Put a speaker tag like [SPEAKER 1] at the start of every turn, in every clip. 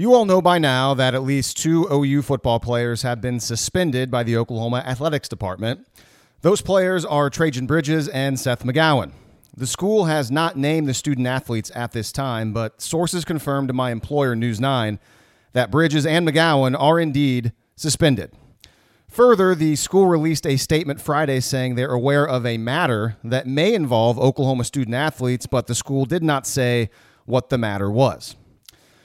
[SPEAKER 1] You all know by now that at least two OU football players have been suspended by the Oklahoma Athletics Department. Those players are Trejan Bridges and Seth McGowan. The school has not named the student athletes at this time, but sources confirmed to my employer, News 9, that Bridges and McGowan are indeed suspended. Further, the school released a statement Friday saying they're aware of a matter that may involve Oklahoma student athletes, but the school did not say what the matter was.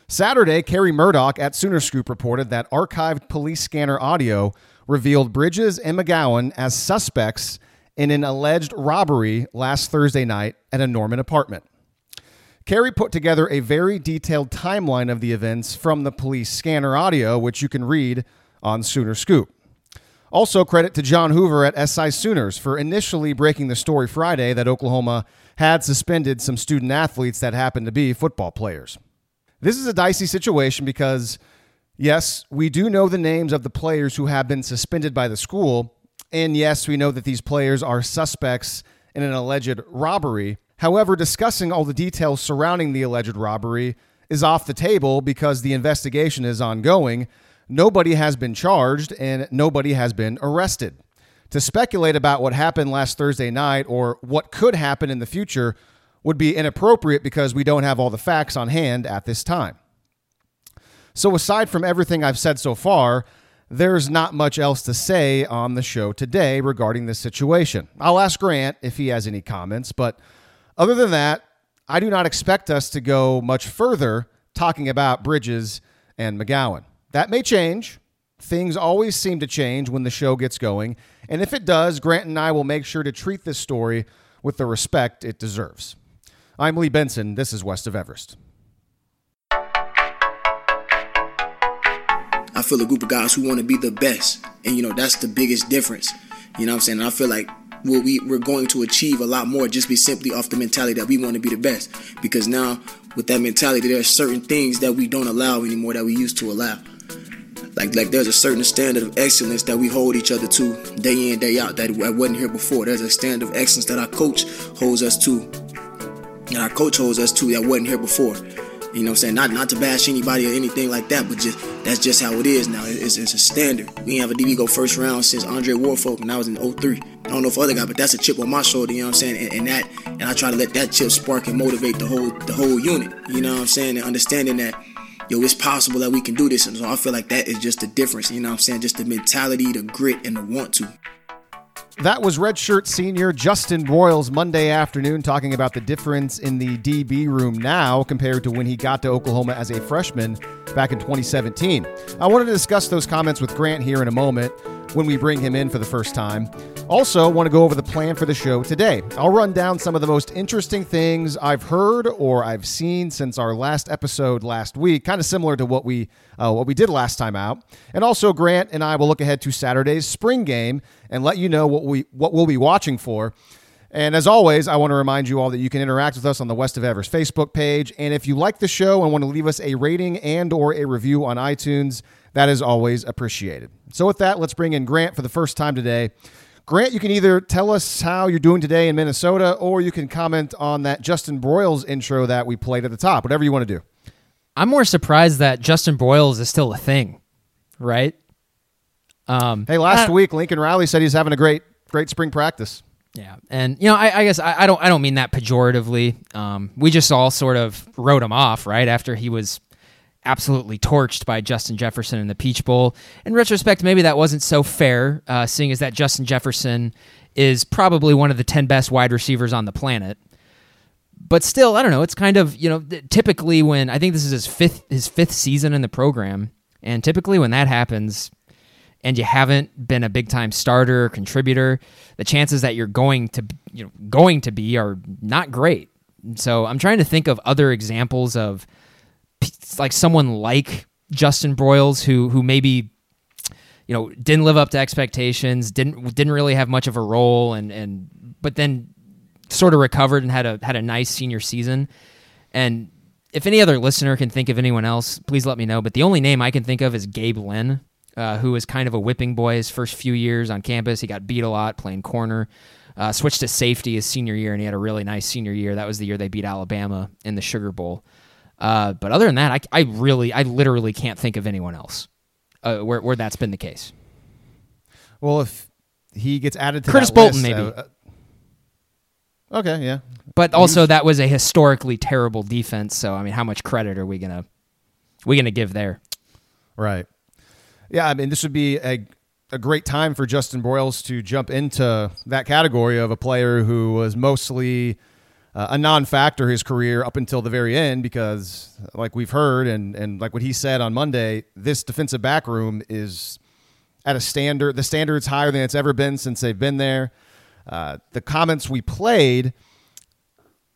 [SPEAKER 1] Saturday, Kerry Murdoch at Sooner Scoop reported that archived police scanner audio revealed Bridges and McGowan as suspects in an alleged robbery last Thursday night at a Norman apartment. Kerry put together a very detailed timeline of the events from the police scanner audio, which you can read on Sooner Scoop. Also, credit to John Hoover at SI Sooners for initially breaking the story Friday that Oklahoma had suspended some student athletes that happened to be football players. This is a dicey situation because, yes, we do know the names of the players who have been suspended by the school. And yes, we know that these players are suspects in an alleged robbery. However, discussing all the details surrounding the alleged robbery is off the table because the investigation is ongoing. Nobody has been charged and nobody has been arrested. To speculate about what happened last Thursday night or what could happen in the future would be inappropriate because we don't have all the facts on hand at this time. So, aside from everything I've said so far, there's not much else to say on the show today regarding this situation. I'll ask Grant if he has any comments, but other than that, I do not expect us to go much further talking about Bridges and McGowan. That may change. Things always seem to change when the show gets going. And if it does, Grant and I will make sure to treat this story with the respect it deserves. I'm Lee Benson. This is West of Everest.
[SPEAKER 2] I feel a group of guys who want to be the best. And, you know, that's the biggest difference. You know what I'm saying? I feel like we, we're going to achieve a lot more just be simply off the mentality that we want to be the best. Because now, with that mentality, there are certain things that we don't allow anymore that we used to allow. Like, like there's a certain standard of excellence that we hold each other to day in, day out that I wasn't here before. There's a standard of excellence that our coach holds us to and our coach holds us to that wasn't here before. You know what I'm saying? Not not to bash anybody or anything like that, but just that's just how it is now. It's, it's a standard. We have a DB go first round since Andre Woolfolk, and I was in 03. I don't know if other guy, but that's a chip on my shoulder, you know what I'm saying? And, and, that and I try to let that chip spark and motivate the whole the whole unit. You know what I'm saying? And understanding that yo, it's possible that we can do this. And so I feel like that is just the difference, you know what I'm saying? Just the mentality, the grit, and the want to.
[SPEAKER 1] That was redshirt senior Justin Broyles Monday afternoon talking about the difference in the DB room now compared to when he got to Oklahoma as a freshman back in 2017. I wanted to discuss those comments with Grant here in a moment when we bring him in for the first time. Also, want to go over the plan for the show today. I'll run down some of the most interesting things I've heard or I've seen since our last episode last week, kind of similar to what we uh, what we did last time out. And also, Grant and I will look ahead to Saturday's spring game and let you know what we what we'll be watching for. And as always, I want to remind you all that you can interact with us on the West of Everest Facebook page. And if you like the show and want to leave us a rating and or a review on iTunes, that is always appreciated. So with that, let's bring in Grant for the first time today. Grant, you can either tell us how you're doing today in Minnesota, or you can comment on that Justin Broyles intro that we played at the top. Whatever you want to do.
[SPEAKER 3] I'm more surprised that Justin Broyles is still a thing, right?
[SPEAKER 1] Um, hey, last uh, week Lincoln Riley said he's having a great, great spring practice.
[SPEAKER 3] Yeah, and you know, I, I guess I, I, don't, I don't mean that pejoratively. Um, we just all sort of wrote him off, right, after he was absolutely torched by Justin Jefferson in the Peach Bowl. In retrospect, maybe that wasn't so fair, uh, seeing as that Justin Jefferson is probably one of the 10 best wide receivers on the planet. But still, I don't know. It's kind of, you know, typically when I think this is his fifth his fifth season in the program, and typically when that happens and you haven't been a big time starter or contributor, the chances that you're going to you know going to be are not great. So I'm trying to think of other examples of like someone like Justin Broyles who who maybe you know didn't live up to expectations, didn't didn't really have much of a role, and and but then sort of recovered and had a had a nice senior season. And if any other listener can think of anyone else, please let me know. But the only name I can think of is Gabe Lynn, uh, who was kind of a whipping boy his first few years on campus. He got beat a lot playing corner. Uh, switched to safety his senior year, and he had a really nice senior year. That was the year they beat Alabama in the Sugar Bowl. Uh, but other than that, I, I really, I literally can't think of anyone else uh, where where that's been the case.
[SPEAKER 1] Well, if he gets added to
[SPEAKER 3] Curtis Bolton,
[SPEAKER 1] list,
[SPEAKER 3] maybe.
[SPEAKER 1] uh, uh, okay, yeah.
[SPEAKER 3] But also, that was a historically terrible defense. So I mean, how much credit are we gonna we gonna give there?
[SPEAKER 1] Right. Yeah, I mean, this would be a, a great time for Justin Broyles to jump into that category of a player who was mostly uh, a non factor his career up until the very end because, like we've heard and, and like what he said on Monday, this defensive back room is at a standard. The standard's higher than it's ever been since they've been there. Uh, the comments we played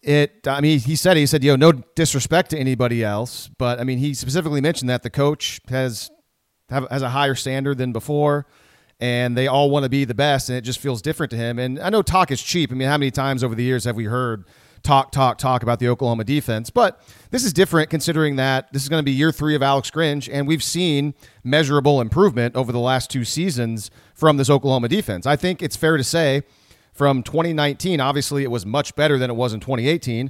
[SPEAKER 1] it i mean he said he said you know no disrespect to anybody else but i mean he specifically mentioned that the coach has have, has a higher standard than before and they all want to be the best and it just feels different to him and i know talk is cheap i mean how many times over the years have we heard talk talk talk about the oklahoma defense but this is different considering that this is going to be year three of alex grinch and we've seen measurable improvement over the last two seasons from this oklahoma defense i think it's fair to say from 2019. Obviously, it was much better than it was in 2018.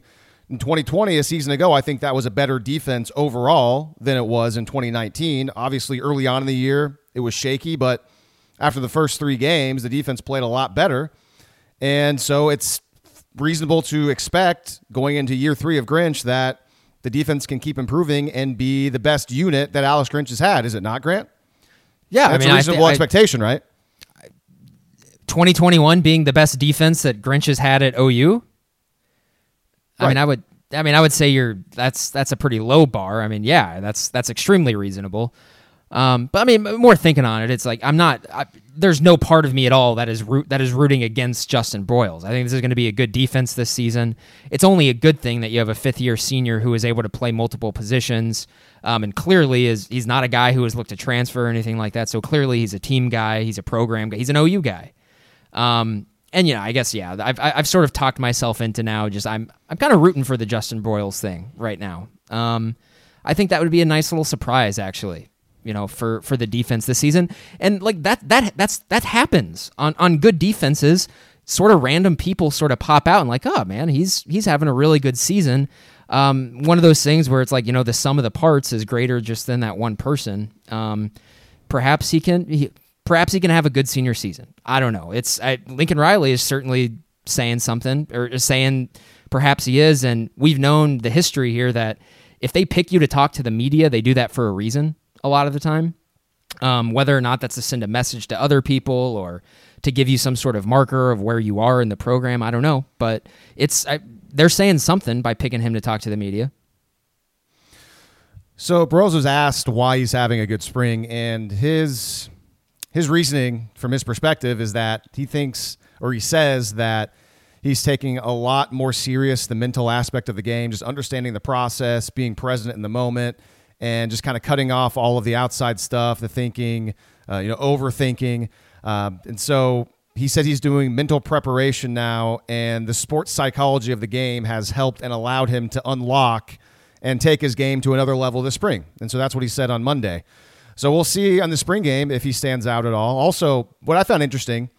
[SPEAKER 1] In 2020, a season ago, I think that was a better defense overall than it was in 2019. Obviously, early on in the year, it was shaky, but after the first three games, the defense played a lot better. And so it's reasonable to expect going into year three of Grinch that the defense can keep improving and be the best unit that Alex Grinch has had. Is it not, Grant?
[SPEAKER 3] Yeah,
[SPEAKER 1] That's
[SPEAKER 3] I mean,
[SPEAKER 1] a reasonable
[SPEAKER 3] I, I,
[SPEAKER 1] expectation, right?
[SPEAKER 3] 2021 being the best defense that Grinch has had at OU. I mean, I would. I mean, I would say you're. That's that's a pretty low bar. I mean, yeah, that's that's extremely reasonable. Um, but I mean, more thinking on it, it's like I'm not. I, there's no part of me at all that is root, that is rooting against Justin Broyles. I think this is going to be a good defense this season. It's only a good thing that you have a fifth year senior who is able to play multiple positions, um, and clearly is he's not a guy who has looked to transfer or anything like that. So clearly he's a team guy. He's a program guy. He's an OU guy. Um, and you know, I guess yeah, I've I've sort of talked myself into now. Just I'm I'm kind of rooting for the Justin Broyles thing right now. Um, I think that would be a nice little surprise, actually. You know, for for the defense this season, and like that that that's that happens on on good defenses. Sort of random people sort of pop out and like, oh man, he's he's having a really good season. Um, one of those things where it's like you know the sum of the parts is greater just than that one person. Um, perhaps he can. He, perhaps he can have a good senior season. I don't know. It's I, Lincoln Riley is certainly saying something or saying perhaps he is, and we've known the history here that if they pick you to talk to the media, they do that for a reason. A lot of the time, um, whether or not that's to send a message to other people or to give you some sort of marker of where you are in the program, I don't know. But it's I, they're saying something by picking him to talk to the media.
[SPEAKER 1] So Broyles was asked why he's having a good spring, and his his reasoning from his perspective is that he thinks or he says that he's taking a lot more serious the mental aspect of the game, just understanding the process, being present in the moment, and just kind of cutting off all of the outside stuff, the thinking, uh, you know, overthinking. Um, and so he said he's doing mental preparation now, and the sports psychology of the game has helped and allowed him to unlock and take his game to another level this spring. And so that's what he said on Monday. So we'll see on the spring game if he stands out at all. Also, what I found interesting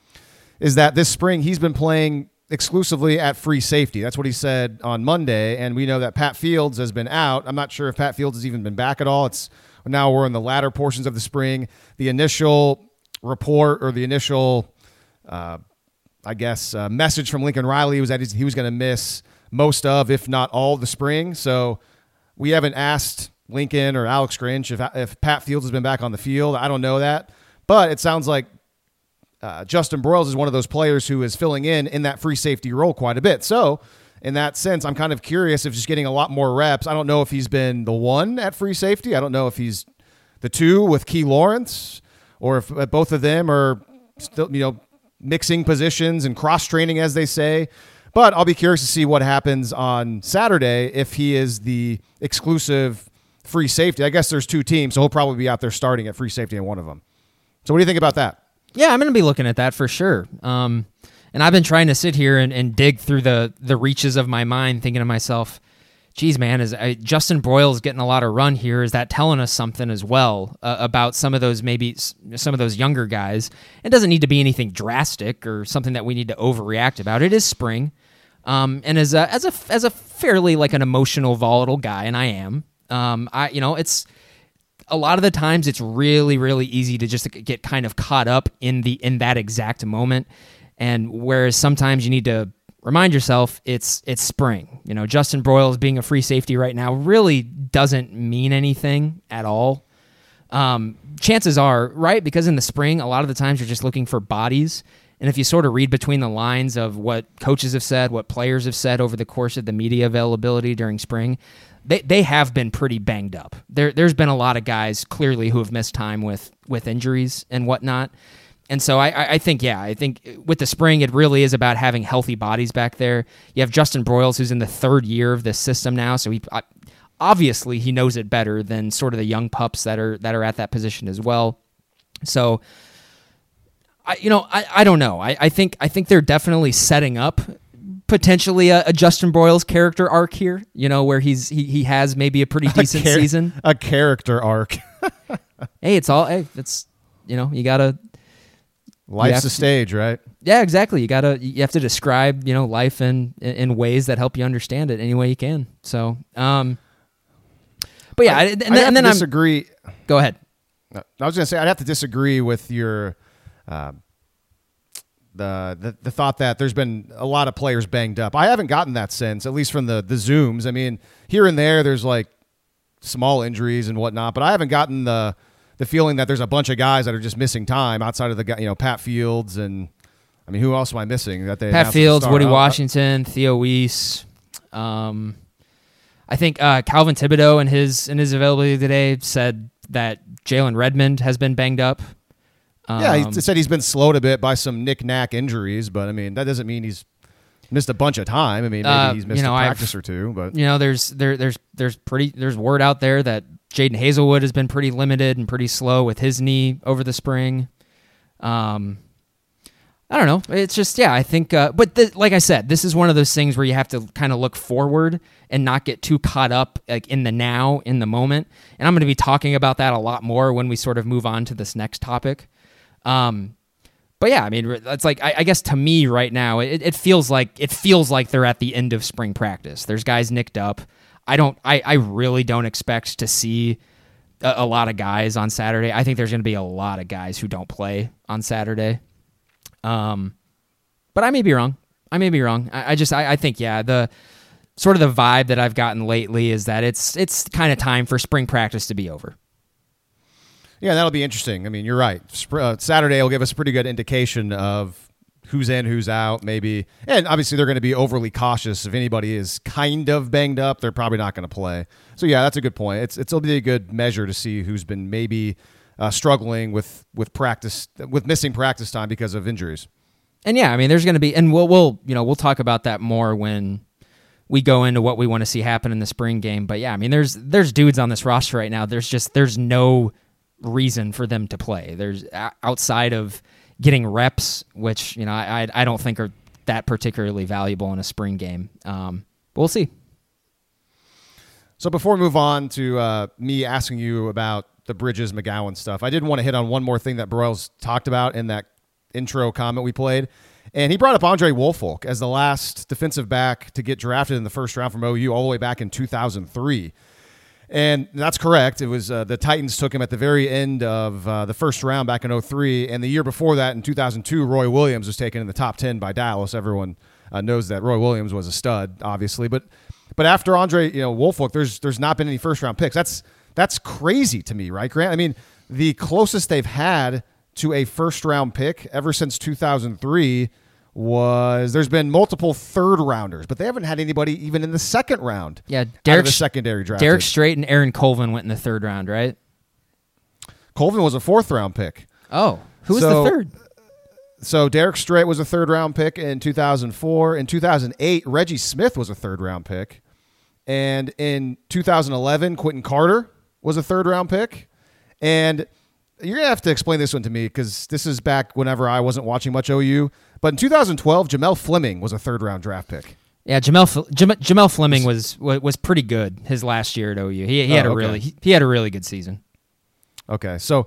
[SPEAKER 1] is that this spring he's been playing exclusively at free safety. That's what he said on Monday. And we know that Pat Fields has been out. I'm not sure if Pat Fields has even been back at all. It's now we're in the latter portions of the spring. The initial report or the initial, uh, I guess, uh, message from Lincoln Riley was that he was going to miss most of, if not all, the spring. So we haven't asked Lincoln or Alex Grinch if, if Pat Fields has been back on the field. I don't know that. But it sounds like uh, Justin Broyles is one of those players who is filling in in that free safety role quite a bit. So, in that sense, I'm kind of curious if he's getting a lot more reps. I don't know if he's been the one at free safety. I don't know if he's the two with Key Lawrence or if uh, both of them are still, you know, mixing positions and cross training, as they say. But I'll be curious to see what happens on Saturday if he is the exclusive free safety. I guess there's two teams, so he'll probably be out there starting at free safety in one of them. So what do you think about that?
[SPEAKER 3] Yeah, I'm going to be looking at that for sure. Um, and I've been trying to sit here and, and, dig through the the reaches of my mind, thinking to myself, "Geez, man, is uh, Justin Broyles getting a lot of run here? Is that telling us something as well uh, about some of those maybe some of those younger guys? It doesn't need to be anything drastic or something that we need to overreact about. It is spring." Um, and as a as a as a fairly like an emotional, volatile guy, and I am. Um, I you know it's a lot of the times it's really really easy to just get kind of caught up in the in that exact moment, and whereas sometimes you need to remind yourself it's it's spring. You know, Justin broyles being a free safety right now really doesn't mean anything at all. Um, chances are, right? Because in the spring, a lot of the times you're just looking for bodies. And if you sort of read between the lines of what coaches have said, what players have said over the course of the media availability during spring, they, they have been pretty banged up. There, there's been a lot of guys clearly who have missed time with, with injuries and whatnot. And so I, I think, yeah, I think with the spring, it really is about having healthy bodies back there. You have Justin Broyles, who's in the third year of this system now, so he obviously he knows it better than sort of the young pups that are that are at that position as well. So, I, you know, I, I don't know. I, I think I think they're definitely setting up potentially a, a, Justin Broyles character arc here. You know, where he's he, he has maybe a pretty decent
[SPEAKER 1] a char-
[SPEAKER 3] season.
[SPEAKER 1] A character arc.
[SPEAKER 3] hey, it's all. Hey, it's you know you gotta
[SPEAKER 1] Life's a stage, right?
[SPEAKER 3] Yeah, exactly. You gotta you have to describe you know life in in ways that help you understand it any way you can. So, um, but yeah,
[SPEAKER 1] I,
[SPEAKER 3] and,
[SPEAKER 1] then, and then I disagree.
[SPEAKER 3] I'm, go ahead.
[SPEAKER 1] I was gonna say I'd have to disagree with your. Uh, the, the the thought that there's been a lot of players banged up. I haven't gotten that sense, at least from the the zooms. I mean, here and there, there's like small injuries and whatnot, but I haven't gotten the the feeling that there's a bunch of guys that are just missing time outside of the you know Pat Fields and I mean who else am I missing that they
[SPEAKER 3] Pat Fields, Woody out? Washington, Theo Wease. Um, I think uh, Calvin Thibodeaux in his in his availability today said that Jalen Redmond has been banged up.
[SPEAKER 1] Um, yeah, he um, said he's been slowed a bit by some knick knack injuries, but I mean that doesn't mean he's missed a bunch of time. I mean, maybe uh, he's missed you know, a practice I've, or two, but
[SPEAKER 3] you know, there's there there's there's pretty there's word out there that Jaden Hazelwood has been pretty limited and pretty slow with his knee over the spring. Um, I don't know. It's just yeah. I think, uh, but the, like I said, this is one of those things where you have to kind of look forward and not get too caught up like in the now, in the moment. And I'm going to be talking about that a lot more when we sort of move on to this next topic. Um, but yeah, I mean, it's like I, I guess to me right now, it, it feels like it feels like they're at the end of spring practice. There's guys nicked up. I don't. I, I really don't expect to see a, a lot of guys on Saturday. I think there's going to be a lot of guys who don't play on Saturday. Um, but I may be wrong. I may be wrong. I, I just I, I think yeah the sort of the vibe that I've gotten lately is that it's it's kind of time for spring practice to be over.
[SPEAKER 1] Yeah, that'll be interesting. I mean, you're right. Uh, Saturday will give us a pretty good indication of who's in, who's out, maybe. And obviously, they're going to be overly cautious. If anybody is kind of banged up, they're probably not going to play. So yeah, that's a good point. It's it'll be a good measure to see who's been maybe uh, struggling with with practice with missing practice time because of injuries.
[SPEAKER 3] And yeah, I mean, there's going to be, and we'll we'll you know we'll talk about that more when we go into what we want to see happen in the spring game. But yeah, I mean, there's there's dudes on this roster right now. There's just there's no reason for them to play. There's outside of getting reps, which you know I I don't think are that particularly valuable in a spring game. Um, we'll see.
[SPEAKER 1] So before we move on to uh, me asking you about the Bridges McGowan stuff, I did want to hit on one more thing that Broyles talked about in that intro comment we played. And he brought up Andre Woolfolk as the last defensive back to get drafted in the first round from OU all the way back in 2003. And that's correct. It was uh, the Titans took him at the very end of uh, the first round back in 03. And the year before that, in 2002, Roy Williams was taken in the top 10 by Dallas. Everyone uh, knows that Roy Williams was a stud, obviously. But but after Andre, you know, Woolfolk, there's there's not been any first round picks. That's that's crazy to me, right, Grant? I mean, the closest they've had to a first round pick ever since 2003 was there's been multiple third rounders, but they haven't had anybody even in the second round.
[SPEAKER 3] Yeah, Derek
[SPEAKER 1] the secondary draft.
[SPEAKER 3] Derek Strait and Aaron Colvin went in the third round, right?
[SPEAKER 1] Colvin was a fourth round pick.
[SPEAKER 3] Oh, who was so, the third?
[SPEAKER 1] So Derek Strait was a third round pick in 2004. In 2008, Reggie Smith was a third round pick, and in 2011, Quinton Carter was a third round pick, and you're gonna have to explain this one to me because this is back whenever I wasn't watching much OU. But in 2012, Jamell Fleming was a third round draft pick.
[SPEAKER 3] Yeah, Jamell Jamell, Jamell Fleming was was pretty good his last year at OU. He, he had oh, a really he, he, had a really good season.
[SPEAKER 1] Okay, so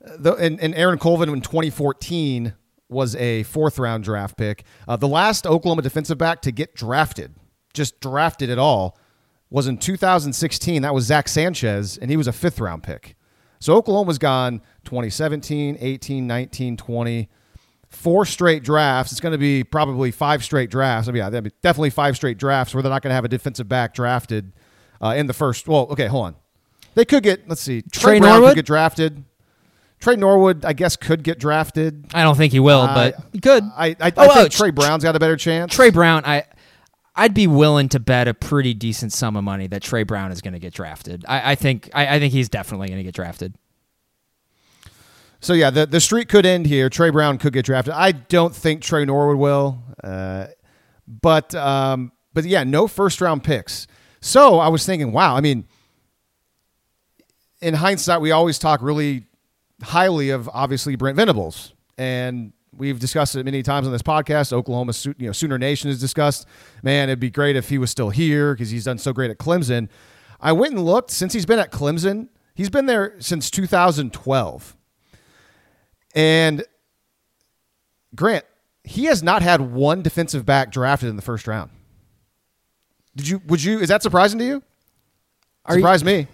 [SPEAKER 1] the, and, and Aaron Colvin in 2014 was a fourth round draft pick. Uh, the last Oklahoma defensive back to get drafted, just drafted at all, was in 2016. That was Zach Sanchez, and he was a fifth round pick. So Oklahoma's gone 2017, 18, 19, 20, four straight drafts. It's going to be probably five straight drafts. I mean, yeah, that'd be definitely five straight drafts where they're not going to have a defensive back drafted uh, in the first. Well, okay, hold on. They could get. Let's see. Tre,
[SPEAKER 3] Tre
[SPEAKER 1] Brown
[SPEAKER 3] Norwood?
[SPEAKER 1] could get drafted. Tre Norwood, I guess, could get drafted.
[SPEAKER 3] I don't think he will,
[SPEAKER 1] Uh,
[SPEAKER 3] but he could.
[SPEAKER 1] I, I, I
[SPEAKER 3] Oh,
[SPEAKER 1] think
[SPEAKER 3] oh,
[SPEAKER 1] Tre Brown's got a better chance.
[SPEAKER 3] Tre Brown, I I'd be willing to bet a pretty decent sum of money that Tre Brown is going to get drafted. I, I think I, I think he's definitely going to get drafted.
[SPEAKER 1] So yeah, the the streak could end here. Tre Brown could get drafted. I don't think Tre Norwood will, uh, but um, but yeah, no first round picks. So I was thinking, wow. I mean, in hindsight, we always talk really highly of obviously Brent Venables, and we've discussed it many times on this podcast. Oklahoma, you know, Sooner Nation has discussed. Man, it'd be great if he was still here because he's done so great at Clemson. I went and looked since he's been at Clemson. He's been there since 2012. And Grant, he has not had one defensive back drafted in the first round. Did you? Would you? Is that surprising to you?
[SPEAKER 3] Are you-
[SPEAKER 1] me.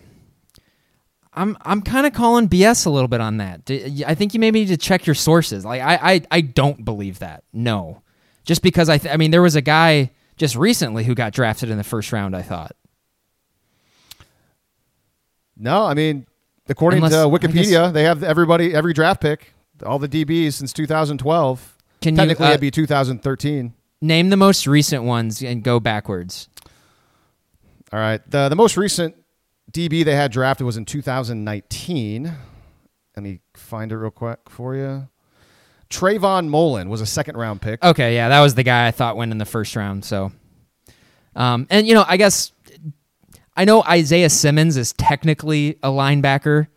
[SPEAKER 3] I'm I'm kind of calling BS a little bit on that. I think you maybe need to check your sources. Like I I, I don't believe that. No, just because I th- I mean there was a guy just recently who got drafted in the first round. I thought.
[SPEAKER 1] No, I mean, according
[SPEAKER 3] Unless-
[SPEAKER 1] to Wikipedia, they have everybody every draft pick, all the DBs since 2012.
[SPEAKER 3] Can you,
[SPEAKER 1] Technically,
[SPEAKER 3] uh,
[SPEAKER 1] it'd be 2013.
[SPEAKER 3] Name the most recent ones and go backwards.
[SPEAKER 1] All right. The the most recent DB they had drafted was in 2019. Let me find it real quick for you. Trayvon Mullen was a second round pick.
[SPEAKER 3] Okay, yeah, that was the guy I thought went in the first round. So, um, and you know, I guess I know Isaiah Simmons is technically a linebacker,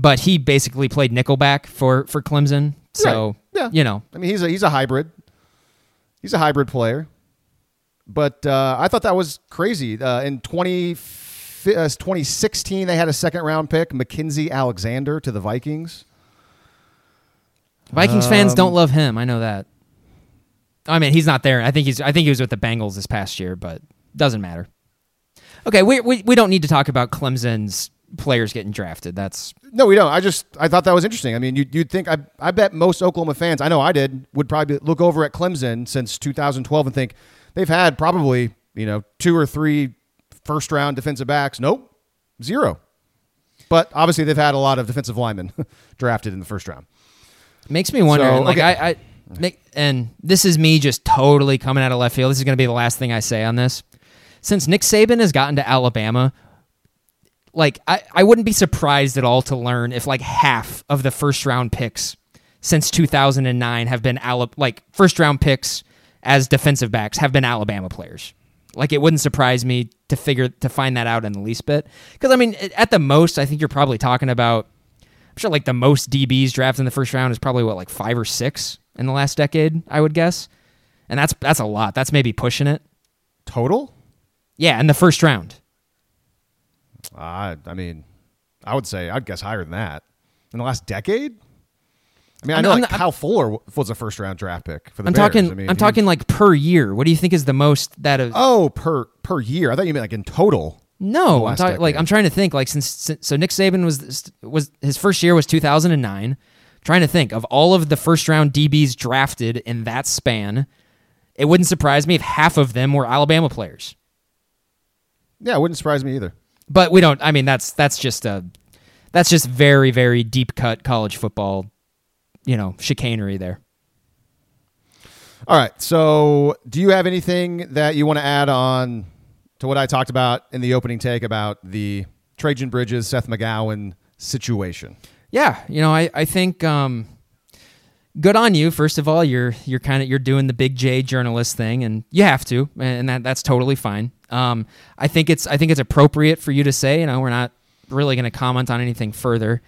[SPEAKER 3] but he basically played nickelback for for Clemson. So,
[SPEAKER 1] Right. Yeah.
[SPEAKER 3] you know,
[SPEAKER 1] I mean, he's a he's a hybrid. He's a hybrid player. But uh, I thought that was crazy. Uh, in 20, uh, 2016, they had a second round pick, Mackensie Alexander, to the Vikings.
[SPEAKER 3] Vikings fans
[SPEAKER 1] Um,
[SPEAKER 3] don't love him. I know that. I mean, he's not there. I think he's. I think he was with the Bengals this past year, but doesn't matter. Okay, we we, we don't need to talk about Clemson's players getting drafted. That's
[SPEAKER 1] No, we don't. I just I thought that was interesting. I mean, you, you'd think I I bet most Oklahoma fans, I know I did, would probably look over at Clemson since 2012 and think they've had probably you know two or three first round defensive backs. Nope, zero. But obviously they've had a lot of defensive linemen drafted in the first round.
[SPEAKER 3] Makes me wonder.
[SPEAKER 1] So,
[SPEAKER 3] like
[SPEAKER 1] okay.
[SPEAKER 3] I, I make, and this is me just totally coming out of left field. This is going to be the last thing I say on this. Since Nick Saban has gotten to Alabama, like I, I wouldn't be surprised at all to learn if like half of the first round picks since 2009 have been Ala- like first round picks as defensive backs have been Alabama players. Like it wouldn't surprise me to figure to find that out in the least bit. Because I mean, at the most, I think you're probably talking about I'm sure like the most DBs drafted in the first round is probably what like five or six in the last decade, I would guess, and that's that's a lot. That's maybe pushing it.
[SPEAKER 1] Total?
[SPEAKER 3] Yeah, in the first round.
[SPEAKER 1] I I mean, I would say I'd guess higher than that in the last decade. I mean, i know
[SPEAKER 3] I'm
[SPEAKER 1] like Kyle Fuller was a first round draft pick for the
[SPEAKER 3] I'm
[SPEAKER 1] Bears.
[SPEAKER 3] talking.
[SPEAKER 1] I mean,
[SPEAKER 3] I'm
[SPEAKER 1] he-
[SPEAKER 3] talking like per year. What do you think is the most that? Of,
[SPEAKER 1] Oh, per per year. I thought you meant like in total.
[SPEAKER 3] no, I'm talking like. I'm trying to think. Like since, since so Nick Saban was was his first year was 2009. Trying to think of all of the first round DBs drafted in that span. It wouldn't surprise me if half of them were Alabama players.
[SPEAKER 1] Yeah, it wouldn't surprise me either.
[SPEAKER 3] But we don't i mean that's that's just a that's just very very deep cut college football you know chicanery there
[SPEAKER 1] All right. So, do you have anything that you want to add on to what I talked about in the opening take about the Trejan Bridges, Seth McGowan situation?
[SPEAKER 3] yeah you know i i think um good on you first of all you're you're kind of you're doing the big j journalist thing and you have to and that that's totally fine um i think it's i think it's appropriate for you to say you know we're not really going to comment on anything further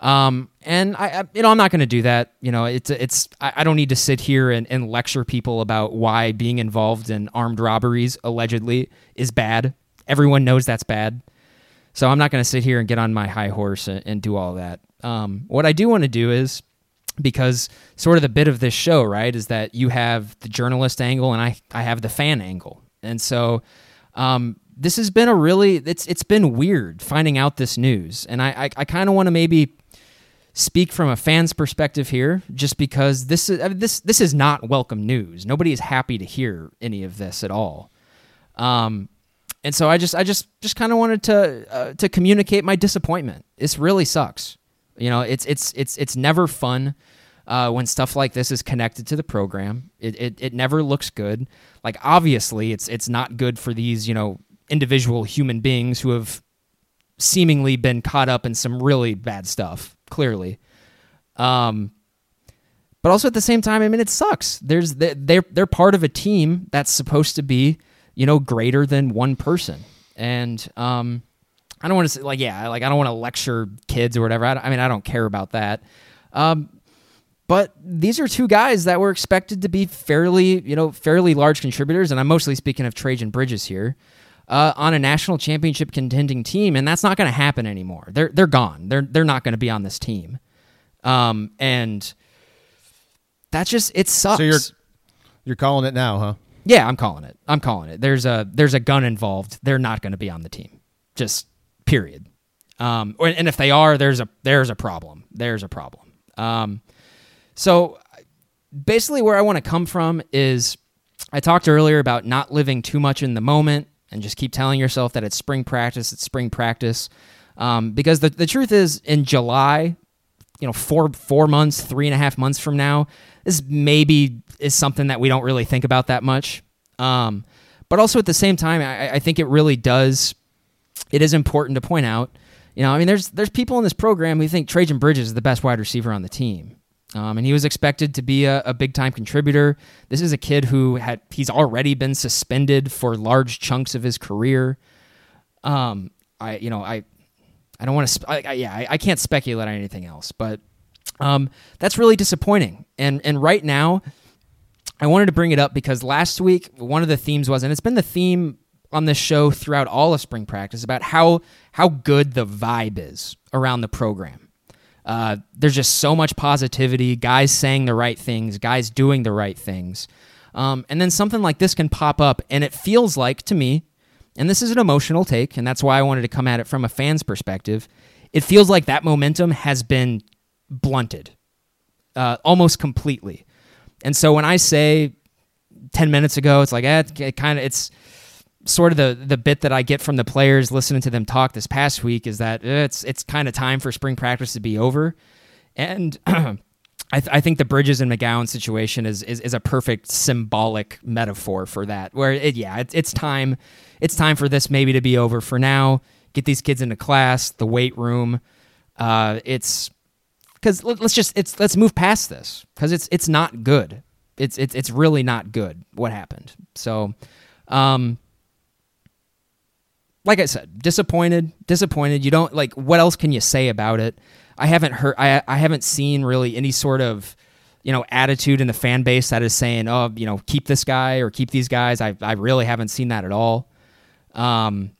[SPEAKER 3] um and i, I you know i'm not going to do that you know it's it's i, I don't need to sit here and, and lecture people about why being involved in armed robberies allegedly is bad everyone knows that's bad so I'm not going to sit here and get on my high horse and, and do all that. Um, what I do want to do is because sort of the bit of this show, right, is that you have the journalist angle and I, I have the fan angle. And so um, this has been a really it's it's been weird finding out this news. And I I, I kind of want to maybe speak from a fan's perspective here, just because this is I mean, this this is not welcome news. Nobody is happy to hear any of this at all. Um, and so I just I just just kind of wanted to uh, to communicate my disappointment. This really sucks. You know, it's it's it's it's never fun uh, when stuff like this is connected to the program. It, it it never looks good. Like obviously, it's it's not good for these you know individual human beings who have seemingly been caught up in some really bad stuff. Clearly, um, but also at the same time, I mean, it sucks. There's they're they're part of a team that's supposed to be you know greater than one person, and um, I don't want to say like yeah, like I don't want to lecture kids or whatever. I, I, mean, I don't care about that. Um, but these are two guys that were expected to be fairly, you know, fairly large contributors, and I'm mostly speaking of Trejan Bridges here, uh, on a national championship contending team, and that's not going to happen anymore. They're they're gone. They're they're not going to be on this team, um, and that's just it sucks.
[SPEAKER 1] So you're you're calling it now, huh?
[SPEAKER 3] Yeah, I'm calling it. I'm calling it. There's a there's a gun involved. They're not going to be on the team. Just period. Um, and if they are, there's a there's a problem. There's a problem. Um, so basically, where I want to come from is I talked earlier about not living too much in the moment and just keep telling yourself that it's spring practice. It's spring practice. Um, because the, the truth is, in July, you know, four four months, three and a half months from now, this maybe is something that we don't really think about that much. Um, but also at the same time, I, I think it really does it is important to point out, you know, I mean, there's there's people in this program who think Trejan Bridges is the best wide receiver on the team. Um, and he was expected to be a, a big time contributor. This is a kid who had he's already been suspended for large chunks of his career. Um, I you know I I don't want to I, I, yeah I, I, can't speculate on anything else, but um, that's really disappointing. And and right now, I wanted to bring it up because last week one of the themes was, and it's been the theme on this show throughout all of spring practice about how how good the vibe is around the program. Uh, there's just so much positivity, guys saying the right things, guys doing the right things, um, and then something like this can pop up, and it feels like to me, and this is an emotional take, and that's why I wanted to come at it from a fan's perspective. It feels like that momentum has been blunted, uh, almost completely, and so when I say ten minutes ago, it's like eh, it kind of it's sort of the the bit that I get from the players listening to them talk this past week is that eh, it's it's kind of time for spring practice to be over, and I, th- I think the Bridges and McGowan situation is, is is a perfect symbolic metaphor for that. Where it yeah it's it's time it's time for this maybe to be over for now. Get these kids into class, the weight room. Uh, it's because let, us just it's let's move past this because it's it's not good. It's it's it's really not good what happened. So. Um, like I said, disappointed, disappointed. You don't like what else can you say about it? I haven't heard I I haven't seen really any sort of you know attitude in the fan base that is saying, "Oh, you know, keep this guy or keep these guys." I I really haven't seen that at all. Um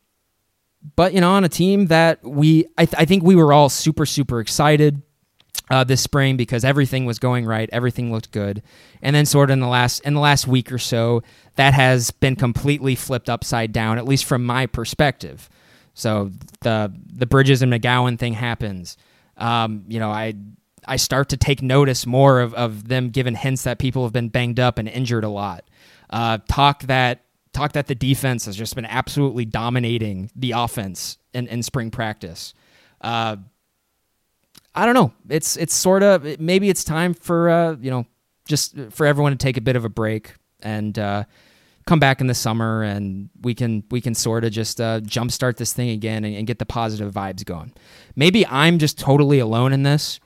[SPEAKER 3] but you know, on a team that we I, th- I think we were all super super excited uh, this spring because everything was going right, everything looked good, and then sort of in the last in the last week or so, that has been completely flipped upside down, at least from my perspective. So the the Bridges and McGowan thing happens. Um, you know, I I start to take notice more of, of them giving hints that people have been banged up and injured a lot. Uh, talk that talk that the defense has just been absolutely dominating the offense in, in spring practice. Uh, I don't know. It's it's sort of maybe it's time for uh, you know just for everyone to take a bit of a break and uh, come back in the summer and we can we can sort of just uh, jumpstart this thing again and, and, get the positive vibes going. Maybe I'm just totally alone in this.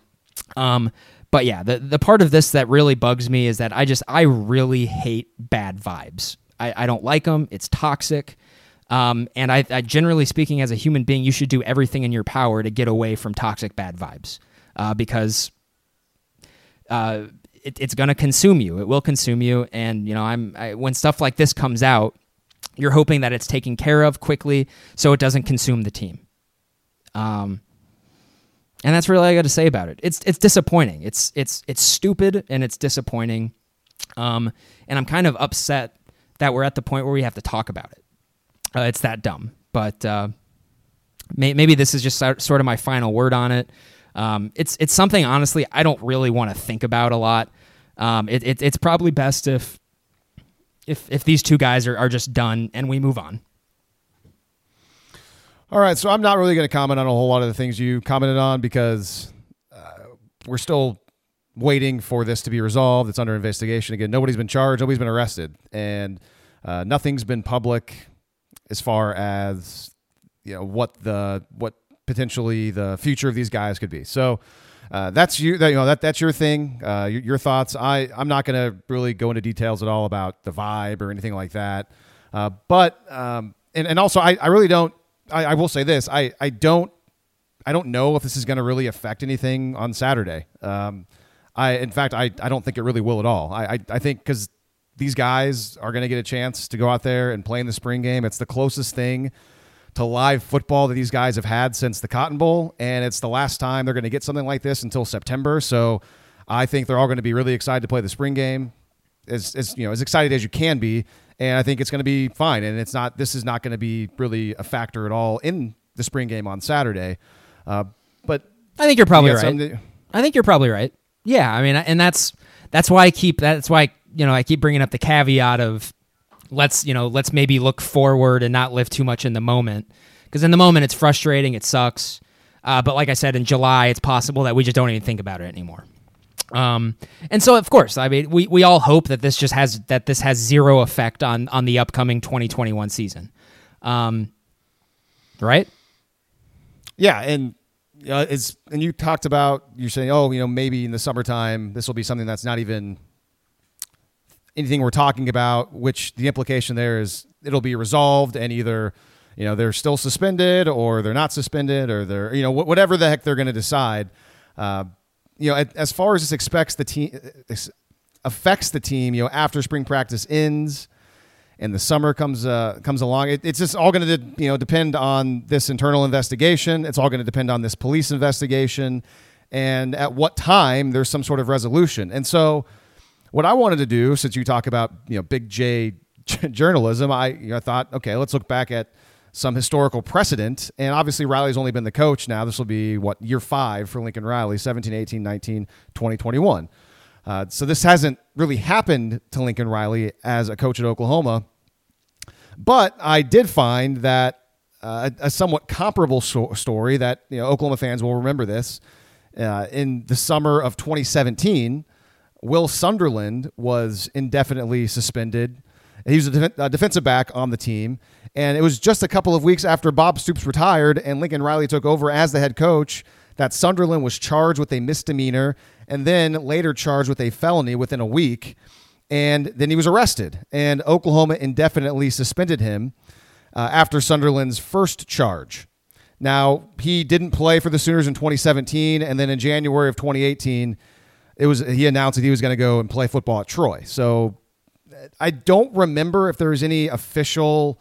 [SPEAKER 3] Um, but yeah, the the part of this that really bugs me is that I just I really hate bad vibes. I, I don't like them. It's toxic. Um, and I, I, generally speaking, as a human being, you should do everything in your power to get away from toxic bad vibes, uh, because uh, it, it's going to consume you. It will consume you. And you know, I'm I, when stuff like this comes out, you're hoping that it's taken care of quickly, so it doesn't consume the team. Um, And that's really all I got to say about it. It's it's disappointing. It's it's it's stupid and it's disappointing. Um, and I'm kind of upset that we're at the point where we have to talk about it. Uh, it's that dumb. But uh, may, maybe this is just sort of my final word on it. Um, it's it's something honestly I don't really want to think about a lot. Um, it, it, it's probably best if if if these two guys are, are just done and we move on.
[SPEAKER 1] All right, so I'm not really going to comment on a whole lot of the things you commented on because uh, we're still waiting for this to be resolved. It's under investigation. Again, nobody's been charged, nobody's been arrested, and uh, nothing's been public as far as you know what the what potentially the future of these guys could be. So uh, that's you. That, you know that that's your thing. Uh, your, your, thoughts. I I'm not going to really go into details at all about the vibe or anything like that. Uh, but um, and and also I, I really don't. I, I will say this. I I don't I don't know if this is going to really affect anything on Saturday. Um, I in fact I I don't think it really will at all. I I, I think because these guys are going to get a chance to go out there and play in the spring game. It's the closest thing to live football that these guys have had since the Cotton Bowl, and it's the last time they're going to get something like this until September. So I think they're all going to be really excited to play the spring game, as, as you know, as excited as you can be, and I think it's going to be fine. And it's not this is not going to be really a factor at all in the spring game on Saturday. Uh, but
[SPEAKER 3] I think you're probably right. That, I think you're probably right. Yeah, I mean, and that's that's why I keep that's why you know I keep bringing up the caveat of let's you know let's maybe look forward and not live too much in the moment. Because in the moment it's frustrating it sucks. Uh, but like i said in july it's possible that we just don't even think about it anymore. Um, and so of course i mean we, we all hope that this just has that this has zero effect on on the upcoming 2021 season. Um, right?
[SPEAKER 1] Yeah and uh, it's and you talked about you're saying oh you know maybe in the summertime this will be something that's not even anything we're talking about, which the implication there is it'll be resolved and either you know they're still suspended or they're not suspended or they're you know whatever the heck they're going to decide. Uh, you know, as far as this expects the team affects the team, you know, after spring practice ends and the summer comes uh, comes along, it, it's just all going to you know depend on this internal investigation. It's all going to depend on this police investigation, and at what time there's some sort of resolution. And so what I wanted to do, since you talk about you know big J journalism, I you know, thought, okay, let's look back at some historical precedent. And obviously, Riley's only been the coach now. This will be what year five for Lincoln Riley 17, 18, 19, 20, 21. Uh, so this hasn't really happened to Lincoln Riley as a coach at Oklahoma. But I did find that uh, a, a, somewhat comparable so- story that you know, Oklahoma fans will remember this. Uh, in the summer of 2017, Will Sunderland was indefinitely suspended. He was a, def- a, defensive back on the team. And it was just a couple of weeks after Bob Stoops retired and Lincoln Riley took over as the head coach that Sunderland was charged with a misdemeanor and then later charged with a felony within a week. And then he was arrested. And Oklahoma indefinitely suspended him uh, after Sunderland's first charge. Now, he didn't play for the Sooners in 2017. And then in January of 2018, it was he announced that he was going to go and play football at Troy. So I don't remember if there was any official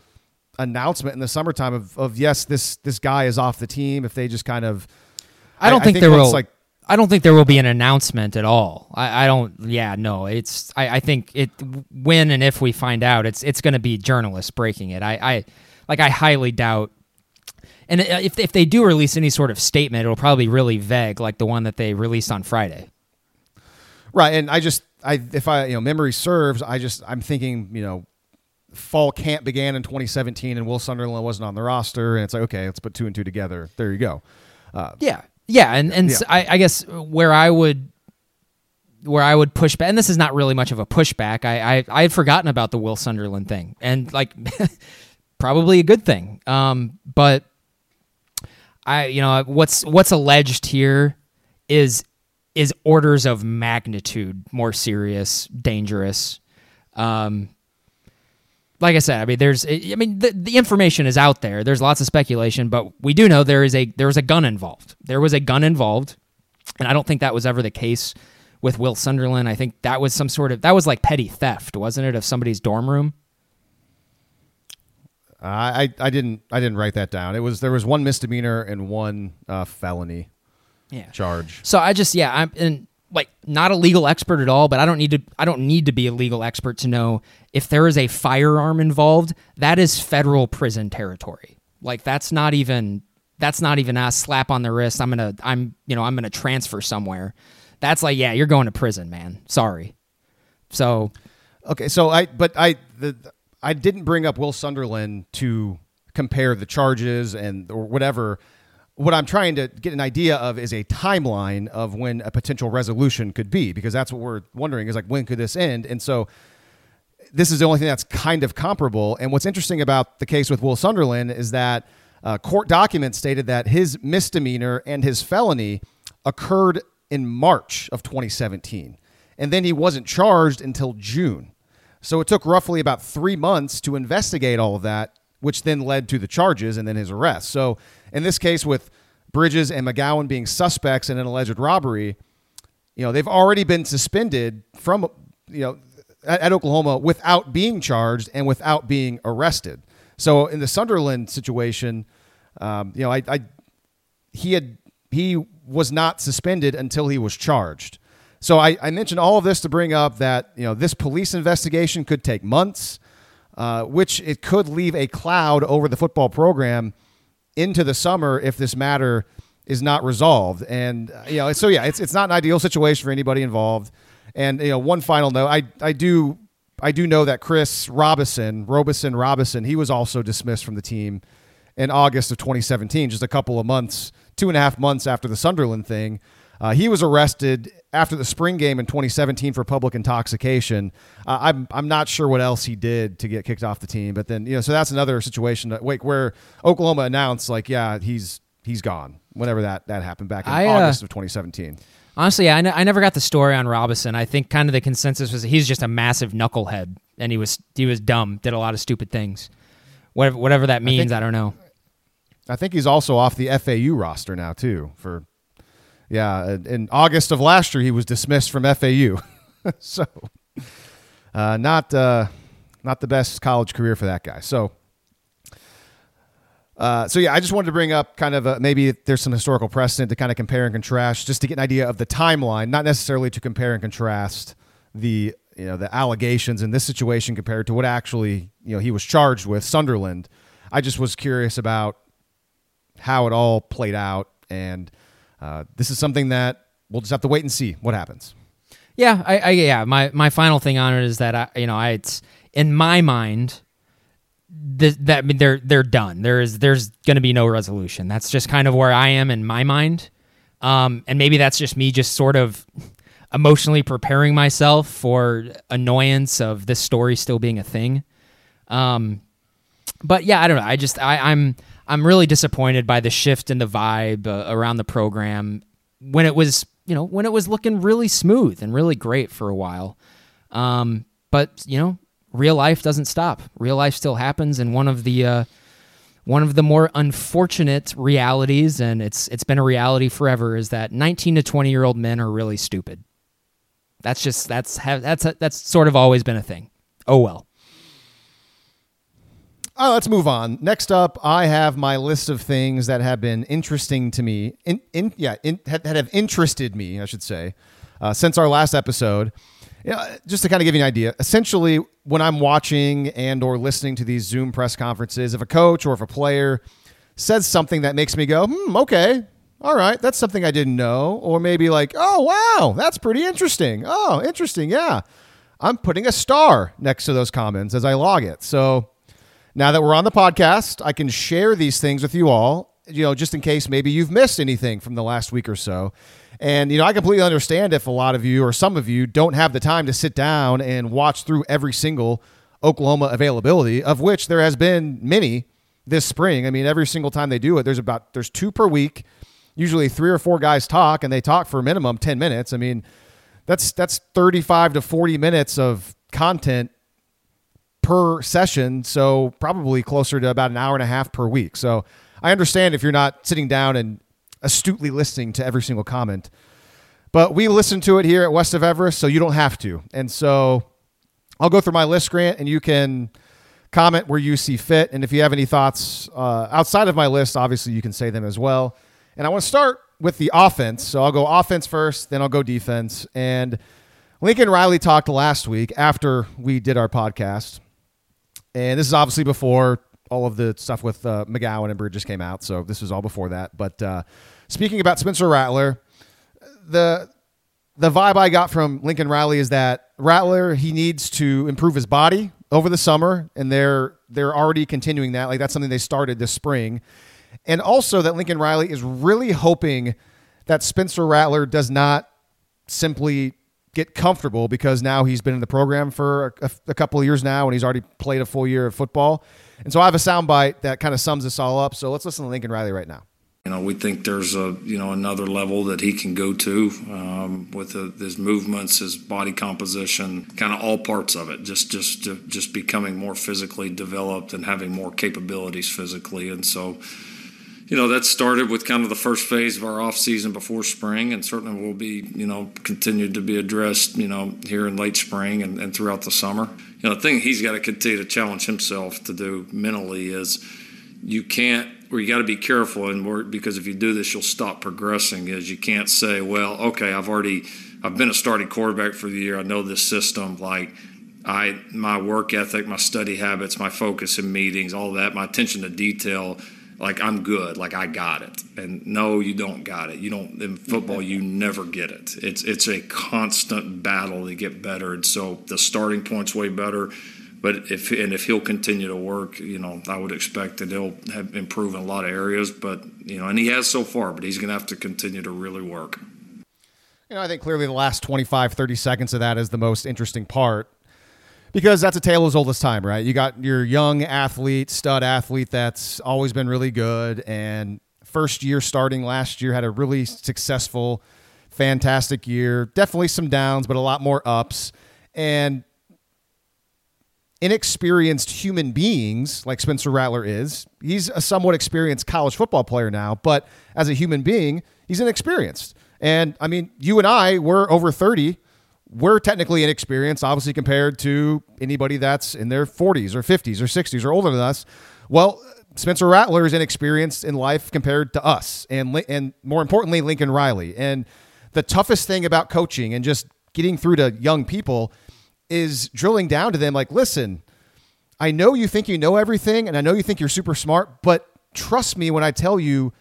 [SPEAKER 1] announcement in the summertime of, of yes, this this guy is off the team. If they just kind of,
[SPEAKER 3] I don't I, think, I think, there will like. I don't think there will be an announcement at all. I, I don't. Yeah, no. It's. I, I think it. When and if we find out, it's it's going to be journalists breaking it. I, I like. I highly doubt. And uh, if if they do release any sort of statement, it'll probably be really vague, like the one that they released on Friday.
[SPEAKER 1] Right, and I just I if I you know memory serves, I just I'm thinking you know fall camp began in 2017 and Will Sunderland wasn't on the roster, and it's like okay, let's put two and two together. There you go.
[SPEAKER 3] Uh, yeah, yeah, and and yeah. I, I guess where I would where I would push back, and this is not really much of a pushback. I I, I had forgotten about the Will Sunderland thing, and like probably a good thing. Um, but I you know what's what's alleged here is is orders of magnitude more serious, dangerous. Um, like I said, I mean, there's, I mean, the, the information is out there. There's lots of speculation, but we do know there is a there was a gun involved. There was a gun involved, and I don't think that was ever the case with Will Sunderland. I think that was some sort of that was like petty theft, wasn't it, of somebody's dorm room?
[SPEAKER 1] I I didn't I didn't write that down. It was there was one misdemeanor and one uh, felony.
[SPEAKER 3] Yeah.
[SPEAKER 1] charge.
[SPEAKER 3] So I just yeah, I'm and like not a legal expert at all, but I don't need to I don't need to be a legal expert to know if there is a firearm involved, that is federal prison territory. Like that's not even that's not even a slap on the wrist. I'm gonna I'm you know I'm gonna transfer somewhere. That's like yeah, you're going to prison, man. Sorry. So
[SPEAKER 1] Okay, so I but I the I didn't bring up Will Sunderland to compare the charges and or whatever. What I'm trying to get an idea of is a timeline of when a potential resolution could be, because that's what we're wondering is like when could this end? And so this is the only thing that's kind of comparable. And what's interesting about the case with Will Sunderland is that uh, court documents stated that his misdemeanor and his felony occurred in March of 2017. And then he wasn't charged until June. So it took roughly about three months to investigate all of that, which then led to the charges and then his arrest. So in this case, with Bridges and McGowan being suspects in an alleged robbery, you know, they've already been suspended from, you know, at, at Oklahoma without being charged and without being arrested. So in the Sunderland situation, um, you know, I, I he had he was not suspended until he was charged. So I, I mentioned all of this to bring up that you know this police investigation could take months, uh, which it could leave a cloud over the football program into the summer if this matter is not resolved. And uh, you know, so yeah, it's it's not an ideal situation for anybody involved. And you know, one final note, I I do I do know that Chris Robison, Robison Robison, he was also dismissed from the team in August of 2017, just a couple of months, two and a half months after the Sunderland thing. Uh, he was arrested after the spring game in 2017 for public intoxication. Uh, I'm I'm not sure what else he did to get kicked off the team, but then you know, so that's another situation that, wait, where Oklahoma announced like, yeah, he's he's gone. Whenever that that happened back in
[SPEAKER 3] I, uh,
[SPEAKER 1] August of 2017.
[SPEAKER 3] honestly, I, ne- I never got the story on Robinson. I think kind of the consensus was he's just a massive knucklehead and he was he was dumb, did a lot of stupid things. Whatever whatever that means, I,
[SPEAKER 1] think-
[SPEAKER 3] don't know.
[SPEAKER 1] I think he's also off the FAU roster now too. For yeah, in August of last year, he was dismissed from FAU. so uh, not uh, not the best college career for that guy. So. Uh, so yeah, I just wanted to bring up kind of a, maybe there's some historical precedent to kind of compare and contrast, just to get an idea of the timeline, not necessarily to compare and contrast the you know the allegations in this situation compared to what actually you know he was charged with Sunderland. I just was curious about how it all played out, and uh, this is something that we'll just have to wait and see what happens.
[SPEAKER 3] Yeah, I, I yeah. My my final thing on it is that I you know I it's in my mind th- that I mean, they're they're done. There is there's going to be no resolution. That's just kind of where I am in my mind. Um, and maybe that's just me just sort of emotionally preparing myself for annoyance of this story still being a thing. Um, but yeah, I don't know. I just I, I'm I'm really disappointed by the shift in the vibe uh, around the program when it was you know when it was looking really smooth and really great for a while. Um, but you know, real life doesn't stop. Real life still happens, and one of the uh, one of the more unfortunate realities, and it's it's been a reality forever, is that 19 to 20 year old men are really stupid. That's just that's ha- that's that's sort of always been a thing. Oh well.
[SPEAKER 1] Uh, let's move on. Next up, I have my list of things that have been interesting to me. In, in yeah, in, that have interested me, I should say, uh, since our last episode. Just to kind of give you an idea. Essentially, when I'm watching and or listening to these Zoom press conferences, if a coach or if a player says something that makes me go, "Hmm, okay, all right, that's something I didn't know," or maybe like, "Oh, wow, that's pretty interesting." Oh, interesting, yeah. I'm putting a star next to those comments as I log it. So now that we're on the podcast, I can share these things with you all, you know, just in case maybe you've missed anything from the last week or so. And, you know, I completely understand if a lot of you or some of you don't have the time to sit down and watch through every single Oklahoma availability, of which there has been many this spring. I mean, every single time they do it, there's about there's two per week. Usually three or four guys talk and they talk for a minimum 10 minutes. I mean, that's that's 35 to 40 minutes of content per session, so probably closer to about an hour and a half per week. So I understand if you're not sitting down and astutely listening to every single comment, but we listen to it here at West of Everest, so you don't have to. And so I'll go through my list, Grant, and you can comment where you see fit. And if you have any thoughts uh, outside of my list, obviously you can say them as well. And I want to start with the offense. So I'll go offense first, then I'll go defense. And Lincoln Riley talked last week after we did our podcast. And this is obviously before all of the stuff with uh, McGowan and Bridges came out. So this was all before that. But uh, speaking about Spencer Rattler, the the vibe I got from Lincoln Riley is that Rattler he needs to improve his body over the summer, and they're they're already continuing that. Like that's something they started this spring, and also that Lincoln Riley is really hoping that Spencer Rattler does not simply get comfortable because now he's been in the program for a, a couple of years now and he's already played a full year of football. And so I have a soundbite that kind of sums this all up. So let's listen to Lincoln Riley right now.
[SPEAKER 4] You know, we think there's a you know another level that he can go to um, with the, his movements, his body composition, kind of all parts of it. Just just just becoming more physically developed and having more capabilities physically, and so you know that started with kind of the first phase of our off season before spring, and certainly will be you know continued to be addressed you know here in late spring and, and throughout the summer. You know, the thing he's got to continue to challenge himself to do mentally is you can't or you got to be careful and work because if you do this, you'll stop progressing. Is you can't say, well, okay, I've already I've been a starting quarterback for the year. I know this system. Like I, my work ethic, my study habits, my focus in meetings, all that, my attention to detail. Like I'm good. Like I got it. And no, you don't got it. You don't in football. You never get it. It's it's a constant battle to get better. And so the starting point's way better but if and if he'll continue to work, you know, I would expect that he'll have improve in a lot of areas. But you know, and he has so far, but he's going to have to continue to really work.
[SPEAKER 1] You know, I think clearly the last 25, 30 seconds of that is the most interesting part because that's a tale as old as time, right? You got your young athlete, stud athlete that's always been really good, and first year starting last year had a really successful, fantastic year. Definitely some downs, but a lot more ups. And inexperienced human beings like Spencer Rattler is. He's a somewhat experienced college football player now, but as a human being, he's inexperienced. And I mean, you and I, we're over 30. We're technically inexperienced, obviously, compared to anybody that's in their 40s or 50s or 60s or older than us. Well, Spencer Rattler is inexperienced in life compared to us, and and more importantly, Lincoln Riley. And the toughest thing about coaching and just getting through to young people is drilling down to them like, listen, I know you think you know everything and I know you think you're super smart, but trust me when I tell you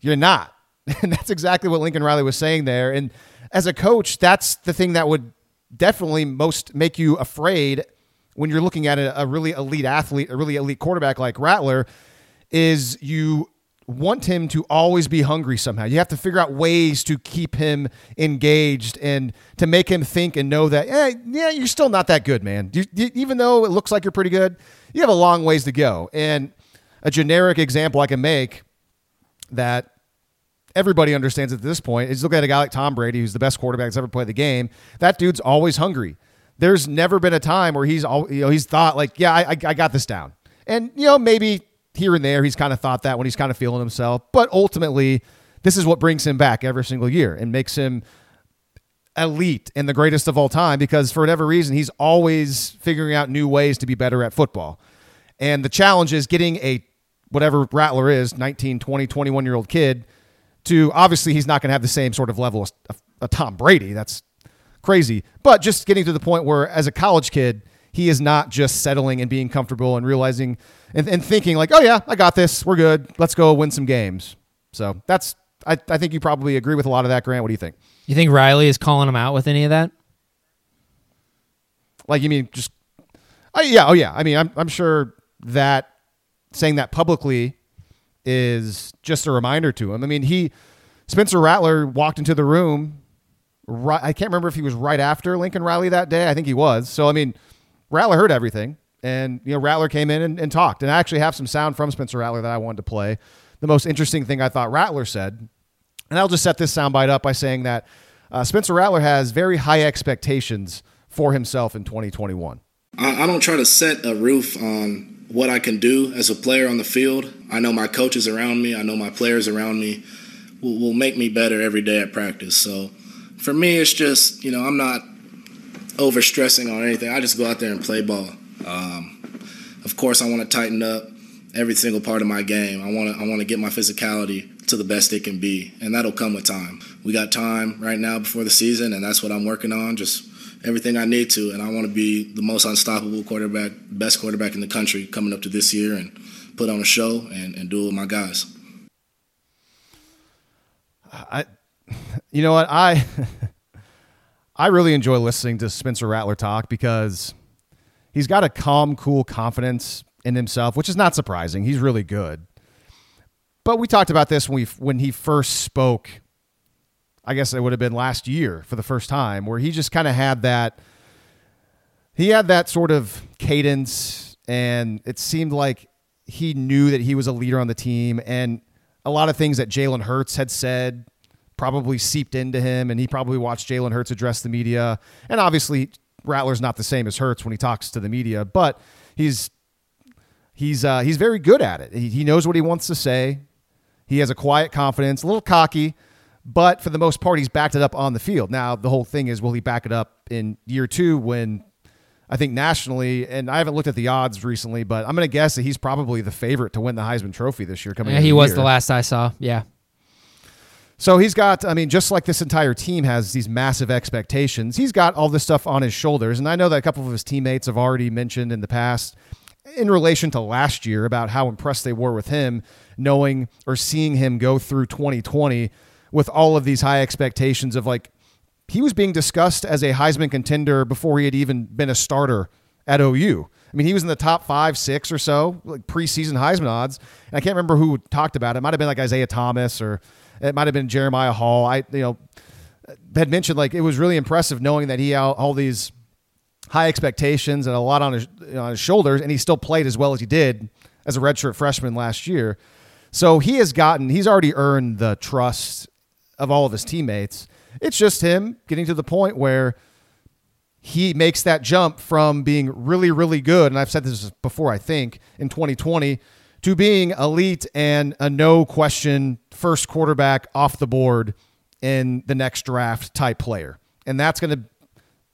[SPEAKER 1] you're not. And that's exactly what Lincoln Riley was saying there. And as a coach, that's the thing that would definitely most make you afraid when you're looking at a, a really elite athlete, a really elite quarterback like Rattler, is you want him to always be hungry somehow. You have to figure out ways to keep him engaged and to make him think and know that, eh, yeah, you're still not that good, man. You, you, even though it looks like you're pretty good, you have a long ways to go. And a generic example I can make that everybody understands at this point is look at a guy like Tom Brady, who's the best quarterback that's ever played the game. That dude's always hungry. There's never been a time where he's all you know he's thought like, yeah, I, I got this down. And you know maybe here and there, he's kind of thought that when he's kind of feeling himself. But ultimately, this is what brings him back every single year and makes him elite and the greatest of all time because for whatever reason, he's always figuring out new ways to be better at football. And the challenge is getting a whatever Rattler is, 19, 20, 21 year old kid to obviously he's not going to have the same sort of level of, of Tom Brady. That's crazy. But just getting to the point where as a college kid, he is not just settling and being comfortable and realizing and, and thinking like, oh yeah, I got this. We're good. Let's go win some games. So that's I, I think you probably agree with a lot of that, Grant. What do you think?
[SPEAKER 3] You think Riley is calling him out with any of that?
[SPEAKER 1] Like you mean just oh yeah, oh yeah. I mean I'm I'm sure that saying that publicly is just a reminder to him. I mean, he Spencer Rattler walked into the room right I can't remember if he was right after Lincoln Riley that day. I think he was. So I mean, Rattler heard everything, and you know Rattler came in and, and talked. And I actually have some sound from Spencer Rattler that I wanted to play. The most interesting thing I thought Rattler said, and I'll just set this soundbite up by saying that uh, Spencer Rattler has very high expectations for himself in 2021.
[SPEAKER 2] I, I don't try to set a roof on what I can do as a player on the field. I know my coaches around me. I know my players around me will, will make me better every day at practice. So for me, it's just you know I'm not over stressing on anything. I just go out there and play ball. Um, of course, I want to tighten up every single part of my game. I want to I want to get my physicality to the best it can be, and that'll come with time. We got time right now before the season, and that's what I'm working on. Just everything I need to, and I want to be the most unstoppable quarterback, best quarterback in the country coming up to this year, and put on a show and, and do it with my guys.
[SPEAKER 1] I, you know what I. I really enjoy listening to Spencer Rattler talk because he's got a calm, cool confidence in himself, which is not surprising. He's really good. But we talked about this when we when he first spoke. I guess it would have been last year for the first time, where he just kind of had that. He had that sort of cadence, and it seemed like he knew that he was a leader on the team, and a lot of things that Jalen Hurts had said probably seeped into him, and he probably watched Jalen Hurts address the media. And obviously, Rattler's not the same as Hurts when he talks to the media, but he's he's uh, he's very good at it. He, he knows what he wants to say. He has a quiet confidence, a little cocky, but for the most part, he's backed it up on the field. Now, the whole thing is, will he back it up in year two when I think nationally, and I haven't looked at the odds recently, but I'm going to guess that he's probably the favorite to win the Heisman Trophy this year. Coming,
[SPEAKER 3] yeah, he was
[SPEAKER 1] year.
[SPEAKER 3] the last I saw. Yeah.
[SPEAKER 1] So he's got, I mean, just like this entire team has these massive expectations, he's got all this stuff on his shoulders. And I know that a couple of his teammates have already mentioned in the past, in relation to last year, about how impressed they were with him, knowing or seeing him go through 2020 with all of these high expectations of like, he was being discussed as a Heisman contender before he had even been a starter at OU. I mean, he was in the top five, six or so, like preseason Heisman odds. And I can't remember who talked about it. It might have been like Isaiah Thomas or it might have been Jeremiah Hall. I, you know, had mentioned like it was really impressive knowing that he had all these high expectations and a lot on his, you know, on his shoulders, and he still played as well as he did as a redshirt freshman last year. So he has gotten, he's already earned the trust of all of his teammates. It's just him getting to the point where he makes that jump from being really, really good. And I've said this before, I think, in 2020 to being elite and a no question first quarterback off the board in the next draft type player. And that's going to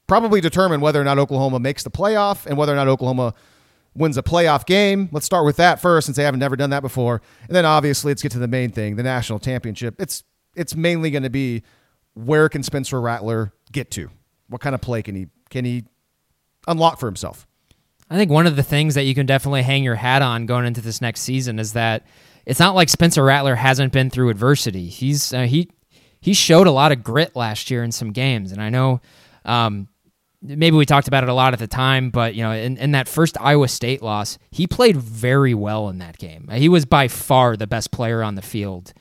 [SPEAKER 1] probably determine whether or not Oklahoma makes the playoff and whether or not Oklahoma wins a playoff game. Let's start with that first since they haven't never done that before. And then obviously let's get to the main thing, the national championship. It's it's mainly going to be where can Spencer Rattler get to? What kind of play can he can he unlock for himself?
[SPEAKER 3] I think one of the things that you can definitely hang your hat on going into this next season is that it's not like Spencer Rattler hasn't been through adversity. He's uh, he he showed a lot of grit last year in some games, and I know um, maybe we talked about it a lot at the time, but you know, in, in that first Iowa State loss, he played very well in that game. He was by far the best player on the field,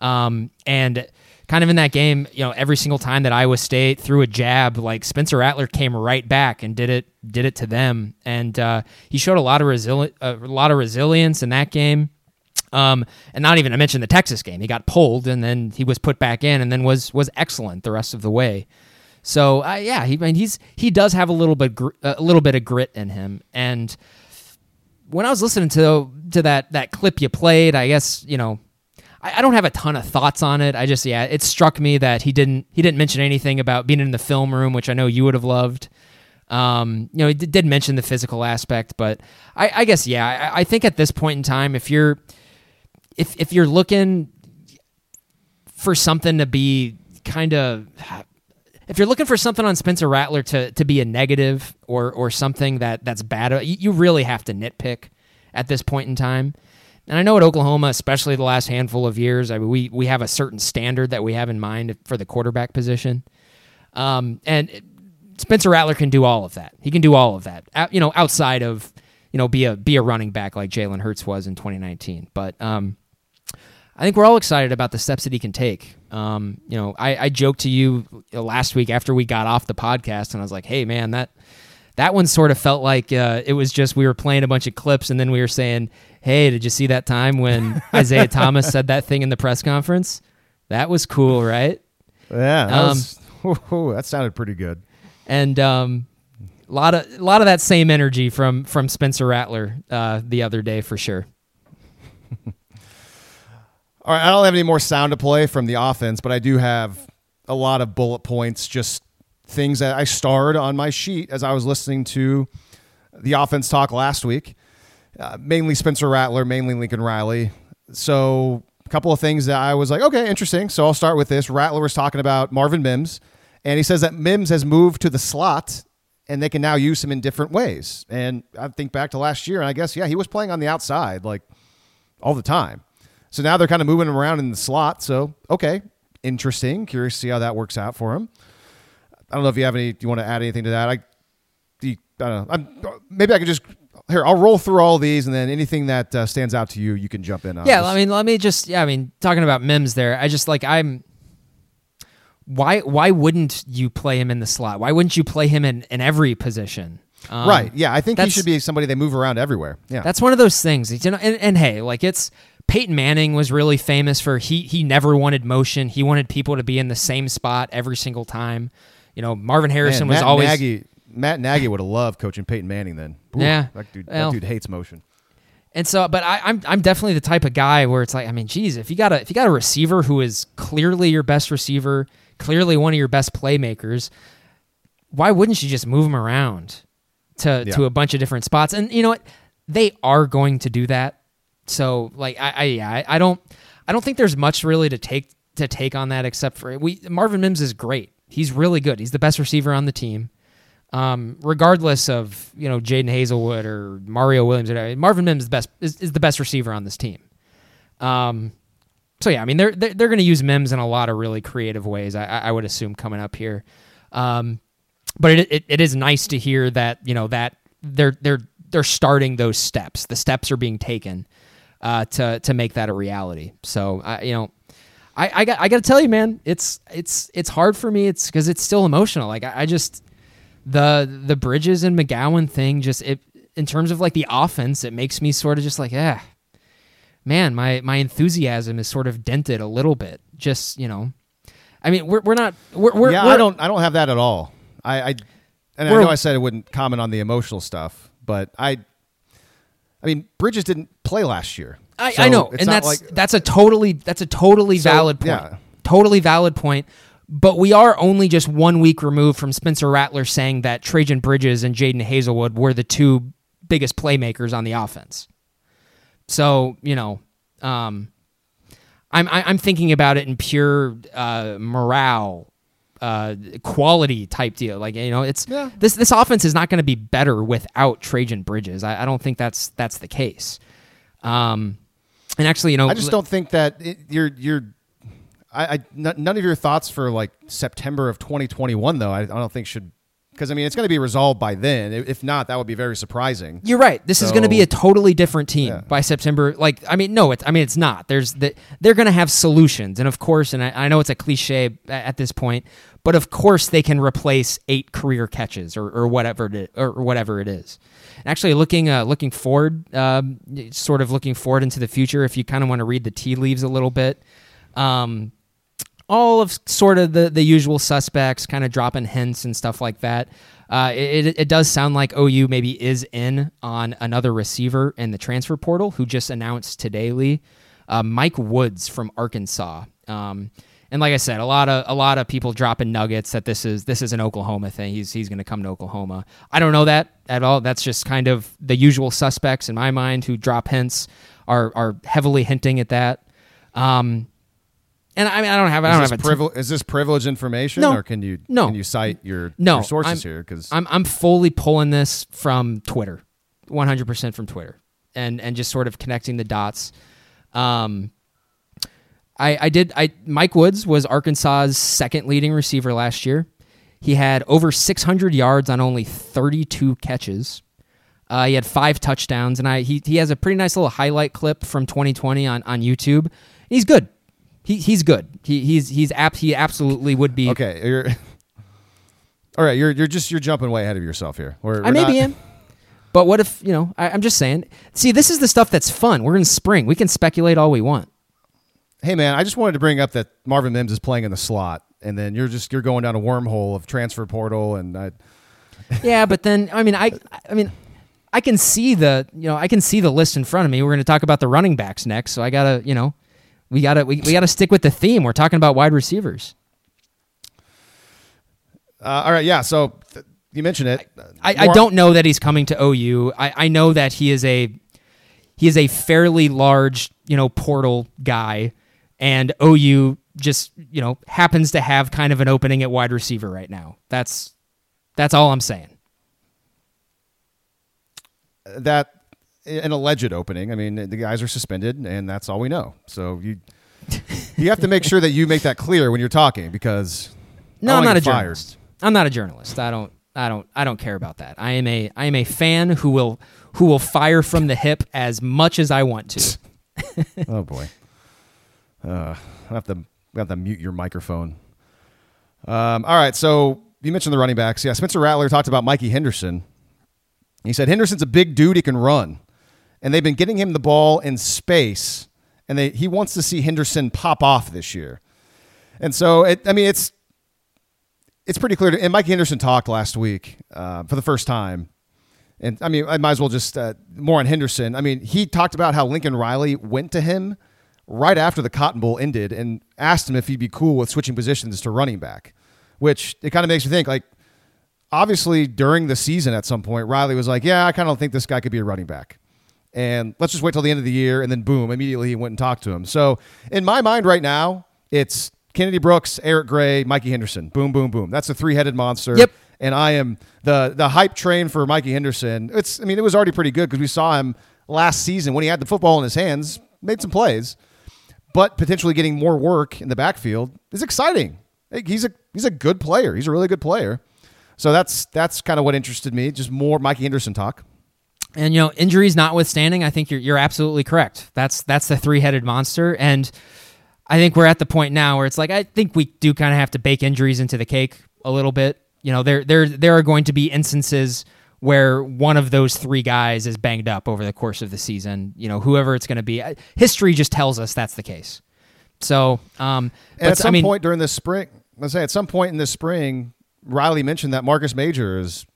[SPEAKER 3] um, and kind of in that game, you know, every single time that Iowa State threw a jab, like Spencer Rattler came right back and did it did it to them, and uh, he showed a lot of resili- a lot of resilience in that game. Um, and not even to mention the Texas game, he got pulled and then he was put back in, and then was was excellent the rest of the way. So uh, yeah, he I mean, he's he does have a little bit gr- a little bit of grit in him, and when I was listening to to that that clip you played, I guess you know I, I don't have a ton of thoughts on it. I just yeah, it struck me that he didn't he didn't mention anything about being in the film room, which I know you would have loved. Um, you know, he did mention the physical aspect, but I, I guess yeah, I, I think at this point in time, if you're if if you're looking for something to be kind of if you're looking for something on Spencer Rattler to to be a negative or or something that that's bad, you, you really have to nitpick at this point in time. And I know at Oklahoma, especially the last handful of years, I mean, we we have a certain standard that we have in mind for the quarterback position. Um, and Spencer Rattler can do all of that. He can do all of that. you know, outside of you know be a be a running back like Jalen Hurts was in 2019. But um, I think we're all excited about the steps that he can take. Um, you know, I, I joked to you last week after we got off the podcast, and I was like, "Hey, man, that that one sort of felt like uh, it was just we were playing a bunch of clips, and then we were saying, "Hey, did you see that time when Isaiah Thomas said that thing in the press conference? That was cool, right?"
[SPEAKER 1] Yeah, that, um, was, that sounded pretty good.
[SPEAKER 3] And um, a lot of a lot of that same energy from from Spencer Rattler uh, the other day for sure.
[SPEAKER 1] All right, I don't have any more sound to play from the offense, but I do have a lot of bullet points, just things that I starred on my sheet as I was listening to the offense talk last week. Uh, mainly Spencer Rattler, mainly Lincoln Riley. So a couple of things that I was like, okay, interesting. So I'll start with this. Rattler was talking about Marvin Mims, and he says that Mims has moved to the slot and they can now use him in different ways. And I think back to last year, and I guess, yeah, he was playing on the outside like all the time. So now they're kind of moving him around in the slot. So, okay, interesting. Curious to see how that works out for him. I don't know if you have any, do you want to add anything to that? I, I don't know. I'm, maybe I could just here, I'll roll through all these, and then anything that uh, stands out to you, you can jump in on.
[SPEAKER 3] Yeah, I mean, let me just yeah, I mean, talking about Mims there, I just like I'm why why wouldn't you play him in the slot? Why wouldn't you play him in, in every position? Um,
[SPEAKER 1] right? Yeah, I think he should be somebody they move around everywhere. Yeah,
[SPEAKER 3] That's one of those things. You know, and, and hey, like it's Peyton Manning was really famous for he he never wanted motion. He wanted people to be in the same spot every single time. You know, Marvin
[SPEAKER 1] Man,
[SPEAKER 3] Harrison was
[SPEAKER 1] Matt
[SPEAKER 3] always
[SPEAKER 1] Nagy. Matt Nagy would have loved coaching Peyton Manning. Then, Ooh,
[SPEAKER 3] Yeah,
[SPEAKER 1] that dude,
[SPEAKER 3] well.
[SPEAKER 1] that dude hates motion.
[SPEAKER 3] And so, but I, I'm I'm definitely the type of guy where it's like, I mean, geez, if you got a if you got a receiver who is clearly your best receiver, clearly one of your best playmakers, why wouldn't you just move him around to
[SPEAKER 1] Yeah.
[SPEAKER 3] to a bunch of different spots? And you know what, they are going to do that. So like, I, I yeah, I don't I don't think there's much really to take to take on that except for we Marvin Mims is great. He's really good. He's the best receiver on the team um, regardless of you know Jadon Haselwood or Mario Williams, or Marvin Mims is the best is, is the best receiver on this team. Um, so yeah, I mean they're they're, they're going to use Mims in a lot of really creative ways. I, I I would assume coming up here, um, but it, it it is nice to hear that you know that they're they're they're starting those steps. The steps are being taken uh, to to make that a reality. So I you know. I, I got I got to tell you, man, it's it's it's hard for me. It's because it's still emotional. Like I, I just the the Bridges and McGowan thing just it in terms of like the offense, it makes me sort of just like, yeah, man, my my enthusiasm is sort of dented a little bit. Just you know, I mean, we're we're not we're, we're
[SPEAKER 1] yeah,
[SPEAKER 3] we're,
[SPEAKER 1] I don't. I don't have that at all. I, I and I know I said I wouldn't comment on the emotional stuff, but I. I mean, Bridges didn't play last year.
[SPEAKER 3] I,
[SPEAKER 1] So
[SPEAKER 3] I know, and that's
[SPEAKER 1] like-
[SPEAKER 3] that's a totally that's a totally
[SPEAKER 1] So,
[SPEAKER 3] valid point.
[SPEAKER 1] yeah.
[SPEAKER 3] Totally valid point. But we are only just one week removed from Spencer Rattler saying that Trejan Bridges and Jadon Haselwood were the two biggest playmakers on the offense. So you know, um, I'm I- I'm thinking about it in pure uh, morale, uh, quality type deal. Like you know, it's
[SPEAKER 1] Yeah.
[SPEAKER 3] this this offense is not going to be better without Trejan Bridges. I, I don't think that's that's the case. Um, and actually, you know,
[SPEAKER 1] I just don't think that it, you're you're. I, I n- none of your thoughts for like September of 2021 though. I, I don't think should because I mean it's going to be resolved by then. If not, that would be very surprising.
[SPEAKER 3] You're right. This is going to be a totally different team
[SPEAKER 1] Yeah.
[SPEAKER 3] by September. Like, I mean, no, it's. I mean, it's not. There's the. They're going to have solutions, and of course, and I, I know it's a cliche at this point, but of course they can replace eight career catches or, or whatever it is, or whatever it is. Actually, looking uh, looking forward, um, sort of looking forward into the future. If you kind of want to read the tea leaves a little bit, um, all of sort of the, the usual suspects kind of dropping hints and stuff like that. Uh, it, it, does sound like OU maybe is in on another receiver in the transfer portal who just announced today, Lee. Uh, Mike Woods from Arkansas. Um, and like I said, a lot of a lot of people dropping nuggets that this is this is an Oklahoma thing. He's he's going to come to Oklahoma. I don't know that at all. That's just kind of the usual suspects in my mind who drop hints are are heavily hinting at that. Um, and I mean, I don't have I don't
[SPEAKER 1] Is
[SPEAKER 3] have ton-
[SPEAKER 1] privil- is this privileged information,
[SPEAKER 3] No.
[SPEAKER 1] or can you
[SPEAKER 3] No.
[SPEAKER 1] can you cite your,
[SPEAKER 3] No,
[SPEAKER 1] your sources
[SPEAKER 3] I'm-
[SPEAKER 1] here? Because
[SPEAKER 3] I'm I'm fully pulling this from Twitter, 100% from Twitter, and and just sort of connecting the dots. Um, I I did I Mike Woods was Arkansas's second leading receiver last year. He had over 600 yards on only 32 catches. Uh, he had five touchdowns, and I he he has a pretty nice little highlight clip from 2020 on on YouTube. He's good. He he's good. He he's he's apt. He absolutely would be.
[SPEAKER 1] okay, you're all right. You're you're just you're jumping way ahead of yourself here. We're,
[SPEAKER 3] I
[SPEAKER 1] we're
[SPEAKER 3] maybe
[SPEAKER 1] not-
[SPEAKER 3] am. But what if, you know, I, I'm just saying. See, this is the stuff that's fun. We're in spring. We can speculate all we want.
[SPEAKER 1] Hey man, I just wanted to bring up that Marvin Mims is playing in the slot, and then you're just you're going down a wormhole of transfer portal, and I,
[SPEAKER 3] Yeah, but then, I mean, I, I mean, I can see the, you know, I can see the list in front of me. We're going to talk about the running backs next. So I got to, you know, we got to, we, we got to stick with the theme. We're talking about wide receivers.
[SPEAKER 1] uh, all right, yeah. So th- you mentioned it.
[SPEAKER 3] I, I
[SPEAKER 1] More-
[SPEAKER 3] don't know that he's coming to OU. I, I know that he is a he is a fairly large, you know, portal guy. and OU just you know happens to have kind of an opening at wide receiver right now. That's that's all I'm saying.
[SPEAKER 1] That an alleged opening. I mean, the guys are suspended, and that's all we know. So you you have to make sure that you make that clear when you're talking because
[SPEAKER 3] No, I'm not a
[SPEAKER 1] fired.
[SPEAKER 3] journalist. I'm not a journalist. I don't I don't I don't care about that. I am a I am a fan who will who will fire from the hip as much as I want to.
[SPEAKER 1] Oh boy. Uh, I have to I have to mute your microphone. Um, all right, so you mentioned the running backs. Yeah, Spencer Rattler talked about Mikey Henderson. He said Henderson's a big dude; he can run, and they've been getting him the ball in space, and they he wants to see Henderson pop off this year. And so, it, I mean, it's it's pretty clear. To, and Mike Henderson talked last week uh, for the first time, and I mean, I might as well just uh, more on Henderson. I mean, he talked about how Lincoln Riley went to him right after the Cotton Bowl ended and asked him if he'd be cool with switching positions to running back, which it kind of makes me think like, obviously during the season at some point, Riley was like, yeah, I kind of think this guy could be a running back. And let's just wait till the end of the year. And then boom, immediately he went and talked to him. So in my mind right now, it's Kennedy Brooks, Eric Gray, Mikey Henderson. Boom, boom, boom. That's a three headed monster.
[SPEAKER 3] Yep.
[SPEAKER 1] And I am the the hype train for Mikey Henderson. It's I mean, it was already pretty good because we saw him last season when he had the football in his hands, made some plays, but potentially getting more work in the backfield is exciting. He's a he's a good player. He's a really good player. So that's that's kind of what interested me. Just more Mikey Henderson talk.
[SPEAKER 3] And you know, injuries notwithstanding, I think you're you're absolutely correct. That's that's the three headed monster, and I think we're at the point now where it's like I think we do kind of have to bake injuries into the cake a little bit. You know, there there there are going to be instances where one of those three guys is banged up over the course of the season. You know, whoever it's going to be, history just tells us that's the case. So, um,
[SPEAKER 1] at some
[SPEAKER 3] I mean,
[SPEAKER 1] point during this spring, let's say at some point in this spring, Riley mentioned that Marcus Major is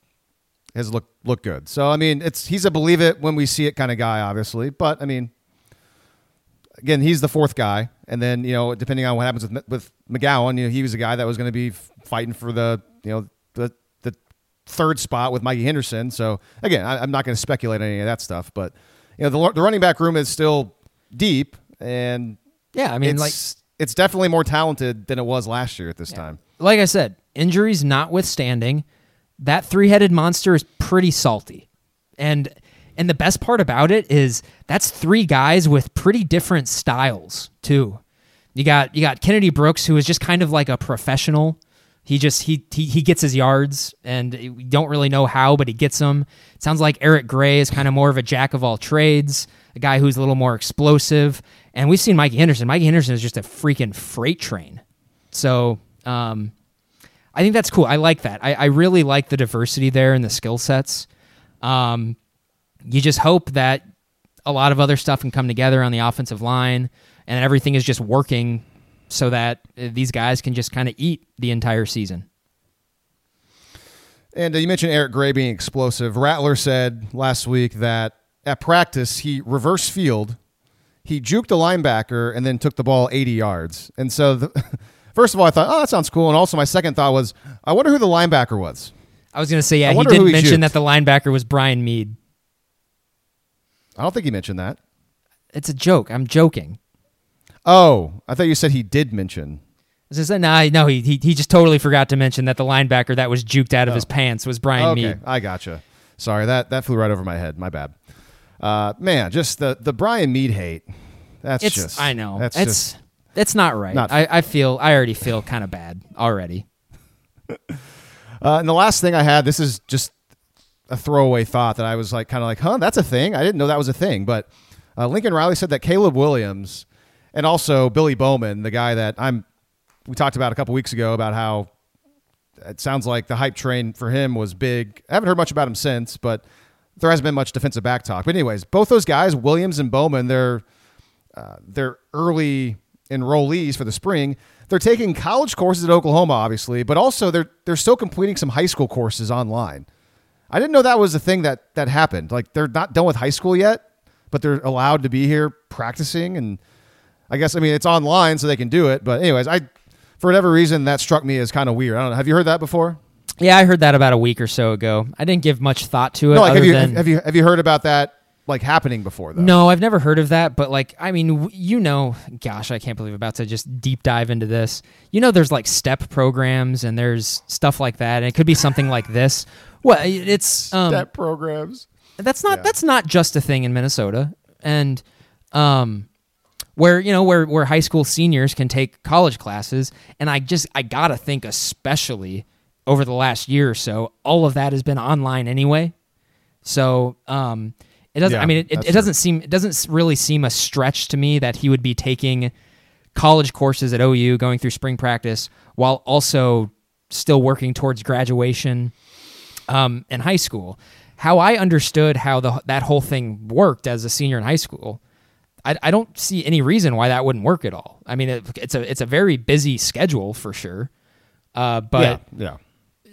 [SPEAKER 1] has looked looked good. So I mean, it's he's a believe it when we see it kind of guy, obviously. But I mean, again, he's the fourth guy, and then you know, depending on what happens with with McGowan, you know, he was a guy that was going to be fighting for the you know the the third spot with Mikey Henderson. So again, I, I'm not going to speculate on any of that stuff, but you know, the the running back room is still deep, and
[SPEAKER 3] yeah, I mean,
[SPEAKER 1] it's,
[SPEAKER 3] like
[SPEAKER 1] it's definitely more talented than it was last year at this time.
[SPEAKER 3] like I said, injuries notwithstanding, that three-headed monster is pretty salty. And and the best part about it is that's three guys with pretty different styles too. You got you got Kennedy Brooks who is just kind of like a professional. He just he he, he gets his yards and we don't really know how, but he gets them. It sounds like Eric Gray is kind of more of a jack of all trades, a guy who's a little more explosive. And we've seen Mikey Henderson. Mikey Henderson is just a freaking freight train. So um, I think that's cool. I like that. I, I really like the diversity there and the skill sets. Um, you just hope that a lot of other stuff can come together on the offensive line and everything is just working so that uh, these guys can just kind of eat the entire season.
[SPEAKER 1] And uh, you mentioned Eric Gray being explosive. Rattler said last week that at practice he reverse field, he juked a linebacker and then took the ball 80 yards. And so, the, first of all, I thought, oh, that sounds cool. And also, my second thought was, I wonder who the linebacker was.
[SPEAKER 3] I was going to say, yeah,
[SPEAKER 1] I
[SPEAKER 3] he did
[SPEAKER 1] not
[SPEAKER 3] mention that the linebacker was Brian Mead.
[SPEAKER 1] I don't think he mentioned that.
[SPEAKER 3] It's a joke. I'm joking.
[SPEAKER 1] Oh, I thought you said he did mention.
[SPEAKER 3] I was gonna nah, no, he, he he just totally forgot to mention that the linebacker that was juked out of
[SPEAKER 1] Oh.
[SPEAKER 3] his pants was Brian
[SPEAKER 1] okay,
[SPEAKER 3] Mead.
[SPEAKER 1] I gotcha. Sorry, that that flew right over my head. My bad. Uh, man, just the the Brian Mead hate. That's
[SPEAKER 3] It's
[SPEAKER 1] just
[SPEAKER 3] I know.
[SPEAKER 1] That's
[SPEAKER 3] it's
[SPEAKER 1] just
[SPEAKER 3] it's not right.
[SPEAKER 1] not-
[SPEAKER 3] I, I feel I already feel kind of bad already.
[SPEAKER 1] Uh, and the last thing I had, this is just a throwaway thought that I was like, kind of like, huh, that's a thing. I didn't know that was a thing. But uh, Lincoln Riley said that Caleb Williams and also Billy Bowman, the guy that I'm, we talked about a couple weeks ago about how it sounds like the hype train for him was big. I haven't heard much about him since, but there hasn't been much defensive back talk. But anyways, both those guys, Williams and Bowman, they're uh, they're early enrollees for the spring. They're taking college courses at Oklahoma, obviously, but also they're they're still completing some high school courses online. I didn't know that was a thing that that happened. Like they're not done with high school yet, but they're allowed to be here practicing. And I guess I mean it's online, so they can do it. But anyways, I for whatever reason that struck me as kind of weird. I don't know. Have you heard that before?
[SPEAKER 3] Yeah, I heard that about a week or so ago. I didn't give much thought to it.
[SPEAKER 1] No, like
[SPEAKER 3] other
[SPEAKER 1] have you
[SPEAKER 3] than,
[SPEAKER 1] have you have you heard about that like happening before though.
[SPEAKER 3] No, I've never heard of that, but like, I mean, w- you know, gosh, I can't believe I'm about to just deep dive into this. You know, there's like step programs and there's stuff like that, and it could be something like this. Well, it's um,
[SPEAKER 1] Step programs.
[SPEAKER 3] that's not
[SPEAKER 1] Yeah.
[SPEAKER 3] that's not just a thing in Minnesota, and um, where you know where where high school seniors can take college classes, and I just I gotta think especially over the last year or so, all of that has been online anyway. So um, it doesn't.
[SPEAKER 1] Yeah,
[SPEAKER 3] I mean, it, it, it doesn't seem it doesn't really seem a stretch to me that he would be taking college courses at OU, going through spring practice, while also still working towards graduation um, in high school. How I understood how the that whole thing worked as a senior in high school, I, I don't see any reason why that wouldn't work at all. I mean, it, it's a it's a very busy schedule for sure. Uh, but
[SPEAKER 1] yeah.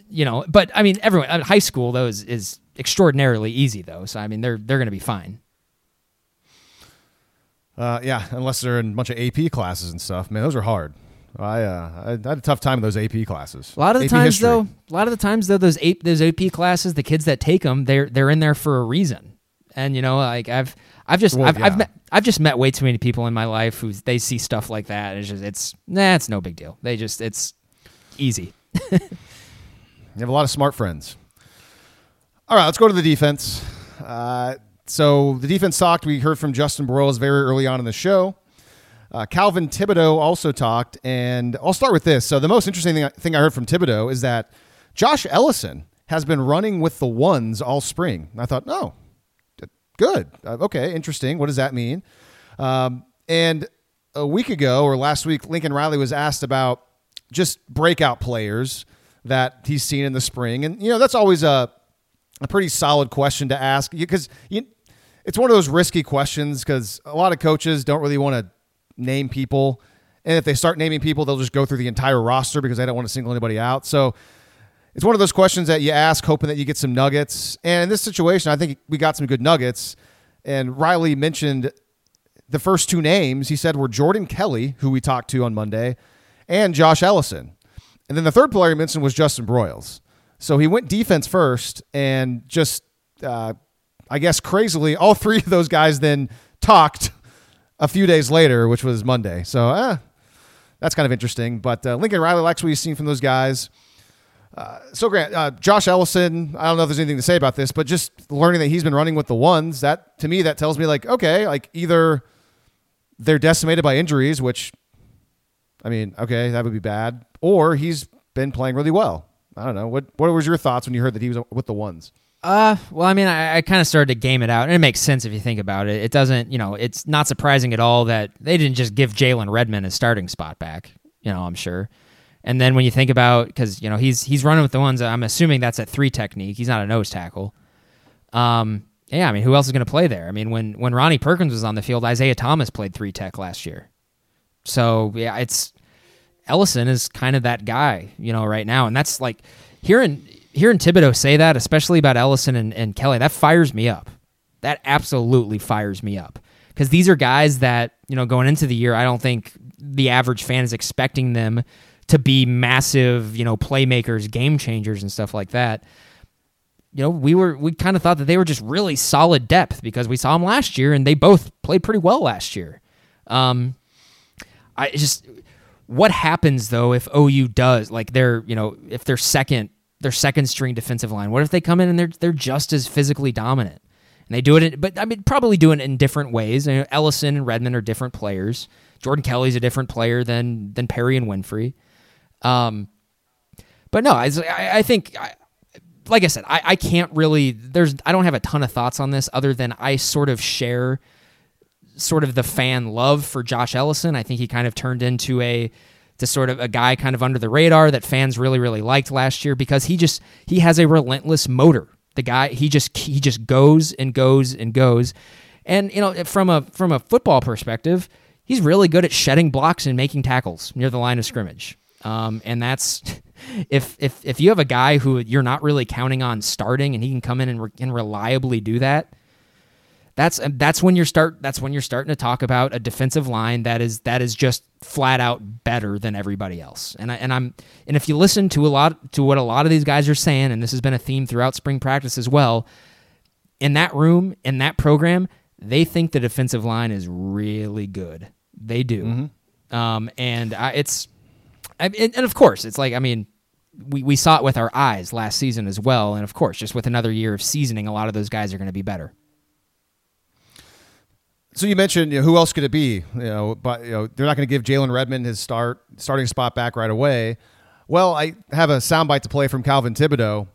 [SPEAKER 3] you know, but I mean, everyone uh, high school though is, is extraordinarily easy though. So I mean, they're they're going to be fine.
[SPEAKER 1] Uh, yeah, unless they're in a bunch of AP classes and stuff. Man, those are hard. I uh, I had a tough time in those AP classes.
[SPEAKER 3] A lot of the
[SPEAKER 1] AP
[SPEAKER 3] times
[SPEAKER 1] history.
[SPEAKER 3] though, a lot of the times though, those AP, those AP classes, the kids that take them, they're they're in there for a reason. And you know, like I've I've just
[SPEAKER 1] Well,
[SPEAKER 3] I've, I've met I've just met way too many people in my life who they see stuff like that. And it's just it's nah, it's no big deal. They just it's easy.
[SPEAKER 1] You have a lot of smart friends. All right, let's go to the defense. Uh, so the defense talked. We heard from Justin Broyles very early on in the show. Uh, Calvin Thibodeaux also talked, and I'll start with this. So the most interesting thing, thing I heard from Thibodeaux is that Josh Ellison has been running with the ones all spring. And I thought, oh, good, uh, okay, interesting. What does that mean? Um, and a week ago or last week, Lincoln Riley was asked about just breakout players that he's seen in the spring, and you know that's always a a pretty solid question to ask because it's one of those risky questions because a lot of coaches don't really want to name people, and if they start naming people, they'll just go through the entire roster because they don't want to single anybody out. So it's one of those questions that you ask, hoping that you get some nuggets. And in this situation, I think we got some good nuggets. And Riley mentioned the first two names he said were Jordan Kelly, who we talked to on Monday, and Josh Ellison. And then the third player he mentioned was Justin Broyles. So he went defense first and just, uh, I guess, crazily, all three of those guys then talked a few days later, which was Monday. So, eh, that's kind of interesting. But uh, Lincoln Riley likes what he's seen from those guys. Uh, so, Grant, uh, Josh Ellison, I don't know if there's anything to say about this, but just learning that he's been running with the ones, that to me, that tells me, like, okay, like either they're decimated by injuries, which, I mean, okay, that would be bad, or he's been playing really well. I don't know. What What was your thoughts when you heard that he was with the ones?
[SPEAKER 3] Uh, well, I mean, I, I kind of started to game it out, and it makes sense if you think about it. It doesn't, you know, it's not surprising at all that they didn't just give Jalen Redmond his starting spot back. You know, I'm sure. And then when you think about, because you know he's he's running with the ones, I'm assuming that's a three technique. He's not a nose tackle. Um, yeah, I mean, who else is going to play there? I mean, when when Ronnie Perkins was on the field, Isaiah Thomas played three tech last year. So yeah, it's Ellison is kind of that guy, you know, right now, and that's like hearing hearing Thibodeaux say that, especially about Ellison and, and Kelly, that fires me up. That absolutely fires me up because these are guys that you know going into the year, I don't think the average fan is expecting them to be massive, you know, playmakers, game changers, and stuff like that. You know, we were we kind of thought that they were just really solid depth because we saw them last year and they both played pretty well last year. Um, I just what happens though if OU does like they're you know if they're second their second string defensive line what if they come in and they're they're just as physically dominant? And they do it in, but I mean probably do it in different ways. You know, Ellison and Redmond are different players. Jordan Kelly's a different player than than Perrion Winfrey. Um but no I I, think I, like I said I, I can't really there's I don't have a ton of thoughts on this other than I sort of share sort of the fan love for Josh Ellison. I think he kind of turned into a to sort of a guy kind of under the radar that fans really really liked last year because he just he has a relentless motor. The guy he just he just goes and goes and goes. And you know, from a from a football perspective, he's really good at shedding blocks and making tackles near the line of scrimmage. Um, and that's if if if you have a guy who you're not really counting on starting and he can come in and, re- and reliably do that, that's that's when you start that's when you're starting to talk about a defensive line that is that is just flat out better than everybody else. And I, and I'm and if you listen to a lot to what a lot of these guys are saying and this has been a theme throughout spring practice as well, in that room, in that program, they think the defensive line is really good. They do.
[SPEAKER 1] Mm-hmm.
[SPEAKER 3] Um, and I, it's, I, and, and of course, it's like, I mean, we, we saw it with our eyes last season as well. And of course, just with another year of seasoning, a lot of those guys are going to be better.
[SPEAKER 1] So you mentioned you know, who else could it be? You know, but you know they're not going to give Jalen Redmond his start starting spot back right away. Well, I have a soundbite to play from Calvin Thibodeaux,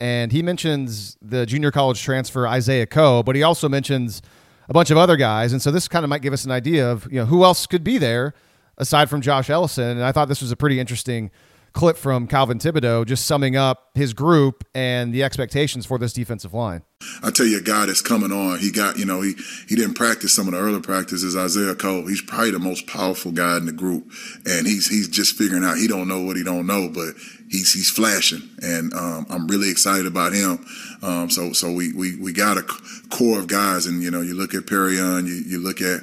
[SPEAKER 1] and he mentions the junior college transfer Isaiah Coe, but he also mentions a bunch of other guys, and so this kind of might give us an idea of you know who else could be there aside from Josh Ellison. And I thought this was a pretty interesting clip from Calvin Thibodeaux, just summing up his group and the expectations for this defensive line.
[SPEAKER 5] I tell you, a guy that's coming on, he got, you know, he, he didn't practice some of the early practices. Isaiah Coe. he's probably the most powerful guy in the group, and he's he's just figuring out. He don't know what he don't know, but he's he's flashing, and um, I'm really excited about him. Um, so so we, we we got a core of guys, and you know, you look at Perrion, you you look at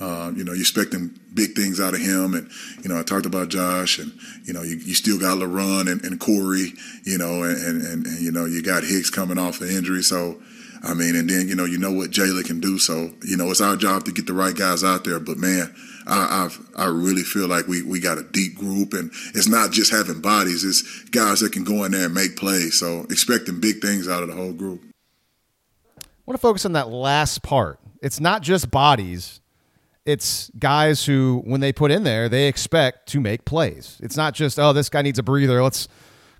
[SPEAKER 5] uh, you know, you're expecting big things out of him. And, you know, I talked about Josh and, you know, you, you still got LaRon and, and Kori, you know, and, and, and, you know, you got Hicks coming off an injury. So, I mean, and then, you know, you know what Jalen can do. So, you know, it's our job to get the right guys out there. But, man, I, I've, I really feel like we, we got a deep group. And it's not just having bodies, it's guys that can go in there and make plays. So, expecting big things out of the whole group.
[SPEAKER 1] I want to focus on that last part. It's not just bodies it's guys who, when they put in there, they expect to make plays. It's not just, oh, this guy needs a breather. Let's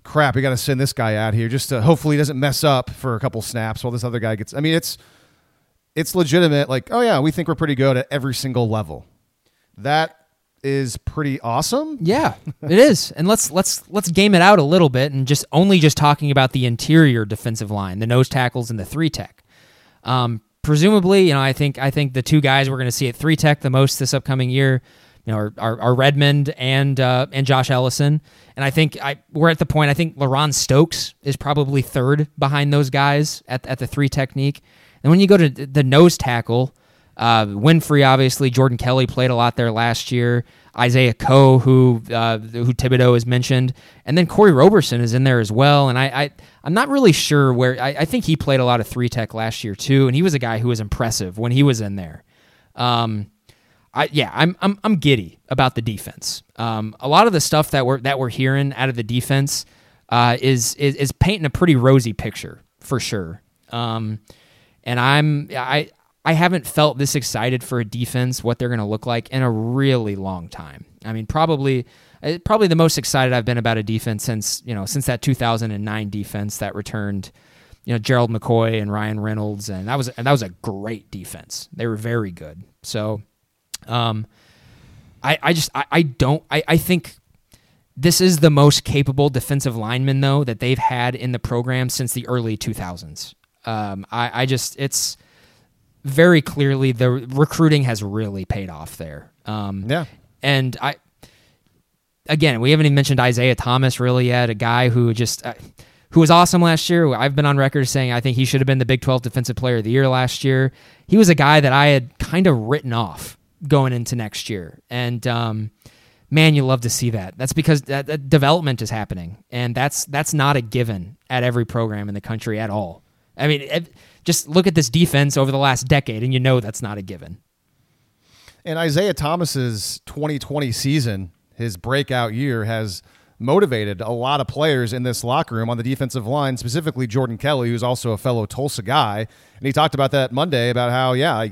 [SPEAKER 1] crap. We got to send this guy out here just to hopefully he doesn't mess up for a couple snaps while this other guy gets. I mean, it's it's legitimate. Like, oh yeah, we think we're pretty good at every single level. That is pretty awesome.
[SPEAKER 3] Yeah, it is. And let's let's let's game it out a little bit and just only just talking about the interior defensive line, the nose tackles and the three tech. Um, presumably, you know, I think I think the two guys we're going to see at three tech the most this upcoming year, you know, are, are, are Redmond and uh, and Josh Ellison. And I think I we're at the point. I think LaRon Stokes is probably third behind those guys at at the three technique. And when you go to the nose tackle, uh, Winfrey obviously, Jordan Kelly played a lot there last year. Isaiah Coe, who uh, who Thibodeaux has mentioned, and then Kori Roberson is in there as well. And I, I I'm not really sure where. I, I, think he played a lot of three tech last year too, and he was a guy who was impressive when he was in there. Um, I yeah, I'm I'm I'm giddy about the defense. Um, a lot of the stuff that we're that we're hearing out of the defense uh, is, is is painting a pretty rosy picture for sure. Um, and I'm I I haven't felt this excited for a defense, what they're going to look like in a really long time. I mean, probably uh, probably the most excited I've been about a defense since, you know, since that 2009 defense that returned, you know, Gerald McCoy and Ryan Reynolds and that was and that was a great defense. They were very good. So um I I just I, I don't I, I think this is the most capable defensive lineman though that they've had in the program since the early 2000s. Um, I, I just it's very clearly the recruiting has really paid off there. Um,
[SPEAKER 1] yeah.
[SPEAKER 3] And I, again, we haven't even mentioned Isaiah Thomas really yet, a guy who just, uh, who was awesome last year. I've been on record saying I think he should have been the Big 12 Defensive Player of the Year last year. He was a guy that I had kind of written off going into next year. And, um, man, you love to see that. That's because that, that development is happening, and that's that's not a given at every program in the country at all. I mean, it, just look at this defense over the last decade, and you know that's not a given.
[SPEAKER 1] And Isaiah Thomas's 2020 season, his breakout year, has motivated a lot of players in this locker room on the defensive line, specifically Jordan Kelly, who's also a fellow Tulsa guy. And he talked about that Monday about how, yeah,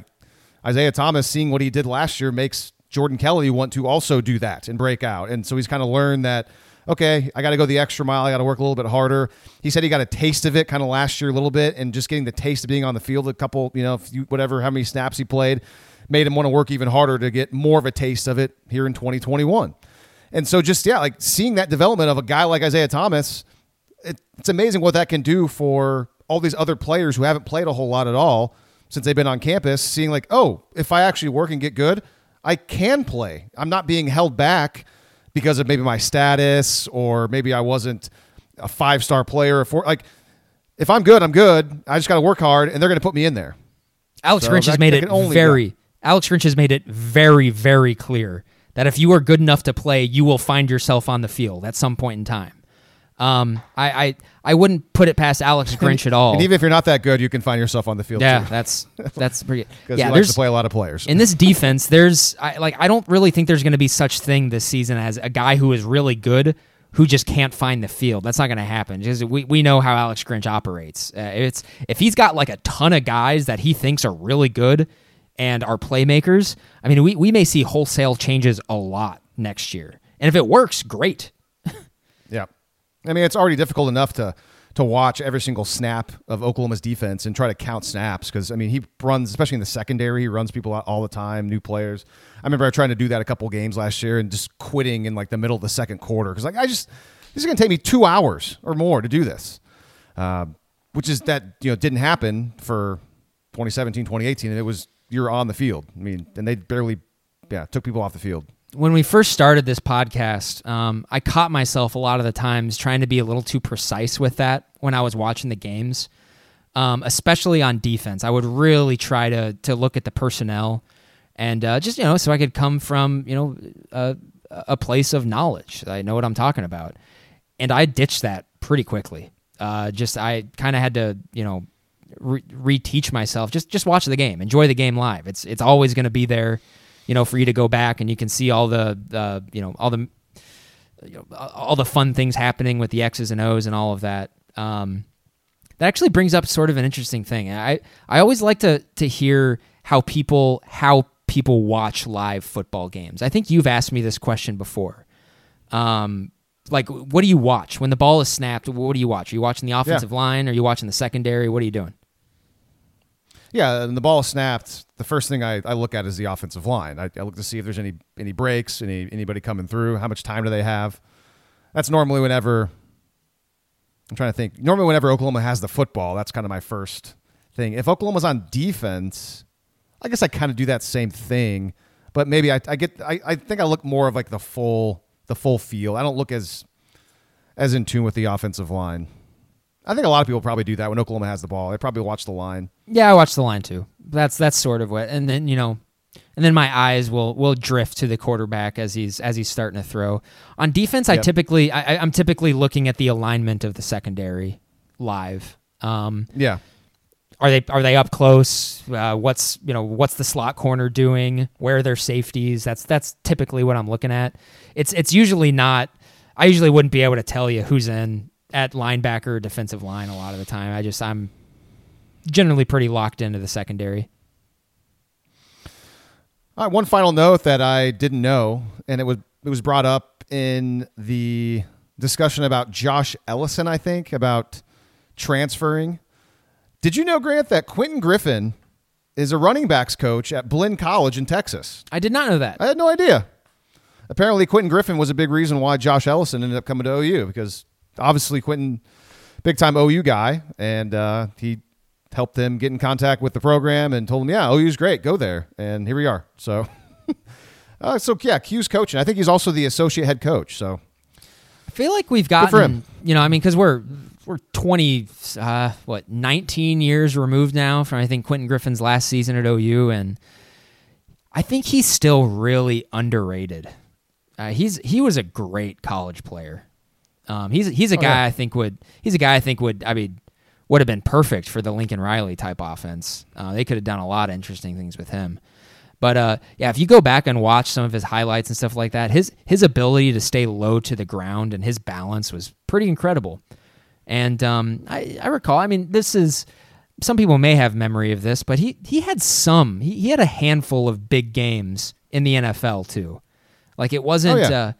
[SPEAKER 1] Isaiah Thomas seeing what he did last year makes Jordan Kelly want to also do that and break out. And so he's kind of learned that okay, I got to go the extra mile. I got to work a little bit harder. He said he got a taste of it kind of last year a little bit, and just getting the taste of being on the field a couple, you know, whatever, how many snaps he played, made him want to work even harder to get more of a taste of it here in 2021. And so, just yeah, like seeing that development of a guy like Isaiah Thomas, it, it's amazing what that can do for all these other players who haven't played a whole lot at all since they've been on campus. Seeing like, oh, if I actually work and get good, I can play. I'm not being held back because of maybe my status or maybe I wasn't a five star player or four. Like, if I'm good, I'm good. I just got to work hard, and they're going to put me in there.
[SPEAKER 3] Alex so Grinch has made it very. Go. Alex Grinch has made it very, very clear that if you are good enough to play, you will find yourself on the field at some point in time. Um, I, I I wouldn't put it past Alex Grinch at all.
[SPEAKER 1] And even if you're not that good, you can find yourself on the field.
[SPEAKER 3] yeah,
[SPEAKER 1] too.
[SPEAKER 3] that's that's pretty.
[SPEAKER 1] because
[SPEAKER 3] yeah,
[SPEAKER 1] he likes to play a lot of players.
[SPEAKER 3] in this defense. There's I, like I don't really think there's going to be such thing this season as a guy who is really good who just can't find the field. That's not going to happen. Because we, we know how Alex Grinch operates. Uh, it's if he's got like a ton of guys that he thinks are really good and are playmakers. I mean, we we may see wholesale changes a lot next year, and if it works, great.
[SPEAKER 1] I mean, it's already difficult enough to to watch every single snap of Oklahoma's defense and try to count snaps because I mean he runs, especially in the secondary, he runs people out all the time, new players. I remember trying to do that a couple games last year and just quitting in like the middle of the second quarter because like I just this is gonna take me two hours or more to do this, uh, which is that you know didn't happen for 2017, 2018, and it was you're on the field. I mean, and they barely yeah took people off the field.
[SPEAKER 3] When we first started this podcast, um, I caught myself a lot of the times trying to be a little too precise with that when I was watching the games, um, especially on defense. I would really try to to look at the personnel and uh, just you know so I could come from you know a, a place of knowledge. I know what I'm talking about, and I ditched that pretty quickly. Uh, just I kind of had to you know re- reteach myself. Just just watch the game, enjoy the game live. It's it's always going to be there you know, for you to go back and you can see all the, uh, you know, all the, you know, all the fun things happening with the X's and O's and all of that. Um, that actually brings up sort of an interesting thing. I, I always like to to hear how people how people watch live football games. I think you've asked me this question before. Um, like, what do you watch when the ball is snapped? What do you watch? Are you watching the offensive line? Are you watching the secondary? What are you doing?
[SPEAKER 1] Yeah, and the ball snapped. The first thing I, I look at is the offensive line. I, I look to see if there's any any breaks, any anybody coming through. How much time do they have? That's normally whenever I'm trying to think. Normally, whenever Oklahoma has the football, that's kind of my first thing. If Oklahoma's on defense, I guess I kind of do that same thing, but maybe I, I get. I, I think I look more of like the full the full feel. I don't look as as in tune with the offensive line. I think a lot of people probably do that when Oklahoma has the ball. They probably watch the line.
[SPEAKER 3] Yeah, I watch the line too. That's that's sort of what, and then you know, and then my eyes will will drift to the quarterback as he's as he's starting to throw. On defense, I typically I, I'm typically looking at the alignment of the secondary live. Um,
[SPEAKER 1] Yeah.
[SPEAKER 3] are they are they up close? Uh, what's you know what's the slot corner doing? Where are their safeties? That's that's typically what I'm looking at. It's it's usually not. I usually wouldn't be able to tell you who's in at linebacker defensive line a lot of the time. I just I'm generally pretty locked into the secondary.
[SPEAKER 1] All right, one final note that I didn't know, and it was it was brought up in the discussion about Josh Ellison, I think, about transferring. Did you know, Grant, that Quentin Griffin is a running backs coach at Blinn College in Texas?
[SPEAKER 3] I did not know that.
[SPEAKER 1] I had no idea. Apparently, Quentin Griffin was a big reason why Josh Ellison ended up coming to OU because obviously Quentin, big time OU guy, and uh, he helped them get in contact with the program and told them, "Yeah, OU's great, go there." And here we are. So, uh, so yeah, Q's coaching. I think he's also the associate head coach. So,
[SPEAKER 3] I feel like we've gotten,
[SPEAKER 1] him.
[SPEAKER 3] you know, I mean, because we're we're twenty, uh, what, nineteen years removed now from I think Quentin Griffin's last season at OU, and I think he's still really underrated. Uh, he's he was a great college player. Um, he's he's a
[SPEAKER 1] Oh,
[SPEAKER 3] guy
[SPEAKER 1] yeah.
[SPEAKER 3] I think would he's a guy I think would I mean would have been perfect for the Lincoln Riley type offense. Uh, they could have done a lot of interesting things with him. But uh, yeah, if you go back and watch some of his highlights and stuff like that, his his ability to stay low to the ground and his balance was pretty incredible. And um, I, I recall, I mean, this is some people may have memory of this, but he he had some, he, he had a handful of big games in the NFL too. Like it wasn't,
[SPEAKER 1] Oh, yeah.
[SPEAKER 3] uh,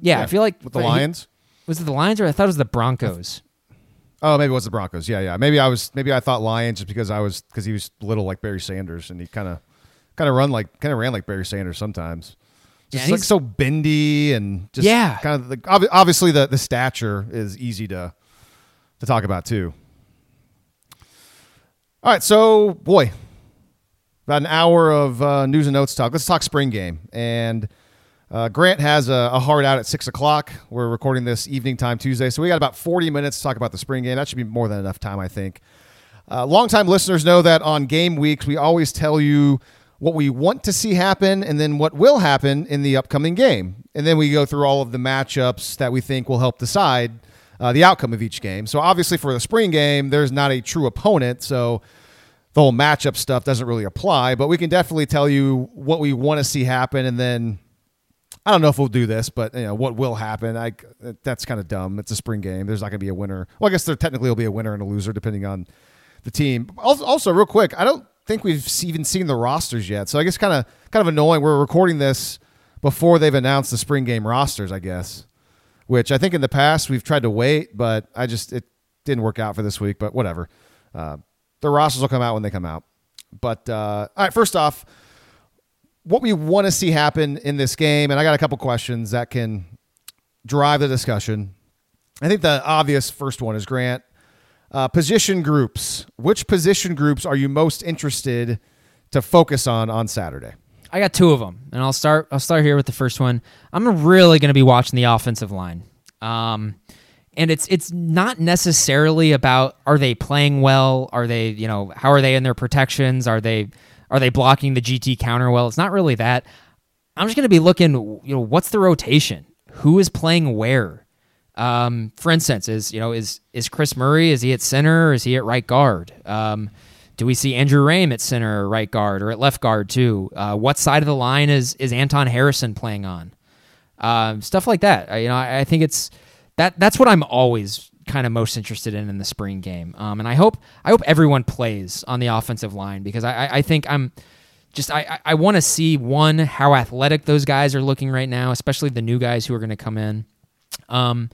[SPEAKER 3] yeah, I feel like
[SPEAKER 1] with the
[SPEAKER 3] he-
[SPEAKER 1] Lions.
[SPEAKER 3] Was it the Lions or I thought it was the Broncos?
[SPEAKER 1] Oh, maybe it was the Broncos. Yeah, yeah. Maybe I was. Maybe I thought Lions just because I was because he was little like Barry Sanders, and he kind of kind of run like kind of ran like Barry Sanders sometimes. Just
[SPEAKER 3] and
[SPEAKER 1] like
[SPEAKER 3] he's-
[SPEAKER 1] so bendy and just
[SPEAKER 3] Yeah.
[SPEAKER 1] kind of like obvi- obviously the the stature is easy to to talk about too. All right, so boy, about an hour of uh, news and notes talk. Let's talk spring game. And uh, Grant has a, a hard out at six o'clock. We're recording this evening time Tuesday, so we got about forty minutes to talk about the spring game. That should be more than enough time, I think. Uh, longtime listeners know that on game weeks, we always tell you what we want to see happen and then what will happen in the upcoming game. And then we go through all of the matchups that we think will help decide uh, the outcome of each game. So obviously for the spring game, there's not a true opponent, so the whole matchup stuff doesn't really apply. But we can definitely tell you what we want to see happen, and then I don't know if we'll do this, but you know what will happen. I that's kind of dumb. It's a spring game. There's not going to be a winner. Well, I guess there technically will be a winner and a loser depending on the team. Also, also real quick, I don't think we've even seen the rosters yet. So I guess kind of kind of annoying. We're recording this before they've announced the spring game rosters. I guess, which I think in the past we've tried to wait, but I just it didn't work out for this week. But whatever. Uh, the rosters will come out when they come out. But uh, all right, first off what we want to see happen in this game, and I got a couple questions that can drive the discussion. I think the obvious first one is Grant. Uh, position groups. Which position groups are you most interested to focus on on Saturday?
[SPEAKER 3] I got two of them, and I'll start. I'll start here with the first one. I'm really going to be watching the offensive line, um, and it's it's not necessarily about are they playing well, are they you know how are they in their protections, are they are they blocking the GT counter well? It's not really that. I'm just going to be looking, you know, what's the rotation? Who is playing where? Um, for instance, is you know is is Chris Murray? Is he at center? Or is he at right guard? Um, do we see Andrew Raym at center, or right guard, or at left guard too? Uh, what side of the line is is Anton Harrison playing on? Uh, stuff like that. You know, I, I, think it's that that's what I'm always kind of most interested in in the spring game. Um, and I hope I hope everyone plays on the offensive line because I, I think I'm just I, I want to see one how athletic those guys are looking right now, especially the new guys who are going to come in. Um,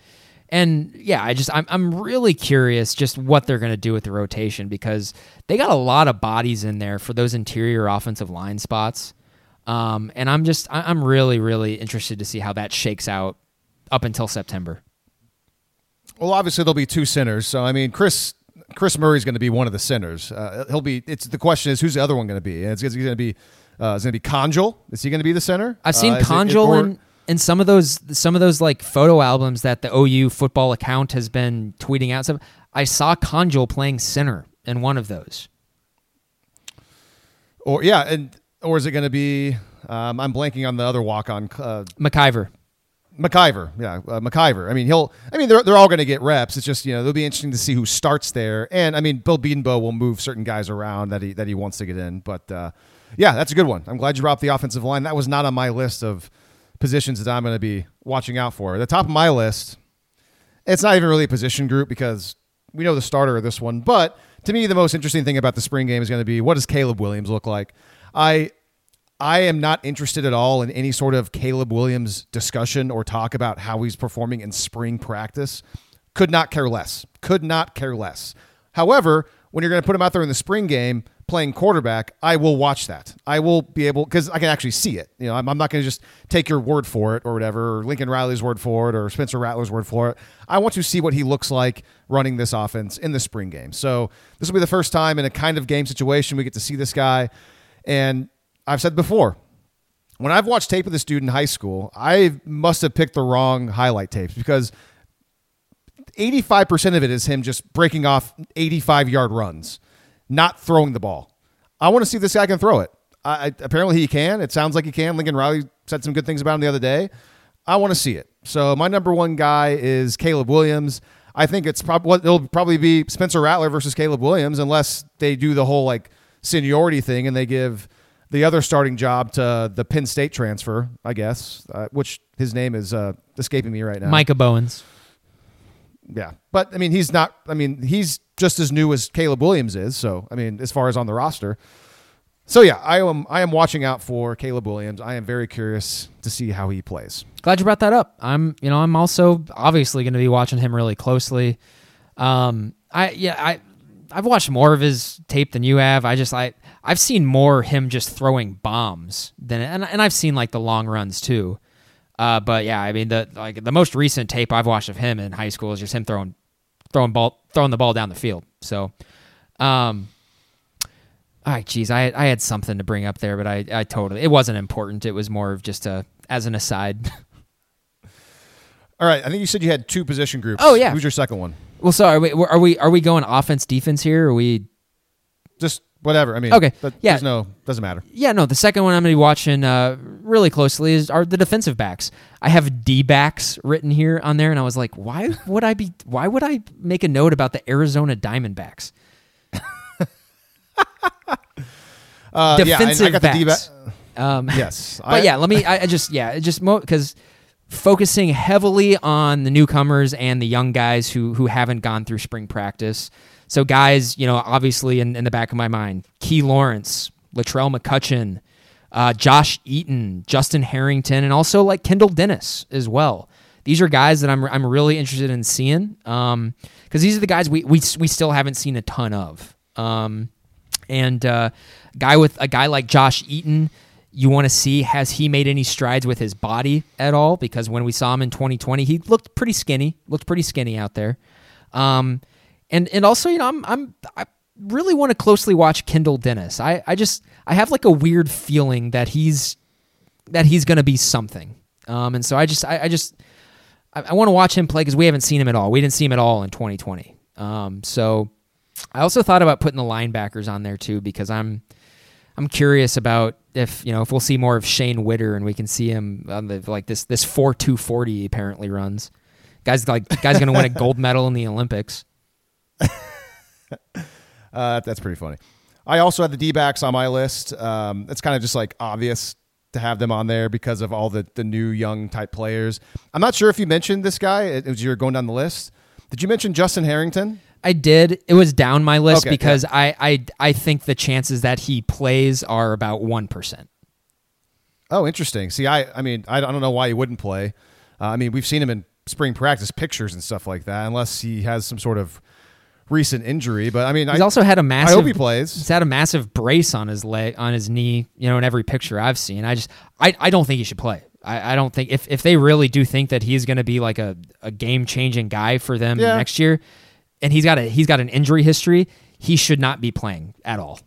[SPEAKER 3] and yeah, I just I'm I'm really curious just what they're going to do with the rotation because they got a lot of bodies in there for those interior offensive line spots. Um, and I'm just I'm really really interested to see how that shakes out up until September.
[SPEAKER 1] Well, obviously there'll be two centers. So I mean, Chris Chris Murray's going to be one of the centers. Uh, he'll be. It's the question is who's the other one going to be? And it's, it's going to be. Uh, is going to be Congel? Is he going to be the center?
[SPEAKER 3] I've seen uh, Congel in, in some of those some of those like photo albums that the OU football account has been tweeting out. Some I saw Congel playing center in one of those.
[SPEAKER 1] Or yeah, and or is it going to be? Um, I'm blanking on the other walk on. Uh,
[SPEAKER 3] McIver.
[SPEAKER 1] McIver, yeah, uh, McIver. I mean, he'll. I mean, they're they're all going to get reps. It's just you know it'll be interesting to see who starts there. And I mean, Bill Bedenbaugh will move certain guys around that he that he wants to get in. But uh, yeah, that's a good one. I'm glad you brought up the offensive line. That was not on my list of positions that I'm going to be watching out for. The top of my list, it's not even really a position group because we know the starter of this one. But to me, the most interesting thing about the spring game is going to be what does Caleb Williams look like. I I am not interested at all in any sort of Caleb Williams discussion or talk about how he's performing in spring practice. Could not care less. Could not care less. However, when you're going to put him out there in the spring game playing quarterback, I will watch that. I will be able because I can actually see it. You know, I'm, I'm not going to just take your word for it or whatever, or Lincoln Riley's word for it, or Spencer Rattler's word for it. I want to see what he looks like running this offense in the spring game. So this will be the first time in a kind of game situation we get to see this guy. And I've said before, when I've watched tape of this dude in high school, I must have picked the wrong highlight tapes because 85% of it is him just breaking off 85 yard runs, not throwing the ball. I want to see if this guy can throw it. I, apparently he can. It sounds like he can. Lincoln Riley said some good things about him the other day. I want to see it. So my number one guy is Caleb Williams. I think it's probably it'll probably be Spencer Rattler versus Caleb Williams unless they do the whole like seniority thing and they give the other starting job to the Penn State transfer, I guess, uh, which his name is uh, escaping me right now.
[SPEAKER 3] Micah Bowens.
[SPEAKER 1] Yeah, but I mean, he's not. I mean, he's just as new as Caleb Williams is. So I mean, as far as on the roster. So yeah, I am. I am watching out for Caleb Williams. I am very curious to see how he plays.
[SPEAKER 3] Glad you brought that up. I'm. You know, I'm also obviously going to be watching him really closely. Um, I yeah, I I've watched more of his tape than you have. I just I I've seen more him just throwing bombs than and, and I've seen like the long runs too. Uh, but yeah, I mean the like the most recent tape I've watched of him in high school is just him throwing throwing ball throwing the ball down the field. So um all right, geez, I I had something to bring up there, but I I totally it wasn't important. It was more of just a as an aside.
[SPEAKER 1] All right, I think you said you had two position groups.
[SPEAKER 3] Oh yeah,
[SPEAKER 1] who's your second one?
[SPEAKER 3] Well, so are we are we are we going offense defense here? Or are we
[SPEAKER 1] just whatever. I mean,
[SPEAKER 3] Okay,
[SPEAKER 1] but
[SPEAKER 3] yeah.
[SPEAKER 1] There's no doesn't matter.
[SPEAKER 3] Yeah, no. The second one I'm going to be watching uh, really closely is are the defensive backs. I have D backs written here on there, and I was like, why would I be? Why would I make a note about the Arizona Diamondbacks?
[SPEAKER 1] Uh, yeah, I-
[SPEAKER 3] defensive
[SPEAKER 1] I, got the
[SPEAKER 3] backs. Um,
[SPEAKER 1] Yes,
[SPEAKER 3] but
[SPEAKER 1] I-
[SPEAKER 3] yeah, let me. I, I just yeah, just because focusing heavily on the newcomers and the young guys who who haven't gone through spring practice. So guys, you know, obviously in, in the back of my mind, Key Lawrence, Latrell McCutchin, uh, Josh Eaton, Justin Harrington, and also like Kendall Dennis as well. These are guys that I'm I'm really interested in seeing because these are the guys we, we we still haven't seen a ton of. Um, and uh, guy with a guy like Josh Eaton, you want to see has he made any strides with his body at all? Because when we saw him in 2020, he looked pretty skinny, looked pretty skinny out there. Um, and and also, you know, I'm I'm I really want to closely watch Kendall Dennis. I I just I have like a weird feeling that he's that he's going to be something. Um, and so I just I, I just I, I want to watch him play because we haven't seen him at all. We didn't see him at all in 2020. Um, so I also thought about putting the linebackers on there too because I'm I'm curious about if you know if we'll see more of Shane Whitter and we can see him on the like this this four two forty apparently runs. Guys like guys gonna win a gold medal in the Olympics.
[SPEAKER 1] Uh, that's pretty funny. I also had the D backs on my list. Um, it's kind of just like obvious to have them on there because of all the, the new young type players. I'm not sure if you mentioned this guy as you're going down the list. Did you mention Justin Harrington?
[SPEAKER 3] I did. It was down my list
[SPEAKER 1] Okay,
[SPEAKER 3] because I, I I think the chances that he plays are about one percent.
[SPEAKER 1] Oh, interesting. See, I I mean, I don't know why he wouldn't play. Uh, I mean, we've seen him in spring practice pictures and stuff like that, unless he has some sort of recent injury. But I mean,
[SPEAKER 3] He's
[SPEAKER 1] I
[SPEAKER 3] also had a massive.
[SPEAKER 1] I hope he plays.
[SPEAKER 3] He's had a massive brace on his leg, on his knee. You know, in every picture I've seen. I just, I, I don't think he should play. I, I don't think if, if they really do think that he's going to be like a, a game changing guy for them
[SPEAKER 1] Yeah.
[SPEAKER 3] next year, and he's got a he's got an injury history, he should not be playing at all.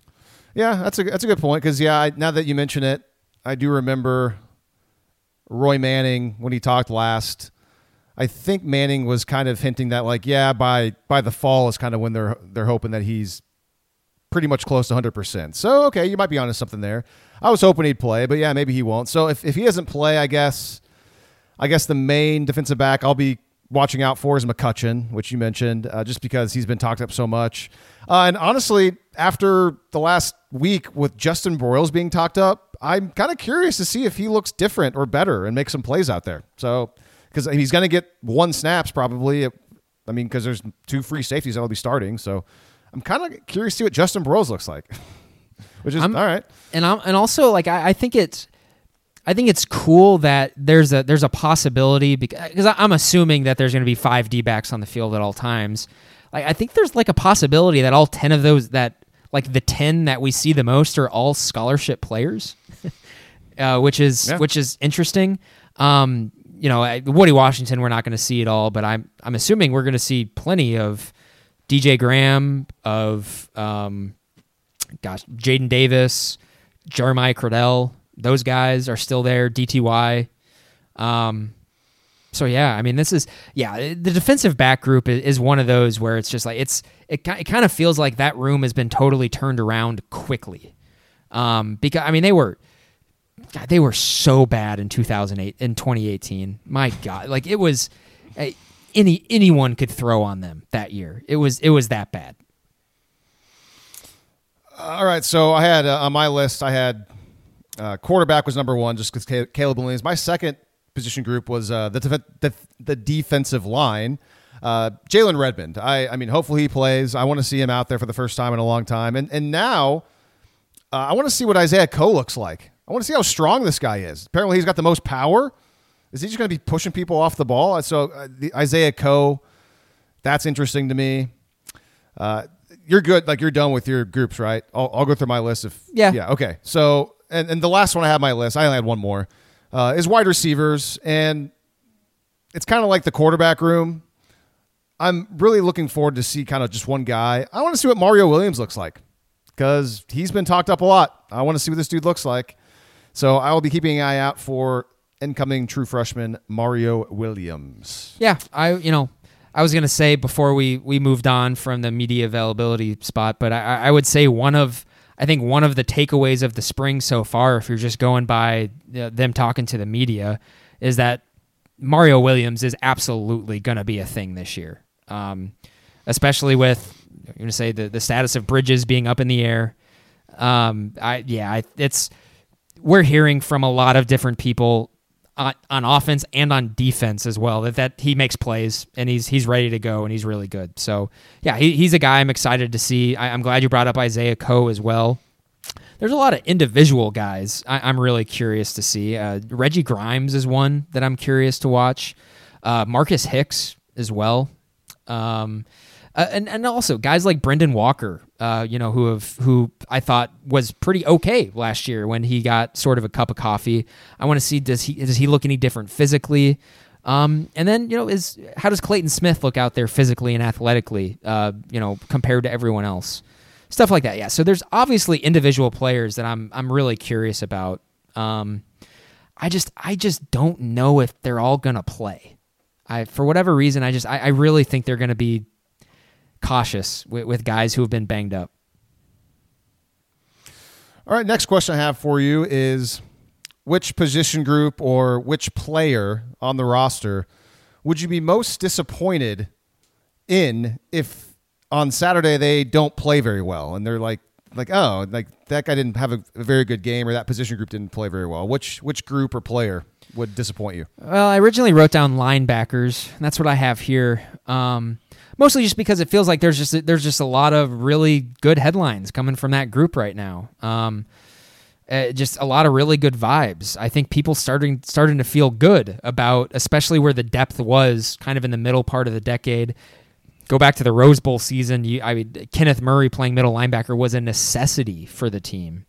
[SPEAKER 1] Yeah, that's a that's a good point because yeah, I, now that you mention it, I do remember Roy Manning when he talked last. I think Manning was kind of hinting that like yeah, by by the fall is kind of when they're they're hoping that he's pretty much close to 100%. So okay, you might be onto something there. I was hoping he'd play, but yeah, maybe he won't. So if if he doesn't play, I guess I guess the main defensive back I'll be watching out for is McCutchin, which you mentioned, uh, just because he's been talked up so much. Uh, and honestly, after the last week with Justin Broyles being talked up, I'm kind of curious to see if he looks different or better and make some plays out there. So, because he's going to get one snaps probably. I mean, because there's two free safeties that'll be starting. So, I'm kind of curious to see what Justin Burrows looks like. which is
[SPEAKER 3] I'm-
[SPEAKER 1] all right.
[SPEAKER 3] and I'm, and also like I, I think it's I think it's cool that there's a there's a possibility because I'm assuming that there's going to be five D backs on the field at all times. Like I think there's like a possibility that all ten of those that like the ten that we see the most are all scholarship players, uh, which is
[SPEAKER 1] Yeah.
[SPEAKER 3] which is interesting. Um, you know, Woody Washington, we're not going to see it all, but I'm I'm assuming we're going to see plenty of DJ Graham of um, gosh, Jaden Davis, Jeremiah Criddell, those guys are still there. DTY. Um, so yeah, I mean, this is yeah, the defensive back group is, is one of those where it's just like it's it, it kind of feels like that room has been totally turned around quickly. Um, because I mean, they were God, they were so bad in 2008 in 2018. My God, like it was eh, any anyone could throw on them that year. It was it was that bad.
[SPEAKER 1] All right, so I had uh, on my list, I had uh, quarterback was number one just because Caleb Williams. My second position group was uh, the, def- the the defensive line. Uh, Jalen Redmond. I I mean, hopefully he plays. I want to see him out there for the first time in a long time. And and now uh, I want to see what Isaiah Coe looks like. I want to see how strong this guy is. Apparently, he's got the most power. Is he just going to be pushing people off the ball? So uh, the Isaiah Coe, that's interesting to me. Uh, you're good. Like you're done with your groups, right? I'll, I'll go through my list. If
[SPEAKER 3] Yeah.
[SPEAKER 1] yeah, okay. So and and the last one I have on my list, I only had one more, uh, is wide receivers, and it's kind of like the quarterback room. I'm really looking forward to see kind of just one guy. I want to see what Mario Williams looks like because he's been talked up a lot. I want to see what this dude looks like. So I will be keeping an eye out for incoming true freshman Mario Williams.
[SPEAKER 3] Yeah, I you know, I was gonna say before we we moved on from the media availability spot, but I, I would say one of I think one of the takeaways of the spring so far, if you're just going by them talking to the media, is that Mario Williams is absolutely going to be a thing this year, um, especially with I'm going to say the the status of Bridges being up in the air. Um, I yeah, I, it's we're hearing from a lot of different people on, on offense and on defense as well that, that he makes plays and he's he's ready to go and he's really good. So yeah, he, he's a guy I'm excited to see. I, am glad you brought up Isaiah Coe as well. There's a lot of individual guys I, am really curious to see. Uh, Reggie Grimes is one that I'm curious to watch. Uh, Marcus Hicks as well. Um, uh, and and also guys like Brynden Walker, uh, you know, who have who I thought was pretty okay last year when he got sort of a cup of coffee. I want to see does he does he look any different physically? Um, and then you know is how does Clayton Smith look out there physically and athletically? Uh, you know, compared to everyone else, stuff like that. Yeah. So there's obviously individual players that I'm I'm really curious about. Um, I just I just don't know if they're all gonna play. I for whatever reason I just I, I really think they're gonna be cautious with, with guys who have been banged up.
[SPEAKER 1] All right, next question I have for you is which position group or which player on the roster would you be most disappointed in if on Saturday they don't play very well and they're like like oh like that guy didn't have a, a very good game or that position group didn't play very well. Which which group or player would disappoint you?
[SPEAKER 3] Well, I originally wrote down linebackers. that's what I have here. Um, mostly just because it feels like there's just there's just a lot of really good headlines coming from that group right now. Um, uh, just a lot of really good vibes. I think people starting starting to feel good about, especially where the depth was, kind of in the middle part of the decade. Go back to the Rose Bowl season. You, I mean, Kenneth Murray playing middle linebacker was a necessity for the team.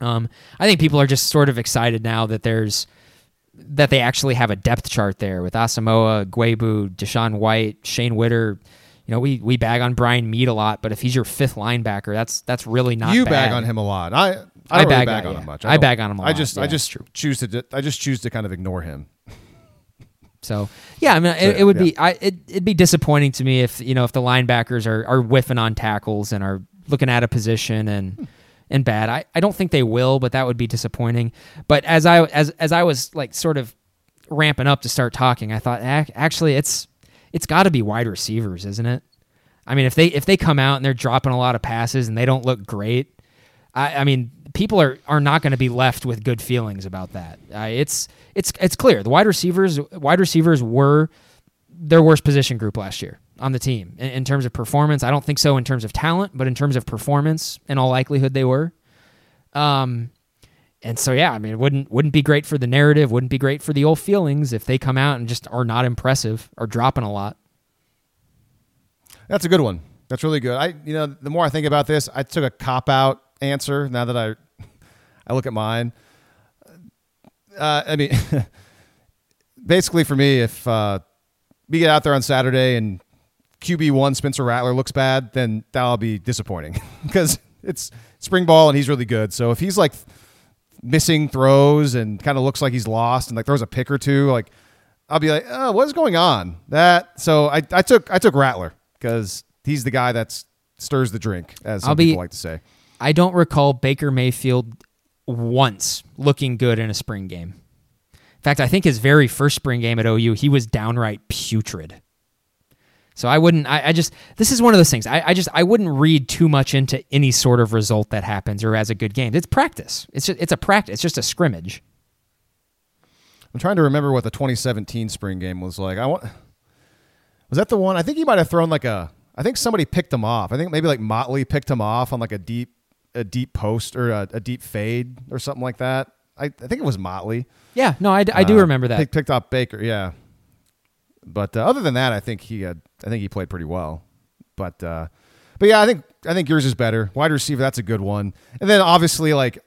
[SPEAKER 3] Um, I think people are just sort of excited now that there's that they actually have a depth chart there with Asamoah, Ugwoegbu, DaShaun White, Shane Whitter, you know, we we bag on Brian Mead a lot, but if he's your fifth linebacker, that's that's really not.
[SPEAKER 1] You
[SPEAKER 3] bad.
[SPEAKER 1] bag on him a lot. I I, I bag, really bag on, yeah. him much.
[SPEAKER 3] I, I bag on him a
[SPEAKER 1] lot. I just yeah, I just choose to I just choose to kind of ignore him.
[SPEAKER 3] So yeah, I mean, it, it, would yeah. be I it, it'd be disappointing to me if you know if the linebackers are are whiffing on tackles and are looking at a position and. Hmm. And bad. I, I don't think they will, but that would be disappointing. But as I as as I was like sort of ramping up to start talking, I thought actually it's it's got to be wide receivers, isn't it? I mean, if they if they come out and they're dropping a lot of passes and they don't look great, I, I mean, people are are not going to be left with good feelings about that. Uh, it's it's it's clear the wide receivers wide receivers were their worst position group last year on the team in, in, terms of performance. I don't think so in terms of talent, but in terms of performance, in all likelihood, they were. Um, and so yeah, I mean, it wouldn't wouldn't be great for the narrative, wouldn't be great for the old feelings if they come out and just are not impressive or dropping a lot.
[SPEAKER 1] That's a good one. That's really good. I you know, the more I think about this, I took a cop out answer now that I I look at mine. Uh, I mean basically for me if uh, we get out there on Saturday and QB1 Spencer Rattler looks bad, then that'll be disappointing because it's spring ball and he's really good. So if he's like missing throws and kind of looks like he's lost and like throws a pick or two, like I'll be like, oh, what is going on? That so I, I took I took Rattler because he's the guy that stirs the drink, as some I'll people be, like to say.
[SPEAKER 3] I don't recall Baker Mayfield once looking good in a spring game. In fact, I think his very first spring game at OU, he was downright putrid. So I wouldn't. I, I, just. This is one of those things. I, I, just. I wouldn't read too much into any sort of result that happens or as a good game. It's practice. It's just, it's a practice. It's just a scrimmage.
[SPEAKER 1] I'm trying to remember what the 2017 spring game was like. I want. Was that the one? I think he might have thrown like a. I think somebody picked him off. I think maybe like Motley picked him off on like a deep, a deep post or a, a deep fade or something like that. I, I think it was Motley.
[SPEAKER 3] Yeah, no, I, I do uh, remember that.
[SPEAKER 1] Picked, picked off Baker. Yeah, but uh, other than that, I think he had. I think he played pretty well. But uh, but yeah, I think I think yours is better. Wide receiver, that's a good one. And then obviously, like,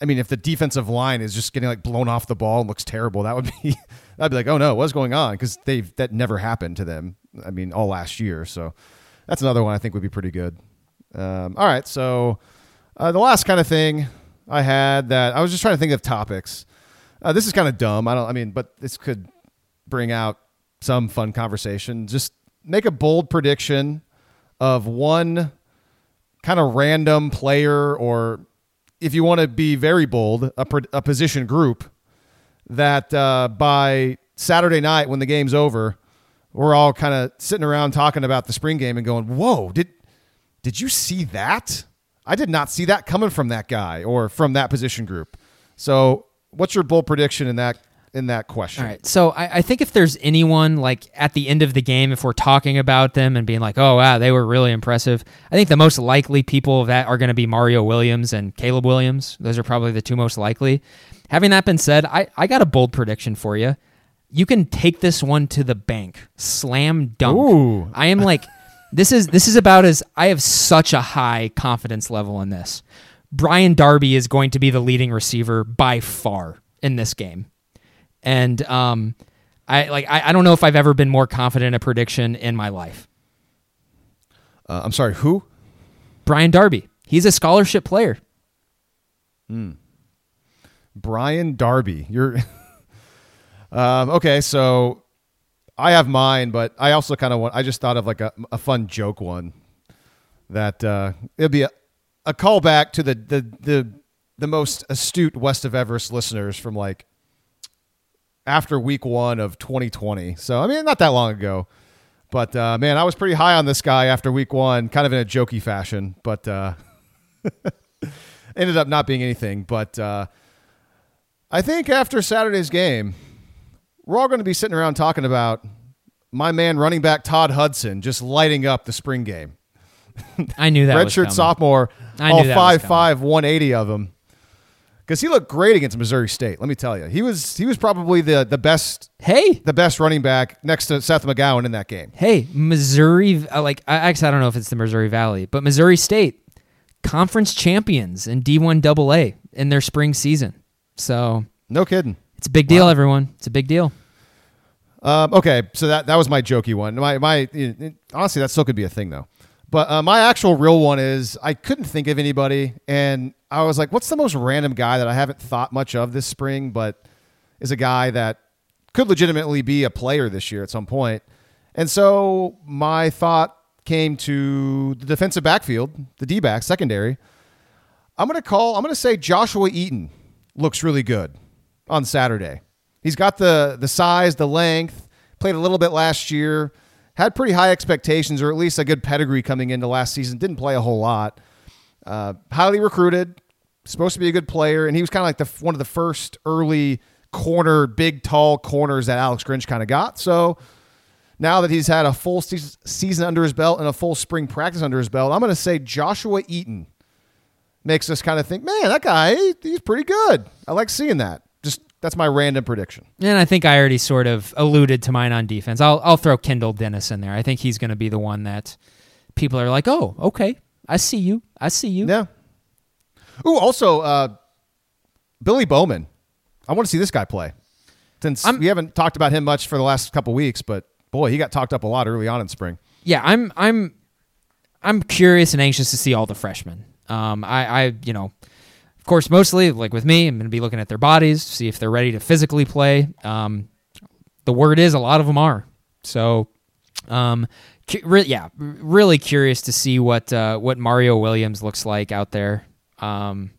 [SPEAKER 1] I mean, if the defensive line is just getting like blown off the ball and looks terrible, that would be that'd be like, oh no, what's going on? Because they've that never happened to them. I mean, all last year. So that's another one I think would be pretty good. Um, all right, so uh, the last kind of thing I had that I was just trying to think of topics. Uh, this is kind of dumb. I don't. I mean, but this could bring out some fun conversation. Just make a bold prediction of one kind of random player, or if you want to be very bold, a, a position group that uh, by Saturday night when the game's over, we're all kind of sitting around talking about the spring game and going, "Whoa, did did you see that? I did not see that coming from that guy or from that position group." So, what's your bold prediction in that in that question?
[SPEAKER 3] All right. So I, I, think if there's anyone like at the end of the game, if we're talking about them and being like, "Oh wow, they were really impressive," I think the most likely people that are going to be Mario Williams and Caleb Williams. Those are probably the two most likely. Having that been said, I, I got a bold prediction for you. You can take this one to the bank. Slam dunk.
[SPEAKER 1] Ooh.
[SPEAKER 3] I am like this is this is about as I have such a high confidence level in this. Brian Darby is going to be the leading receiver by far in this game. And um I like I, I don't know if I've ever been more confident in a prediction in my life.
[SPEAKER 1] Uh, I'm sorry, who?
[SPEAKER 3] Brian Darby. He's a scholarship player.
[SPEAKER 1] Hmm. Brian Darby. You're um, okay. So I have mine, but I also kind of want. I just thought of like a, a fun joke one that uh, it'll be a, a callback to the the the the most astute West of Everest listeners from like after week one of 2020. So I mean, not that long ago. But uh, man, I was pretty high on this guy after week one, kind of in a jokey fashion, but uh, ended up not being anything. But uh, I think after Saturday's game, we're all going to be sitting around talking about my man running back Todd Hudson just lighting up the spring game.
[SPEAKER 3] I knew that.
[SPEAKER 1] Redshirt sophomore,
[SPEAKER 3] I
[SPEAKER 1] all five five, one eighty of them. Because he looked great against Missouri State. Let me tell you, he was he was probably the the best.
[SPEAKER 3] Hey,
[SPEAKER 1] the best running back next to Seth McGowan in that game.
[SPEAKER 3] Hey, Missouri, uh, like I actually I don't know if it's the Missouri Valley, but Missouri State, conference champions in D1 AA in their spring season. So
[SPEAKER 1] no kidding.
[SPEAKER 3] It's a big deal, wow. everyone. It's a big deal.
[SPEAKER 1] Um, okay, so that that was my jokey one. My my honestly, that still could be a thing though. But uh, my actual real one is I couldn't think of anybody, and I was like, "What's the most random guy that I haven't thought much of this spring, but is a guy that could legitimately be a player this year at some point?" And so my thought came to the defensive backfield, the D back secondary. I'm gonna call. I'm gonna say Joshua Eaton looks really good on Saturday. He's got the the size, the length. Played a little bit last year. Had pretty high expectations, or at least a good pedigree coming into last season. Didn't play a whole lot. Uh, highly recruited, supposed to be a good player, and he was kind of like the one of the first early corner, big, tall corners that Alex Grinch kind of got. So now that he's had a full season under his belt and a full spring practice under his belt, I'm going to say Joshua Eaton makes us kind of think, man, that guy, he's pretty good. I like seeing that. That's my random prediction.
[SPEAKER 3] And I think I already sort of alluded to mine on defense. I'll I'll throw Kendall Dennis in there. I think he's going to be the one that people are like, "Oh, okay. I see you. I see you."
[SPEAKER 1] Yeah. Ooh, also uh, Billy Bowman. I want to see this guy play. Since I'm, we haven't talked about him much for the last couple weeks, but boy, he got talked up a lot early on in spring.
[SPEAKER 3] Yeah, I'm I'm I'm curious and anxious to see all the freshmen. Um, I, I, you know, course, mostly like with me, I'm going to be looking at their bodies, see if they're ready to physically play. Um, the word is a lot of them are. So, um, cu- re- yeah, really curious to see what uh, what Mario Williams looks like out there. Um,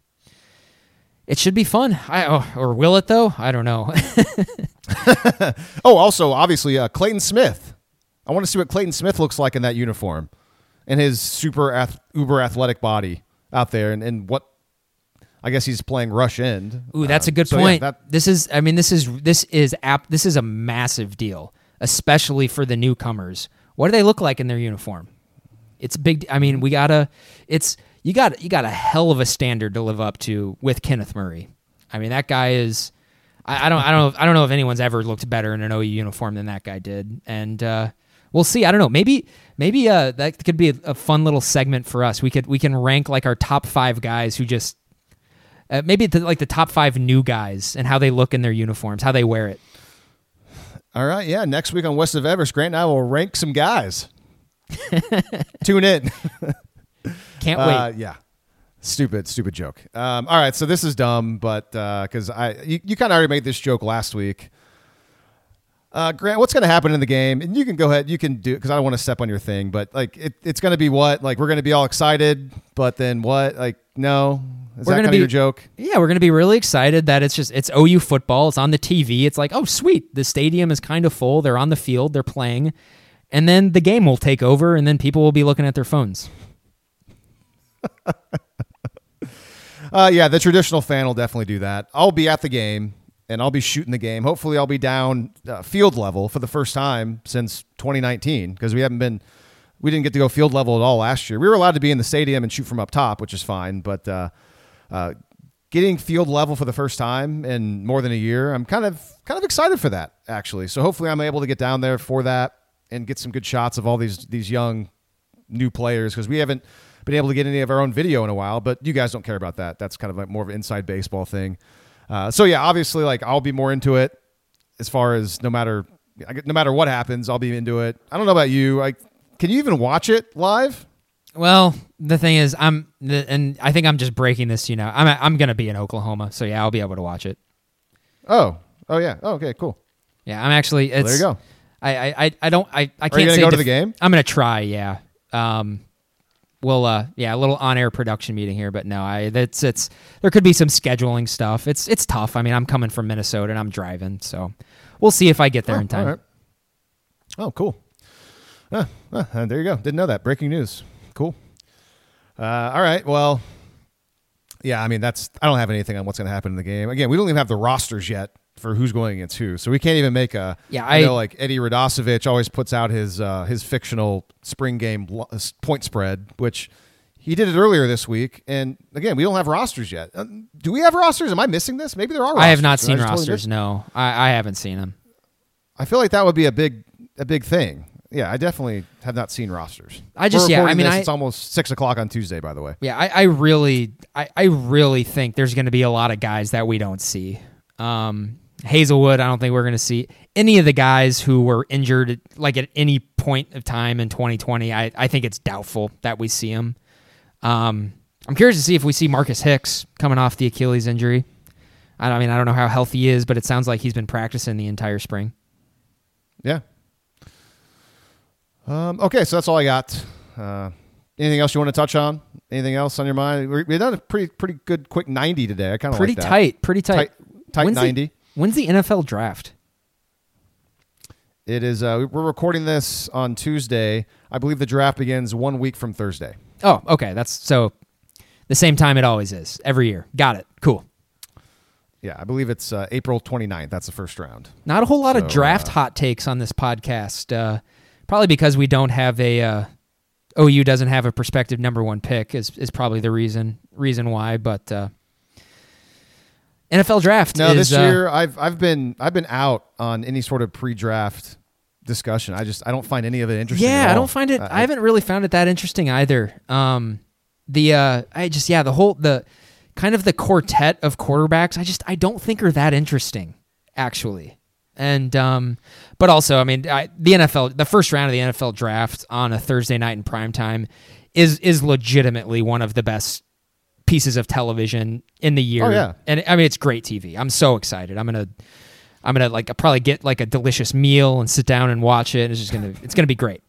[SPEAKER 3] it should be fun. I oh, or will it though? I don't know.
[SPEAKER 1] oh, also obviously uh, Clayton Smith. I want to see what Clayton Smith looks like in that uniform and his super ath- uber athletic body out there, and, and what I guess he's playing rush end.
[SPEAKER 3] Ooh, that's a good so point. Yeah, that, this is, I mean, this is this is app. This is a massive deal, especially for the newcomers. What do they look like in their uniform? It's big. I mean, we gotta. It's you got you got a hell of a standard to live up to with Kenneth Murray. I mean, that guy is. I, I don't. I don't. I don't know if anyone's ever looked better in an OU uniform than that guy did, and. uh we'll see. I don't know. Maybe maybe uh, that could be a, a, fun little segment for us. We could we can rank like our top five guys who just uh, maybe the, like the top five new guys and how they look in their uniforms, how they wear it.
[SPEAKER 1] All right, yeah. Next week on West of Everest, Grant and I will rank some guys. Tune in.
[SPEAKER 3] Can't wait.
[SPEAKER 1] Uh, yeah. Stupid, stupid joke. Um, all right, so this is dumb, but because uh, I you, you kind of already made this joke last week. Uh, Grant, what's going to happen in the game? And you can go ahead. You can do because I don't want to step on your thing, but like it, it's going to be what? Like we're going to be all excited, but then what? Like no, is
[SPEAKER 3] We're
[SPEAKER 1] that
[SPEAKER 3] gonna
[SPEAKER 1] kind
[SPEAKER 3] be-
[SPEAKER 1] of your joke?
[SPEAKER 3] Yeah, we're going to be really excited that it's just it's OU football. It's on the TV. It's like, "Oh, sweet. The stadium is kind of full. They're on the field, they're playing." And then the game will take over and then people will be looking at their phones.
[SPEAKER 1] Uh, yeah, the traditional fan will definitely do that. I'll be at the game and I'll be shooting the game. Hopefully, I'll be down uh, field level for the first time since 2019 because we haven't been, we didn't get to go field level at all last year. We were allowed to be in the stadium and shoot from up top, which is fine, but uh, uh, getting field level for the first time in more than a year, I'm kind of kind of excited for that actually. So hopefully, I'm able to get down there for that and get some good shots of all these these young new players because we haven't been able to get any of our own video in a while. But you guys don't care about that. That's kind of like more of an inside baseball thing. Uh, so yeah, obviously, like I'll be more into it as far as no matter no matter what happens, I'll be into it. I don't know about you. Like, can you even watch it live?
[SPEAKER 3] Well, the thing is, I'm, the, and I think I'm just breaking this. You know, I'm I'm gonna be in Oklahoma, so yeah, I'll be able to watch it.
[SPEAKER 1] Oh, oh yeah. Oh, okay, cool.
[SPEAKER 3] Yeah, I'm actually. It's,
[SPEAKER 1] there you go.
[SPEAKER 3] I, I, I- don't. I, I can't
[SPEAKER 1] you gonna
[SPEAKER 3] say
[SPEAKER 1] go to the game?
[SPEAKER 3] I'm gonna try. Yeah. Um. We'll. Uh. Yeah. A little on-air production meeting here, but no. I. That's. It's. There could be some scheduling stuff. It's. It's tough. I mean, I'm coming from Minnesota and I'm driving, so we'll see if I get there
[SPEAKER 1] Oh,
[SPEAKER 3] in time.
[SPEAKER 1] right. Oh, cool. Ah, ah, there you go. Didn't know that. Breaking news. Uh, all right. Well, yeah. I mean, that's. I don't have anything on what's going to happen in the game. Again, we don't even have the rosters yet for who's going against who, so we can't even make a.
[SPEAKER 3] Yeah,
[SPEAKER 1] I
[SPEAKER 3] I-
[SPEAKER 1] know. Like Eddie Radosevich always puts out his uh, his fictional spring game uh, point spread, which. He did it earlier this week, and again, we don't have rosters yet. Uh, do we have rosters? Am I missing this? Maybe there are. Rosters.
[SPEAKER 3] I have not seen
[SPEAKER 1] just totally
[SPEAKER 3] rosters. no, I, I haven't seen them.
[SPEAKER 1] I feel like that would be a big a big thing. Yeah, I definitely have not seen rosters.
[SPEAKER 3] I just- yeah, I mean,
[SPEAKER 1] this,
[SPEAKER 3] I-
[SPEAKER 1] it's almost six o'clock on Tuesday. By the way,
[SPEAKER 3] Yeah, I, I really, I, I really think there's going to be a lot of guys that we don't see. Um, Haselwood, I don't think we're going to see any of the guys who were injured, like at any point of time in 2020. I, I think it's doubtful that we see them. Um, I'm curious to see if we see Marcus Hicks coming off the Achilles injury. I, I mean, I don't know how healthy he is, but it sounds like he's been practicing the entire spring.
[SPEAKER 1] yeah. Um, okay, so that's all I got. Uh, anything else you want to touch on? Anything else on your mind? We- We've done a pretty pretty good quick ninety today. I kind of
[SPEAKER 3] Pretty
[SPEAKER 1] like that.
[SPEAKER 3] tight, pretty tight.
[SPEAKER 1] Tight- tight
[SPEAKER 3] When's the-
[SPEAKER 1] 90.
[SPEAKER 3] when's the NFL draft?
[SPEAKER 1] It is. Uh, we're recording this on Tuesday. I believe the draft begins one week from Thursday.
[SPEAKER 3] Oh, okay. That's so the same time it always is every year. Got it. Cool.
[SPEAKER 1] Yeah, I believe it's uh, April 29th. That's the first round.
[SPEAKER 3] Not a whole lot
[SPEAKER 1] So,
[SPEAKER 3] of draft
[SPEAKER 1] uh,
[SPEAKER 3] hot takes on this podcast. Uh, probably because we don't have a uh, OU doesn't have a prospective number one pick is is probably the reason reason why. But uh, NFL draft.
[SPEAKER 1] No,
[SPEAKER 3] is,
[SPEAKER 1] this
[SPEAKER 3] uh,
[SPEAKER 1] year I've I've been I've been out on any sort of pre-draft discussion. I just I don't find any of it interesting.
[SPEAKER 3] Yeah, I don't find it. I, haven't really found it that interesting either. Um, the uh, I just yeah, the whole the kind of the quartet of quarterbacks. I just I don't think are that interesting actually. And um, but also I mean I, the NFL the first round of the NFL draft on a Thursday night in prime time is is legitimately one of the best pieces of television in the year.
[SPEAKER 1] Oh, yeah.
[SPEAKER 3] and I mean it's great TV. I'm so excited. I'm gonna. I'm gonna like probably get like a delicious meal and sit down and watch it. It's just gonna it's gonna be great.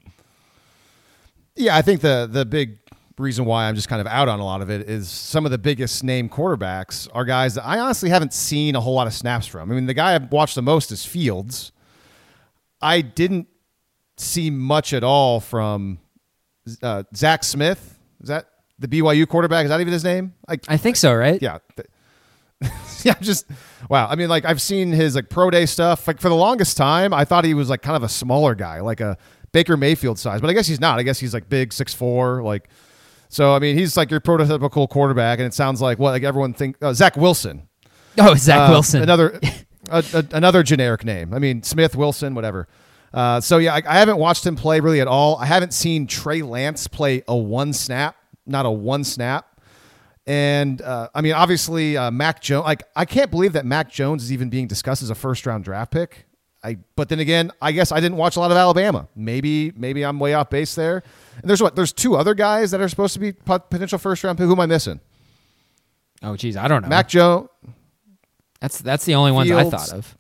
[SPEAKER 1] Yeah, I think the the big reason why I'm just kind of out on a lot of it is some of the biggest name quarterbacks are guys that I honestly haven't seen a whole lot of snaps from. I mean, the guy I've watched the most is Fields. I didn't see much at all from uh, Zach Smith. Is that the BYU quarterback? Is that even his name? I,
[SPEAKER 3] I think so, right?
[SPEAKER 1] yeah. yeah, just wow. I mean, like I've seen his like pro day stuff. Like for the longest time, I thought he was like kind of a smaller guy, like a Baker Mayfield size. But I guess he's not. I guess he's like big, six four. Like so. I mean, he's like your prototypical quarterback, and it sounds like what like everyone think uh, Zach Wilson.
[SPEAKER 3] Oh, Zach
[SPEAKER 1] Uh,
[SPEAKER 3] Wilson.
[SPEAKER 1] Another a, a- another generic name. I mean, Smith, Wilson, whatever. Uh, so yeah, I, I haven't watched him play really at all. I haven't seen Trey Lance play a one snap, not a one snap. And uh, I mean, obviously, uh, Mac Jones. Like, I can't believe that Mac Jones is even being discussed as a first round draft pick. I, but then again, I guess I didn't watch a lot of Alabama. Maybe, maybe I'm way off base there. And there's what? There's two other guys that are supposed to be potential first round pick. Who am I missing?
[SPEAKER 3] oh, geez, I don't know.
[SPEAKER 1] Mac Jones.
[SPEAKER 3] that's that's the only ones I thought of.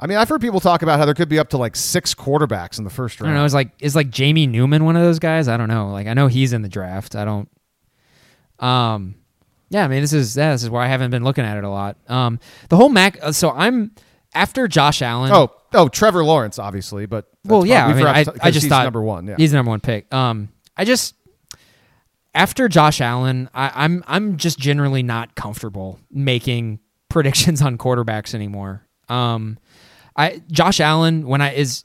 [SPEAKER 1] I mean, I've heard people talk about how there could be up to like six quarterbacks in the first
[SPEAKER 3] I
[SPEAKER 1] round.
[SPEAKER 3] don't know. Is like is like Jamie Newman one of those guys? I don't know. Like I know he's in the draft. I don't. Um, yeah. I mean, this is yeah, this is why I haven't been looking at it a lot. Um, the whole Mac. uh, So I'm after Josh Allen.
[SPEAKER 1] Oh, oh, Trevor Lawrence, obviously, but
[SPEAKER 3] well, yeah. I mean, I,
[SPEAKER 1] to-
[SPEAKER 3] I just
[SPEAKER 1] he's
[SPEAKER 3] thought
[SPEAKER 1] number one. Yeah,
[SPEAKER 3] he's the number one pick. Um, I just after Josh Allen, I, I'm I'm just generally not comfortable making predictions on quarterbacks anymore. Um, I Josh Allen when I is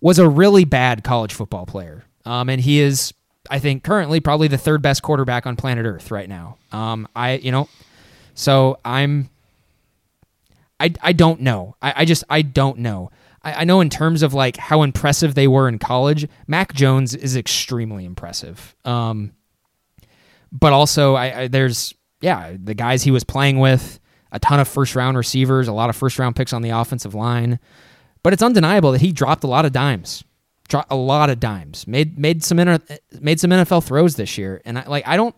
[SPEAKER 3] was a really bad college football player. Um, and he is I think currently probably the third best quarterback on planet Earth right now. Um, I you know, so I'm I, I don't know. I, I just I don't know. I, I know in terms of like how impressive they were in college, Mac Jones is extremely impressive. Um, but also I, I there's yeah the guys he was playing with, a ton of first round receivers, a lot of first round picks on the offensive line. But it's undeniable that he dropped a lot of dimes, dropped a lot of dimes, made made some inter, made some NFL throws this year, and I like I don't,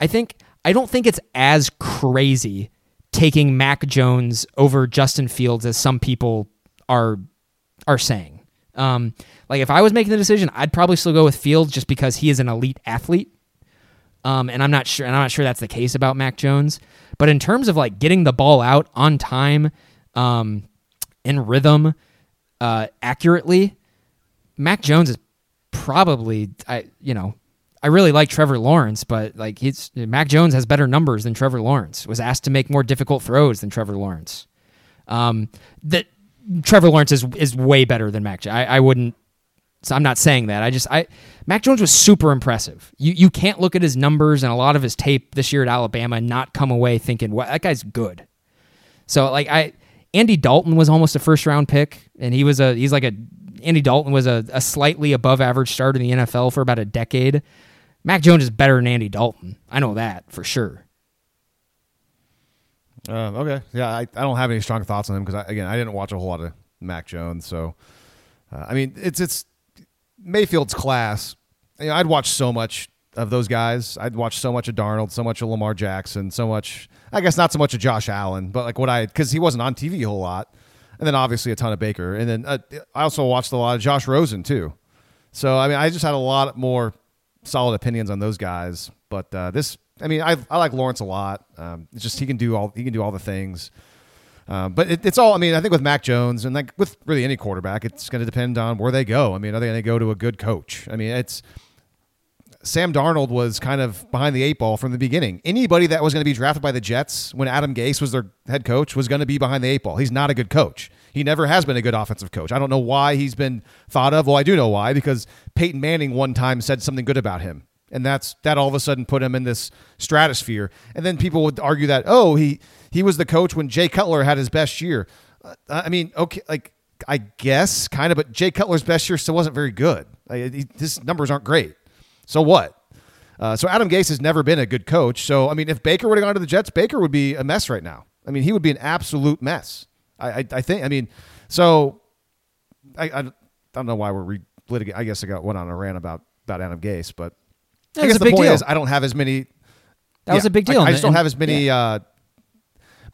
[SPEAKER 3] I think I don't think it's as crazy taking Mac Jones over Justin Fields as some people are are saying. Um, like if I was making the decision, I'd probably still go with Fields just because he is an elite athlete. Um, and I'm not sure, and I'm not sure that's the case about Mac Jones. But in terms of like getting the ball out on time, um, in rhythm, uh, accurately, Mac Jones is probably I you know I really like Trevor Lawrence, but like he's Mac Jones has better numbers than Trevor Lawrence. Was asked to make more difficult throws than Trevor Lawrence. Um, that Trevor Lawrence is is way better than Mac. I, I wouldn't. So I'm not saying that. I just I Mac Jones was super impressive. You you can't look at his numbers and a lot of his tape this year at Alabama and not come away thinking, "What that guy's good." So like I Andy Dalton was almost a first round pick, and he was a he's like a Andy Dalton was a, a slightly above average starter in the NFL for about a decade. Mac Jones is better than Andy Dalton. I know that for sure.
[SPEAKER 1] Uh, okay. Yeah, I, I don't have any strong thoughts on him because again, I didn't watch a whole lot of Mac Jones. So, uh, I mean, it's it's Mayfield's class. You know, I'd watch so much of those guys. I'd watch so much of Darnold, so much of Lamar Jackson, so much. I guess not so much of Josh Allen, but like what I because he wasn't on TV a whole lot, and then obviously a ton of Baker, and then uh, I also watched a lot of Josh Rosen too. So I mean, I just had a lot more solid opinions on those guys. But uh, this, I mean, I, I like Lawrence a lot. Um, just he can do all he can do all the things. Um, but it, it's all. I mean, I think with Mac Jones and like with really any quarterback, it's going to depend on where they go. I mean, are they going to go to a good coach? I mean, it's Sam Darnold was kind of behind the eight ball from the beginning. Anybody that was going to be drafted by the Jets when Adam Gase was their head coach was going to be behind the eight ball. He's not a good coach. He never has been a good offensive coach. I don't know why he's been thought of. Well, I do know why because Peyton Manning one time said something good about him. And that's that all of a sudden put him in this stratosphere. And then people would argue that, oh, he he was the coach when Jay Cutler had his best year. Uh, I mean, okay, like I guess kind of, but Jay Cutler's best year still wasn't very good. Like, he, his numbers aren't great. So what? Uh, so Adam Gase has never been a good coach. So I mean, if Baker would have gone to the Jets, Baker would be a mess right now. I mean, he would be an absolute mess. I I, I think. I mean, so I, I don't know why we're re- litigating. I guess I got went on a rant about about Adam Gase, but
[SPEAKER 3] That
[SPEAKER 1] I guess the
[SPEAKER 3] big
[SPEAKER 1] point
[SPEAKER 3] deal.
[SPEAKER 1] is I don't have as many.
[SPEAKER 3] That was a big
[SPEAKER 1] I-
[SPEAKER 3] deal.
[SPEAKER 1] I,
[SPEAKER 3] and-
[SPEAKER 1] just don't
[SPEAKER 3] and-
[SPEAKER 1] have as many. Uh,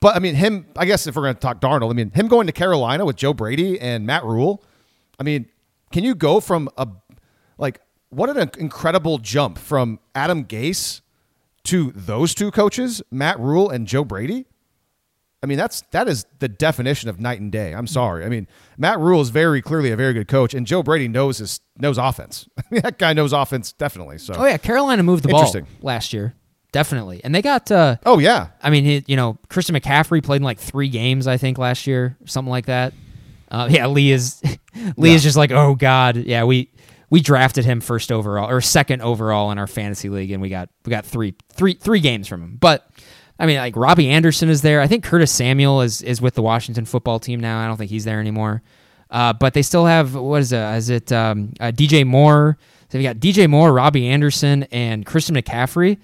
[SPEAKER 1] but I mean, him. I guess if we're going to talk Darnold, I mean, him going to Carolina with Joe Brady and Matt Rhule. I mean, can you go from a like what an incredible jump from Adam Gase to those two coaches, Matt Rhule and Joe Brady? I mean, that's that is the definition of night and day. I'm sorry. I mean, Matt Rhule is very clearly a very good coach, and Joe Brady knows his knows offense. I mean, that guy knows offense definitely. So,
[SPEAKER 3] Oh yeah, Carolina moved the ball last year, definitely, and they got. Uh,
[SPEAKER 1] oh yeah,
[SPEAKER 3] I mean, he, you know, Christian McCaffrey played in like three games, I think, last year, something like that. Uh, yeah, Lee is Lee is just like, oh god, yeah, we we drafted him first overall or second overall in our fantasy league, and we got we got three three three games from him. But I mean, like Robbie Anderson is there. I think Curtis Samuel is is with the Washington football team now. I don't think he's there anymore. Uh, but they still have what is it? Is it um, uh, DJ Moore? So we got DJ Moore, Robbie Anderson, and Christian McCaffrey.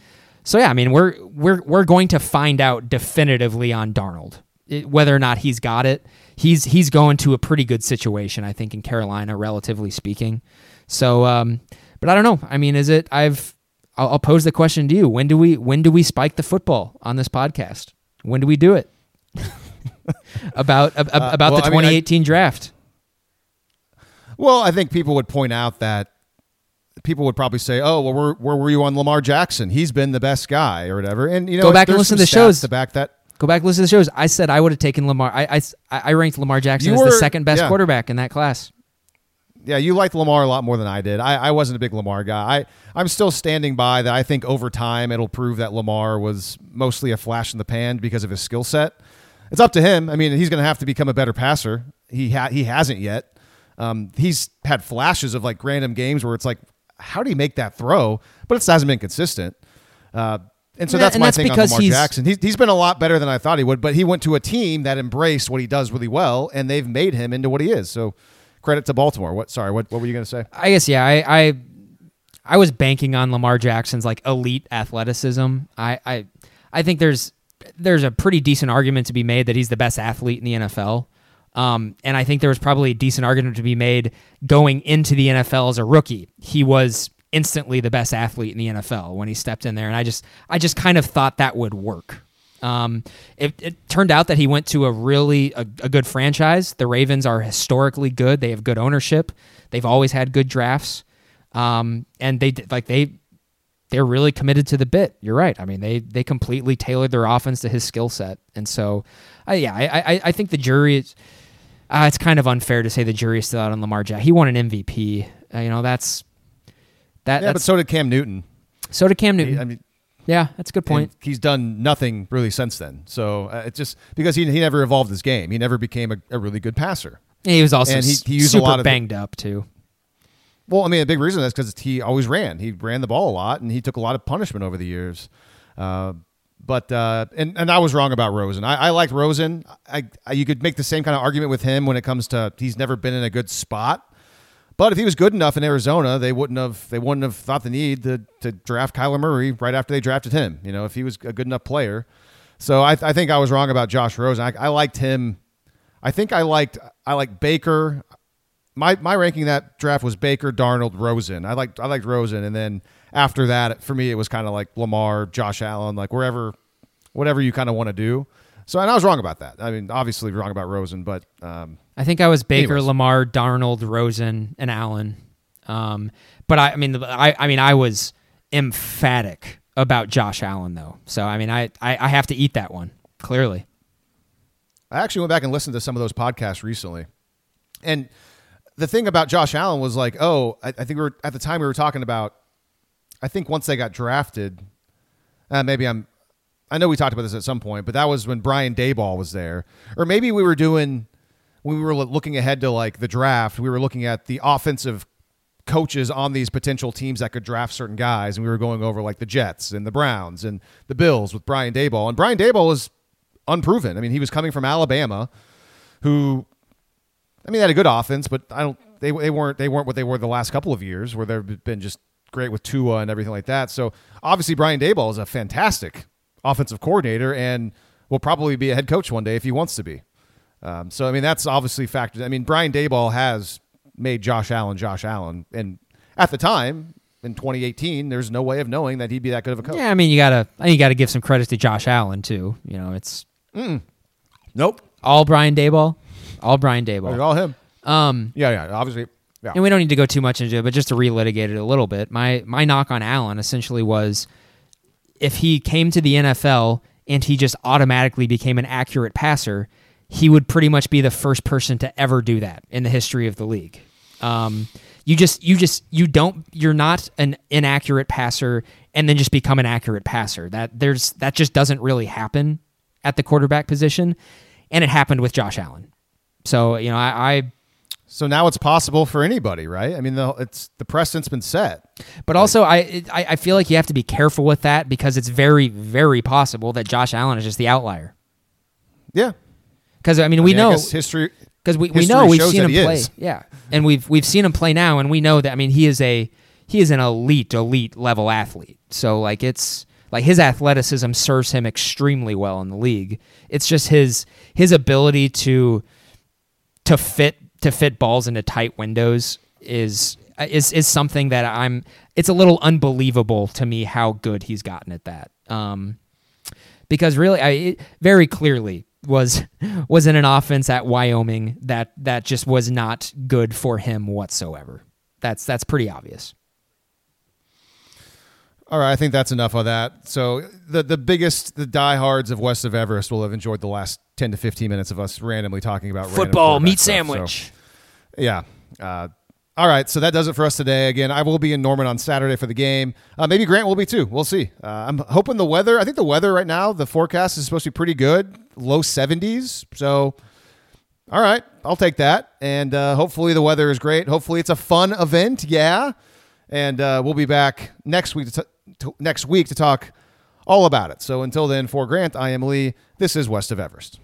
[SPEAKER 3] So yeah, I mean we're we're we're going to find out definitively on Darnold it, whether or not he's got it. He's he's going to a pretty good situation, I think, in Carolina, relatively speaking. So, um, but I don't know. I mean, is it? I've I'll, I'll pose the question to you. When do we when do we spike the football on this podcast? When do we do it? about ab-
[SPEAKER 1] Uh,
[SPEAKER 3] about
[SPEAKER 1] well,
[SPEAKER 3] the
[SPEAKER 1] I mean, I-
[SPEAKER 3] 2018 draft.
[SPEAKER 1] Well, I think people would point out that people would probably say, "Oh, well, where, where were you on Lamar Jackson? He's been the best guy, or whatever." And you know,
[SPEAKER 3] Go back and listen to the shows.
[SPEAKER 1] to back that.
[SPEAKER 3] Go back and listen to the shows. I said I would have taken Lamar. I, I, I ranked Lamar Jackson
[SPEAKER 1] You
[SPEAKER 3] as the second best
[SPEAKER 1] yeah.
[SPEAKER 3] quarterback in that class.
[SPEAKER 1] Yeah, you liked Lamar a lot more than I did. I, I wasn't a big Lamar guy. I, I'm still standing by that. I think over time it'll prove that Lamar was mostly a flash in the pan because of his skill set. It's up to him. I mean, he's going to have to become a better passer. He ha- he hasn't yet. Um, he's had flashes of like random games where it's like, how do you make that throw? But it hasn't been consistent. Uh, and so that's
[SPEAKER 3] and
[SPEAKER 1] my
[SPEAKER 3] that's
[SPEAKER 1] thing on Lamar
[SPEAKER 3] he's-
[SPEAKER 1] Jackson. He's, he's been a lot better than I thought he would, but he went to a team that embraced what he does really well, and they've made him into what he is. So credit to Baltimore. What? Sorry, what, what were you going to say?
[SPEAKER 3] I guess yeah. I, I I was banking on Lamar Jackson's like elite athleticism. I I I think there's there's a pretty decent argument to be made that he's the best athlete in the NFL. Um, and I think there was probably a decent argument to be made going into the NFL as a rookie. He was instantly the best athlete in the NFL when he stepped in there, and I just I just kind of thought that would work. Um, it, it turned out that he went to a really a, a good franchise. The Ravens are historically good. They have good ownership. They've always had good drafts, um, and they like they they're really committed to the bit. You're right. I mean, they they completely tailored their offense to his skill set, and so, uh, yeah, I, I I think the jury is. Uh, it's kind of unfair to say the jury is still out on Lamar Jackson. He won an MVP. Uh, you know, that's that.
[SPEAKER 1] Yeah, but so did Cam Newton.
[SPEAKER 3] so did Cam Newton.
[SPEAKER 1] I mean,
[SPEAKER 3] yeah, that's a good point.
[SPEAKER 1] and he's done nothing really since then. So uh, it's just because he, he never evolved his game. He never became a, a really good passer.
[SPEAKER 3] he was also
[SPEAKER 1] and he- he used a
[SPEAKER 3] super
[SPEAKER 1] lot of the-
[SPEAKER 3] banged up too.
[SPEAKER 1] Well, I mean, a big reason is because he always ran. He ran the ball a lot, and he took a lot of punishment over the years. Uh, but uh, and and I was wrong about Rosen. I, I liked Rosen. I, I you could make the same kind of argument with him when it comes to he's never been in a good spot. But if he was good enough in Arizona, they wouldn't have they wouldn't have thought the need to to draft Kyler Murray right after they drafted him. You know, if he was a good enough player. So I, I think I was wrong about Josh Rosen. I, I liked him. I think I liked I liked Baker. My my ranking that draft was Baker, Darnold, Rosen. I liked I liked Rosen, and then after that, for me, it was kind of like Lamar, Josh Allen, like wherever, whatever you kind of want to do. So, and I was wrong about that. I mean, obviously wrong about Rosen, but um,
[SPEAKER 3] I think I was Baker,
[SPEAKER 1] Anyways.
[SPEAKER 3] Lamar, Darnold, Rosen, and Allen. Um, but I, I mean, I, I mean, I was emphatic about Josh Allen though. So I mean, I, I, I have to eat that one clearly.
[SPEAKER 1] I actually went back and listened to some of those podcasts recently, and the thing about Josh Allen was like, oh, I, I think we were at the time we were talking about. I think once they got drafted, uh, maybe I'm. I know we talked about this at some point, but that was when Brian Daboll was there, or maybe we were doing we were looking ahead to like the draft. We were looking at the offensive coaches on these potential teams that could draft certain guys, and we were going over like the Jets and the Browns and the Bills with Brian Daboll, and Brian Daboll was unproven. I mean, he was coming from Alabama, who, I mean, they had a good offense, but I don't. They, they weren't they weren't what they were the last couple of years, where they've been just great with Tua and everything like that. So obviously, Brian Daboll is a fantastic offensive coordinator and will probably be a head coach one day if he wants to be. Um, so I mean, that's obviously factored. I mean, Brian Daboll has made Josh Allen Josh Allen, and at the time in 2018, there's no way of knowing that he'd be that good of a coach.
[SPEAKER 3] Yeah, I mean, you gotta, I think you gotta give some credit to Josh Allen too. You know, it's
[SPEAKER 1] Nope,
[SPEAKER 3] all Brian Daboll, all Brian Daboll.
[SPEAKER 1] all him.
[SPEAKER 3] Um,
[SPEAKER 1] Yeah, yeah, obviously. Yeah.
[SPEAKER 3] and we don't need to go too much into it, but just to relitigate it a little bit, my my knock on Allen essentially was if he came to the NFL and he just automatically became an accurate passer, he would pretty much be the first person to ever do that in the history of the league. Um, you just you just you don't you're not an inaccurate passer and then just become an accurate passer. That there's that just doesn't really happen at the quarterback position, and it happened with Josh Allen. So you know I, I
[SPEAKER 1] So now it's possible for anybody, right? I mean, the, it's the precedent's been set.
[SPEAKER 3] But also, I, I I feel like you have to be careful with that because it's very very possible that Josh Allen is just the outlier.
[SPEAKER 1] Yeah,
[SPEAKER 3] Because I mean, we
[SPEAKER 1] I mean,
[SPEAKER 3] know
[SPEAKER 1] history.
[SPEAKER 3] because we, we know we've seen him play.
[SPEAKER 1] is.
[SPEAKER 3] Yeah, and we've we've seen him play now, and we know that. I mean, he is a he is an elite elite level athlete. So like it's like his athleticism serves him extremely well in the league. It's just his his ability to to fit to fit balls into tight windows is is is something that I'm. It's a little unbelievable to me how good he's gotten at that. Um, because really, I it, very clearly was was in an offense at Wyoming that that just was not good for him whatsoever. That's that's pretty obvious.
[SPEAKER 1] All right, I think that's enough of that. So the the biggest the diehards of West of Everest will have enjoyed the last ten to fifteen minutes of us randomly talking about
[SPEAKER 3] Football meat
[SPEAKER 1] stuff. So,
[SPEAKER 3] sandwich.
[SPEAKER 1] yeah. Uh, all right, so that does it for us today. Again, I will be in Norman on Saturday for the game. Uh, maybe Grant will be too. We'll see. Uh, I'm hoping the weather. I think the weather right now, the forecast is supposed to be pretty good, low 70s. So, all right, I'll take that. And uh, hopefully the weather is great. Hopefully it's a fun event. Yeah, and uh, we'll be back next week to, t- to next week to talk all about it. So until then, for Grant, I am Lee. This is West of Everest.